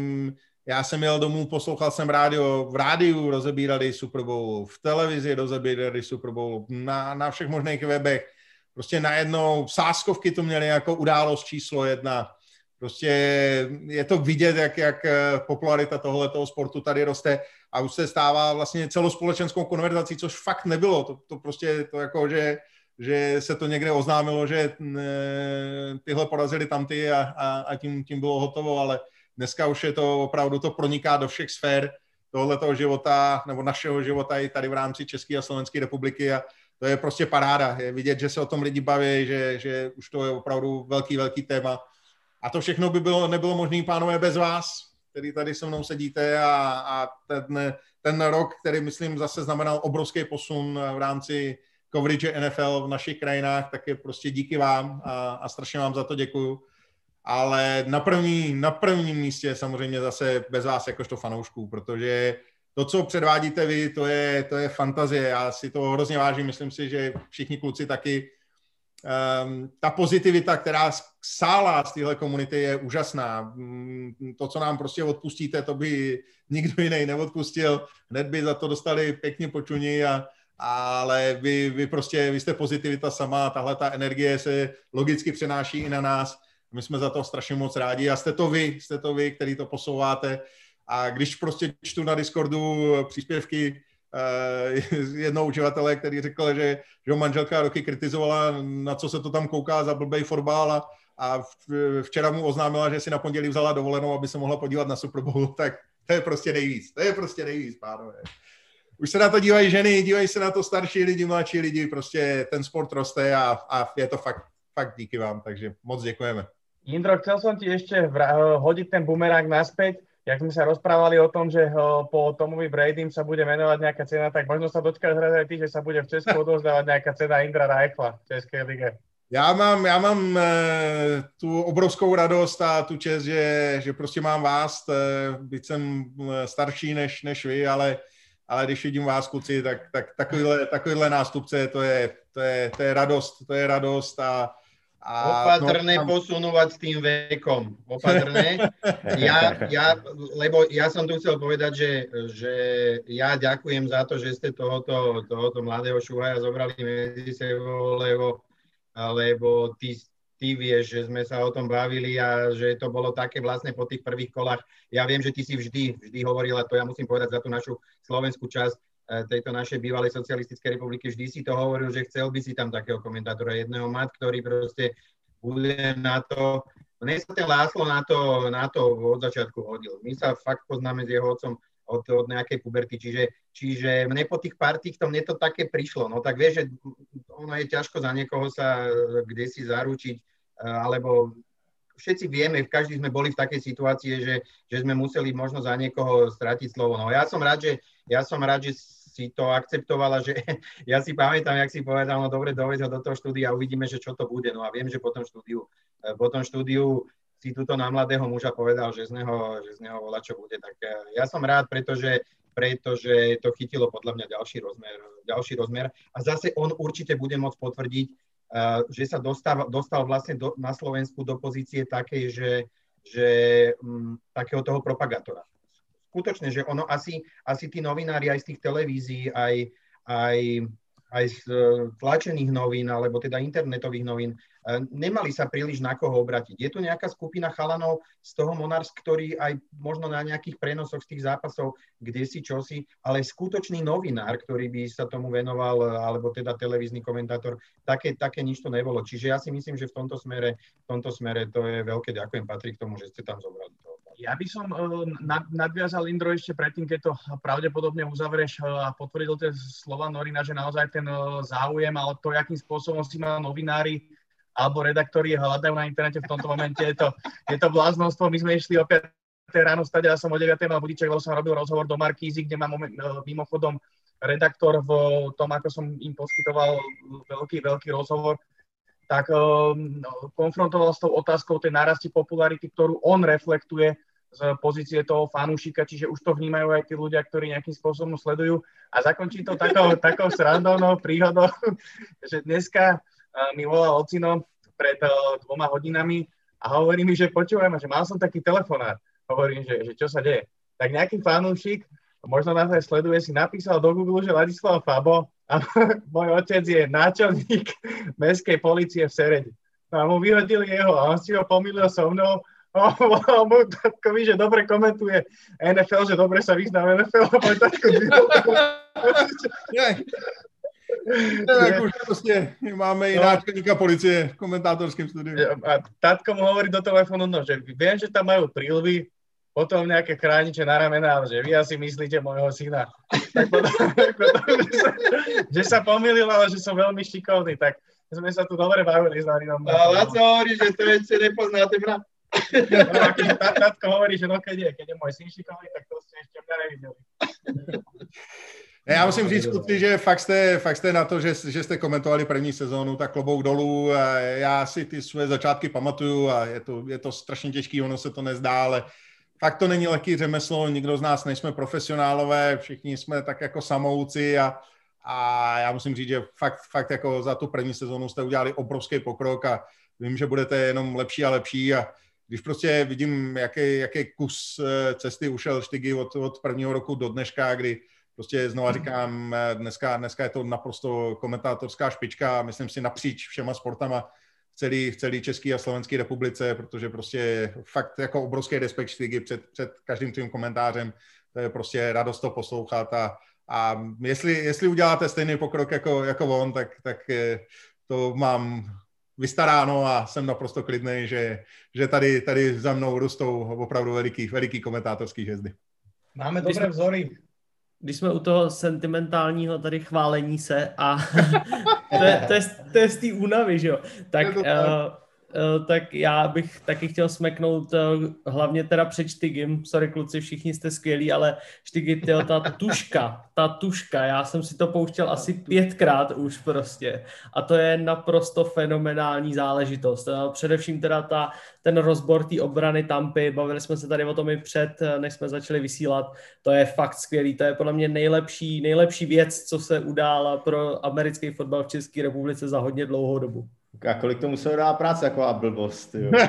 já jsem jel domů, poslouchal jsem rádio, v rádiu rozebírali Super Bowl, v televizi rozebírali Super Bowl, na, na všech možných webech. Prostě najednou sáskovky to měly jako událost číslo jedna. Prostě je to vidět, jak, jak eh, popularita tohoto sportu tady roste a už se stává vlastně celospolečenskou konverzací, což fakt nebylo. To, to prostě to jako, že, že se to někde oznámilo, že eh, tyhle porazili tamty a, a, a tím, tím bylo hotovo, ale Dneska už je to opravdu, to proniká do všech sfér tohoto života, nebo našeho života i tady v rámci České a Slovenské republiky a to je prostě paráda. Je vidět, že se o tom lidi baví, že, že už to je opravdu velký, velký téma. A to všechno by bylo, nebylo možné, pánové, bez vás, který tady se mnou sedíte a, a ten, ten rok, který, myslím, zase znamenal obrovský posun v rámci coverage NFL v našich krajinách, tak je prostě díky vám a, a strašně vám za to děkuju ale na, první, na prvním místě samozřejmě zase bez vás jakožto fanoušků, protože to, co předvádíte vy, to je, to je fantazie. Já si to hrozně vážím, myslím si, že všichni kluci taky. Um, ta pozitivita, která sála z téhle komunity, je úžasná. Mm, to, co nám prostě odpustíte, to by nikdo jiný neodpustil. Hned by za to dostali pěkně počuní, a, ale vy, vy prostě, vy jste pozitivita sama, tahle ta energie se logicky přenáší i na nás my jsme za to strašně moc rádi a jste to vy, jste to vy, který to posouváte. A když prostě čtu na Discordu příspěvky jednoho uživatele, který řekl, že, že ho manželka roky kritizovala, na co se to tam kouká za blbej fotbal a, a včera mu oznámila, že si na pondělí vzala dovolenou, aby se mohla podívat na Super Bowl, tak to je prostě nejvíc. To je prostě nejvíc, pánové. Už se na to dívají ženy, dívají se na to starší lidi, mladší lidi, prostě ten sport roste a, a je to fakt, fakt díky vám, takže moc děkujeme. Indro, chcel som ti ešte vra- hodiť ten bumerang naspäť. Jak sme sa rozprávali o tom, že po Tomovi Bradym sa bude menovať nejaká cena, tak možno sa dočkáš hrať aj ty, že sa bude v Česku odozdávať nejaká cena Indra Rajchla v České lige. Já mám, já mám e, tu obrovskou radost a tu čest, že, že prostě mám vás, e, byť jsem eh, starší než, než vy, ale, ale když vidím vás, kluci, tak, tak takovýhle, takovýhle nástupce, to je, to, je, to je radost, to je radost a, a Opatrné no, tam... posunúvať s tým vekom. Opatrné. Ja, ja, lebo ja som tu chcel povedať, že, že ja ďakujem za to, že ste tohoto, tohoto mladého šuhaja zobrali medzi sebou, lebo, lebo ty, ty vieš, že sme sa o tom bavili a že to bolo také vlastne po tých prvých kolách. Ja viem, že ty si vždy, vždy hovorila, to ja musím povedať za tú našu slovenskú časť, tejto našej bývalej socialistickej republiky, vždy si to hovoril, že chcel by si tam takého komentátora jedného mať, ktorý proste bude na to, mne sa ten Láslo na to, na to od začiatku hodil. My sa fakt poznáme s jeho otcom od, od nejakej puberty, čiže, čiže mne po tých pár týchto, mne to také prišlo. No tak vieš, že ono je ťažko za niekoho sa kde si zaručiť, e, alebo všetci vieme, každý sme boli v takej situácii, že, že sme museli možno za niekoho stratiť slovo. No ja som rád, že, ja som rád, že si to akceptovala, že ja si pamätám, jak si povedal, no dobre, doveď ho do toho štúdia a uvidíme, že čo to bude. No a viem, že po tom štúdiu, eh, po tom štúdiu si túto na mladého muža povedal, že z neho, že z neho volá, čo bude. Tak eh, ja som rád, pretože pretože to chytilo podľa mňa ďalší rozmer, ďalší rozmer. A zase on určite bude môcť potvrdiť, uh, že sa dostal, dostal vlastne do, na Slovensku do pozície takej, že, že um, takého toho propagátora. Skutočne, že ono asi, asi tí novinári aj z tých televízií, aj, aj aj z e, tlačených novín, alebo teda internetových novín, e, nemali sa príliš na koho obratiť. Je tu nejaká skupina chalanov z toho Monars, ktorí aj možno na nejakých prenosoch z tých zápasov, kde si čosi, ale skutočný novinár, ktorý by sa tomu venoval, e, alebo teda televízny komentátor, také, také nič to nebolo. Čiže ja si myslím, že v tomto smere, v tomto smere to je veľké ďakujem Patrik tomu, že ste tam zobrali toho. Ja by som uh, nadviazal Indro ešte predtým, keď to pravdepodobne uzavrieš uh, a potvrdil tie slova Norina, že naozaj ten uh, záujem, ale to, akým spôsobom si ma novinári alebo redaktori hľadajú na internete v tomto momente, je to, je to bláznostvo. My sme išli o 5 ráno stať, ja som o 9 mal budiček, lebo som robil rozhovor do Markízy, kde mám mimochodom redaktor v tom, ako som im poskytoval veľký, veľký rozhovor, tak um, konfrontoval s tou otázkou tej nárasti popularity, ktorú on reflektuje z pozície toho fanúšika, čiže už to vnímajú aj tí ľudia, ktorí nejakým spôsobom sledujú. A zakončím to takou, takou srandovnou príhodou, že dneska mi volal Ocino pred dvoma hodinami a hovorí mi, že počúvaj že mal som taký telefonát. Hovorím, že, že čo sa deje. Tak nejaký fanúšik, možno nás aj sleduje, si napísal do Google, že Ladislav Fabo a môj otec je náčelník mestskej policie v Seredi. No a mu vyhodili jeho a on si ho pomýlil so mnou Oh, môj tatko ví, že dobre komentuje NFL, že dobre sa vyzná v NFL a môj tatko Tak už prostě máme i no. náčelníka policie v komentátorském studiu. A tatko mu hovorí do telefónu, no, že viem, že tam majú prílvy, potom nejaké chrániče na ramená, že vy asi myslíte môjho syna. Tak potom, potom že, sa, že sa pomýlil, ale že som veľmi šikovný, tak sme sa tu dobre bavili s Narinom. A Laco hovorí, že to ešte nepoznáte mňa. No, akože tá, hovorí, že no keď je, keď je môj syn šikovný, tak to ste ešte mňa nevideli. Já musím říct, kluci, že fakt jste, fakt jste na to, že, že jste komentovali první sezónu, tak klobouk dolů. Já si ty své začátky pamatuju a je to, je to strašně těžký, ono se to nezdá, ale fakt to není lehký řemeslo, nikdo z nás nejsme profesionálové, všichni jsme tak jako samouci a, a já musím říct, že fakt, fakt jako za tu první sezónu jste udělali obrovský pokrok a vím, že budete jenom lepší a lepší a když prostě vidím, jaký, jaký kus eh, cesty ušel Štygy od, od prvního roku do dneška, kdy prostě znova mhm. říkám, eh, dneska, dneska je to naprosto komentátorská špička, myslím si napříč všema sportama v celé, v celé České a Slovenské republice, protože prostě fakt jako obrovský respekt Štygy před, před každým tvým komentářem, to je prostě radost to poslouchat a, a jestli, jestli uděláte stejný pokrok jako, jako on, tak, tak eh, to mám vystaráno a jsem naprosto klidný, že, že tady, tady za mnou rostou opravdu veliký, veliký komentátorský hvězdy. Máme dobré vzory. Když jsme u toho sentimentálního tady chválení se a to, je, to, je, to je z té únavy, že jo, tak, uh, Uh, tak já bych taky chtěl smeknout uh, hlavně teda před Štygim, sorry kluci, všichni jste skvělí, ale Štygy, tyjo, ta tuška, ta tuška, já jsem si to pouštěl asi pětkrát už prostě. A to je naprosto fenomenální záležitost. Uh, především teda ta, ten rozbor té obrany Tampy, bavili jsme se tady o tom i před, než jsme začali vysílat, to je fakt skvělý, to je podle mě nejlepší, nejlepší věc, co se udála pro americký fotbal v České republice za hodně dlouhou dobu. A kolik to muselo dát práce, jako blbost, jo.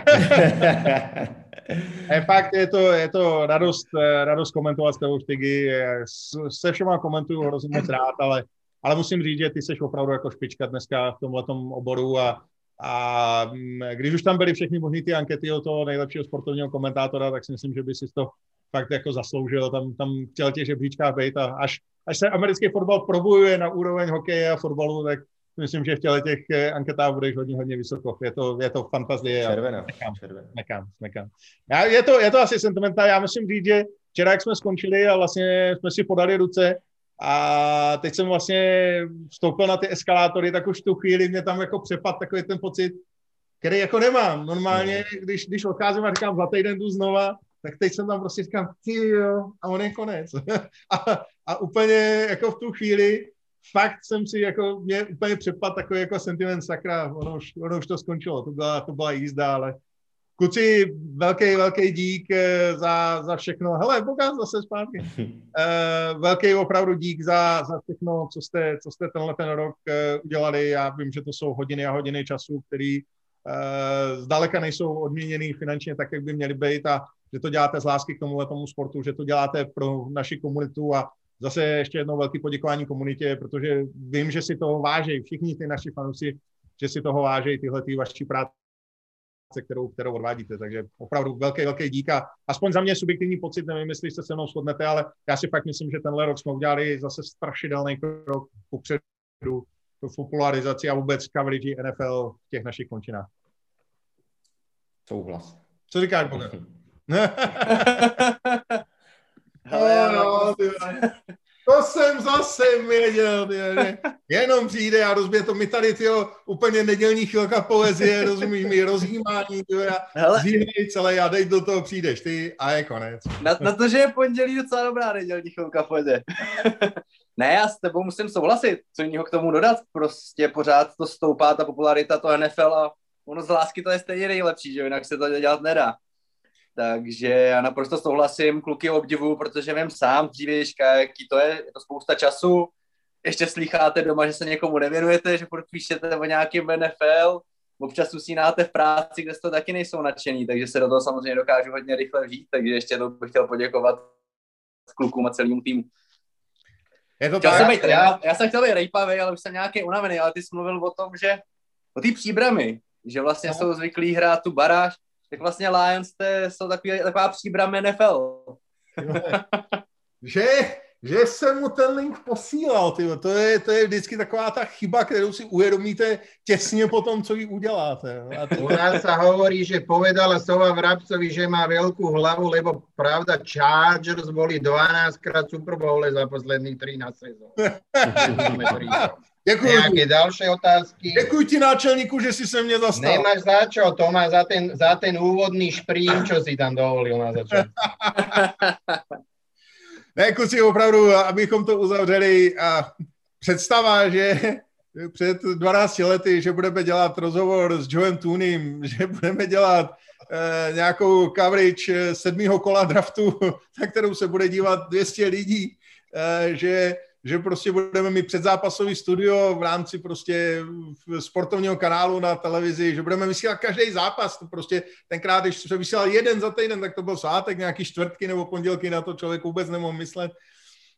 je fakt, je to, je to radost, radost komentovat s tebou Štygy. Se všema komentuju hrozně moc rád, ale, ale musím říct, že ty jsi opravdu jako špička dneska v tomhle oboru a, a mm, když už tam byly všechny možný ty ankety o toho nejlepšího sportovního komentátora, tak si myslím, že by si to fakt jako zasloužil. Tam, tam chtěl těch žebříčkách být a až, až se americký fotbal probujuje na úroveň hokeje a fotbalu, tak myslím, že v těle těch eh, anketách budeš hodně, hodně vysoko. Je to, je to fantazie. Červená. Nekám, červená. nekám, nekám. Já, je, to, je to asi sentimentál. Já musím říct, že včera, jak jsme skončili a vlastně jsme si podali ruce a teď jsem vlastně vstoupil na ty eskalátory, tak už tu chvíli mě tam jako přepad takový ten pocit, který jako nemám. Normálně, když, když odcházím a říkám, za týden jdu znova, tak teď jsem tam prostě říkám, ty jo, a on je konec. a, a úplně jako v tu chvíli fakt jsem si jako, mě úplně přepad takový jako sentiment sakra, ono už, ono už to skončilo, to byla, to byla jízda, ale Kuci, velký, velký dík eh, za, za všechno. Hele, Boga, zase zpátky. Uh, velký opravdu dík za, za všechno, co jste, co jste tenhle ten rok uh, udělali. Já vím, že to jsou hodiny a hodiny času, který uh, zdaleka nejsou odměněný finančně tak, jak by měly být a že to děláte z lásky k tomuhle tomu sportu, že to děláte pro naši komunitu a zase ještě jednou velký poděkování komunitě, protože vím, že si toho vážejí všichni ty naši fanoušci, že si toho vážejí tyhle ty vaší práce kterou, kterou odvádíte. Takže opravdu velký, velký dík a aspoň za mě subjektivní pocit, nevím, jestli se se mnou shodnete, ale já si fakt myslím, že tenhle rok jsme udělali zase strašidelný krok kupředu v popularizaci a vůbec coverage NFL v těch našich končinách. Souhlas. Co říkáš, Boga? Hele, no, to jsem zase věděl, tyjo, jenom přijde a rozbije to. My tady, tyjo, úplně nedělní chvilka poezie, rozumíš mi, rozjímání, tyjo, a celé a teď do toho přijdeš ty a je konec. Na, na to, že je pondělí docela dobrá nedělní chvilka poezie. ne, já s tebou musím souhlasit, co jiného k tomu dodat, prostě pořád to stoupá ta popularita, to NFL a ono z lásky to je stejně nejlepší, že jinak se to dělat nedá. Takže já naprosto souhlasím, kluky obdivu, protože vím sám dřívějška, jaký to je, je to spousta času, ještě slycháte doma, že se někomu nevěnujete, že furt píšete o nějakém NFL, občas usínáte v práci, kde to taky nejsou nadšení, takže se do toho samozřejmě dokážu hodně rychle vžít, takže ještě jednou bych chtěl poděkovat klukům a celému týmu. Je to chtěl tak, jsem být, já... já, jsem chtěl být rejpavý, ale už jsem nějaký unavený, ale ty jsi mluvil o tom, že o té příbramy, že vlastně no. jsou zvyklí hrát tu baráž, tak vlastně Lions te, jsou takový, taková příbram NFL. že, že jsem mu ten link posílal, tyjo. To, je, to je vždycky taková ta chyba, kterou si uvědomíte těsně po tom, co ji uděláte. A to... U nás sa hovorí, že povedala Sova Vrabcovi, že má veľkú hlavu, lebo pravda Chargers boli 12 krát Super Bowle za posledných 13 sezón. Děkuji. Nějaké další otázky? Děkuji ti, náčelníku, že si se mě zastal. Nemáš za čo, Tomáš, za ten, za ten úvodný šprím, čo si tam dovolil na začátku. ne, kuci, opravdu, abychom to uzavřeli, a představa, že před 12 lety, že budeme dělat rozhovor s Joem Toonym, že budeme dělat eh, nějakou coverage sedmého kola draftu, na kterou se bude dívat 200 lidí, eh, že že prostě budeme mít předzápasový studio v rámci prostě sportovního kanálu na televizi, že budeme vysílat každý zápas, to prostě tenkrát, když se vysílal jeden za týden, tak to byl svátek, nějaký čtvrtky nebo pondělky, na to člověk vůbec nemohl myslet.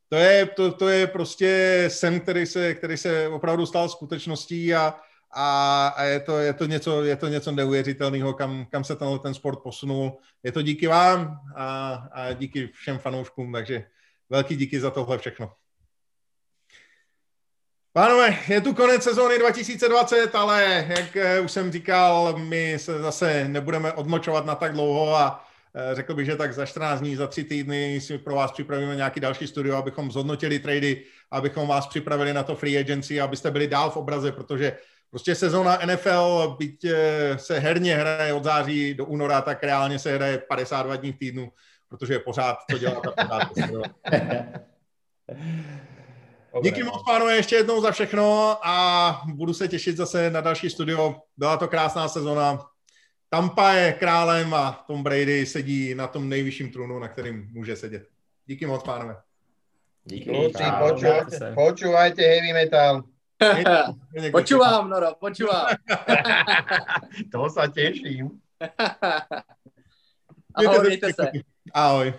To je, to, to je prostě sen, který se, který se opravdu stal skutečností a, a, a je, to, je, to něco, je to něco neuvěřitelného, kam, kam se tenhle ten sport posunul. Je to díky vám a, a díky všem fanouškům, takže velký díky za tohle všechno. Pánové, je tu konec sezóny 2020, ale jak eh, už jsem říkal, my se zase nebudeme odmočovat na tak dlouho a eh, řekl bych, že tak za 14 dní, za 3 týdny si pro vás připravíme nějaký další studio, abychom zhodnotili trady, abychom vás připravili na to free agency, abyste byli dál v obraze, protože prostě sezóna NFL, byť eh, se herně hraje od září do února, tak reálně se hraje 52 dní v týdnu, protože pořád to dělá. Dobré, Díky moc, pánové, ještě jednou za všechno a budu se těšit zase na další studio. Byla to krásná sezona. Tampa je králem a Tom Brady sedí na tom nejvyšším trůnu, na kterým může sedět. Díky moc, pánové. Díky. Kluci, počúvajte, počúvajte heavy metal. Počúvam, Noro, počúvam. to sa teším. Ahoj, mějte se. Ahoj.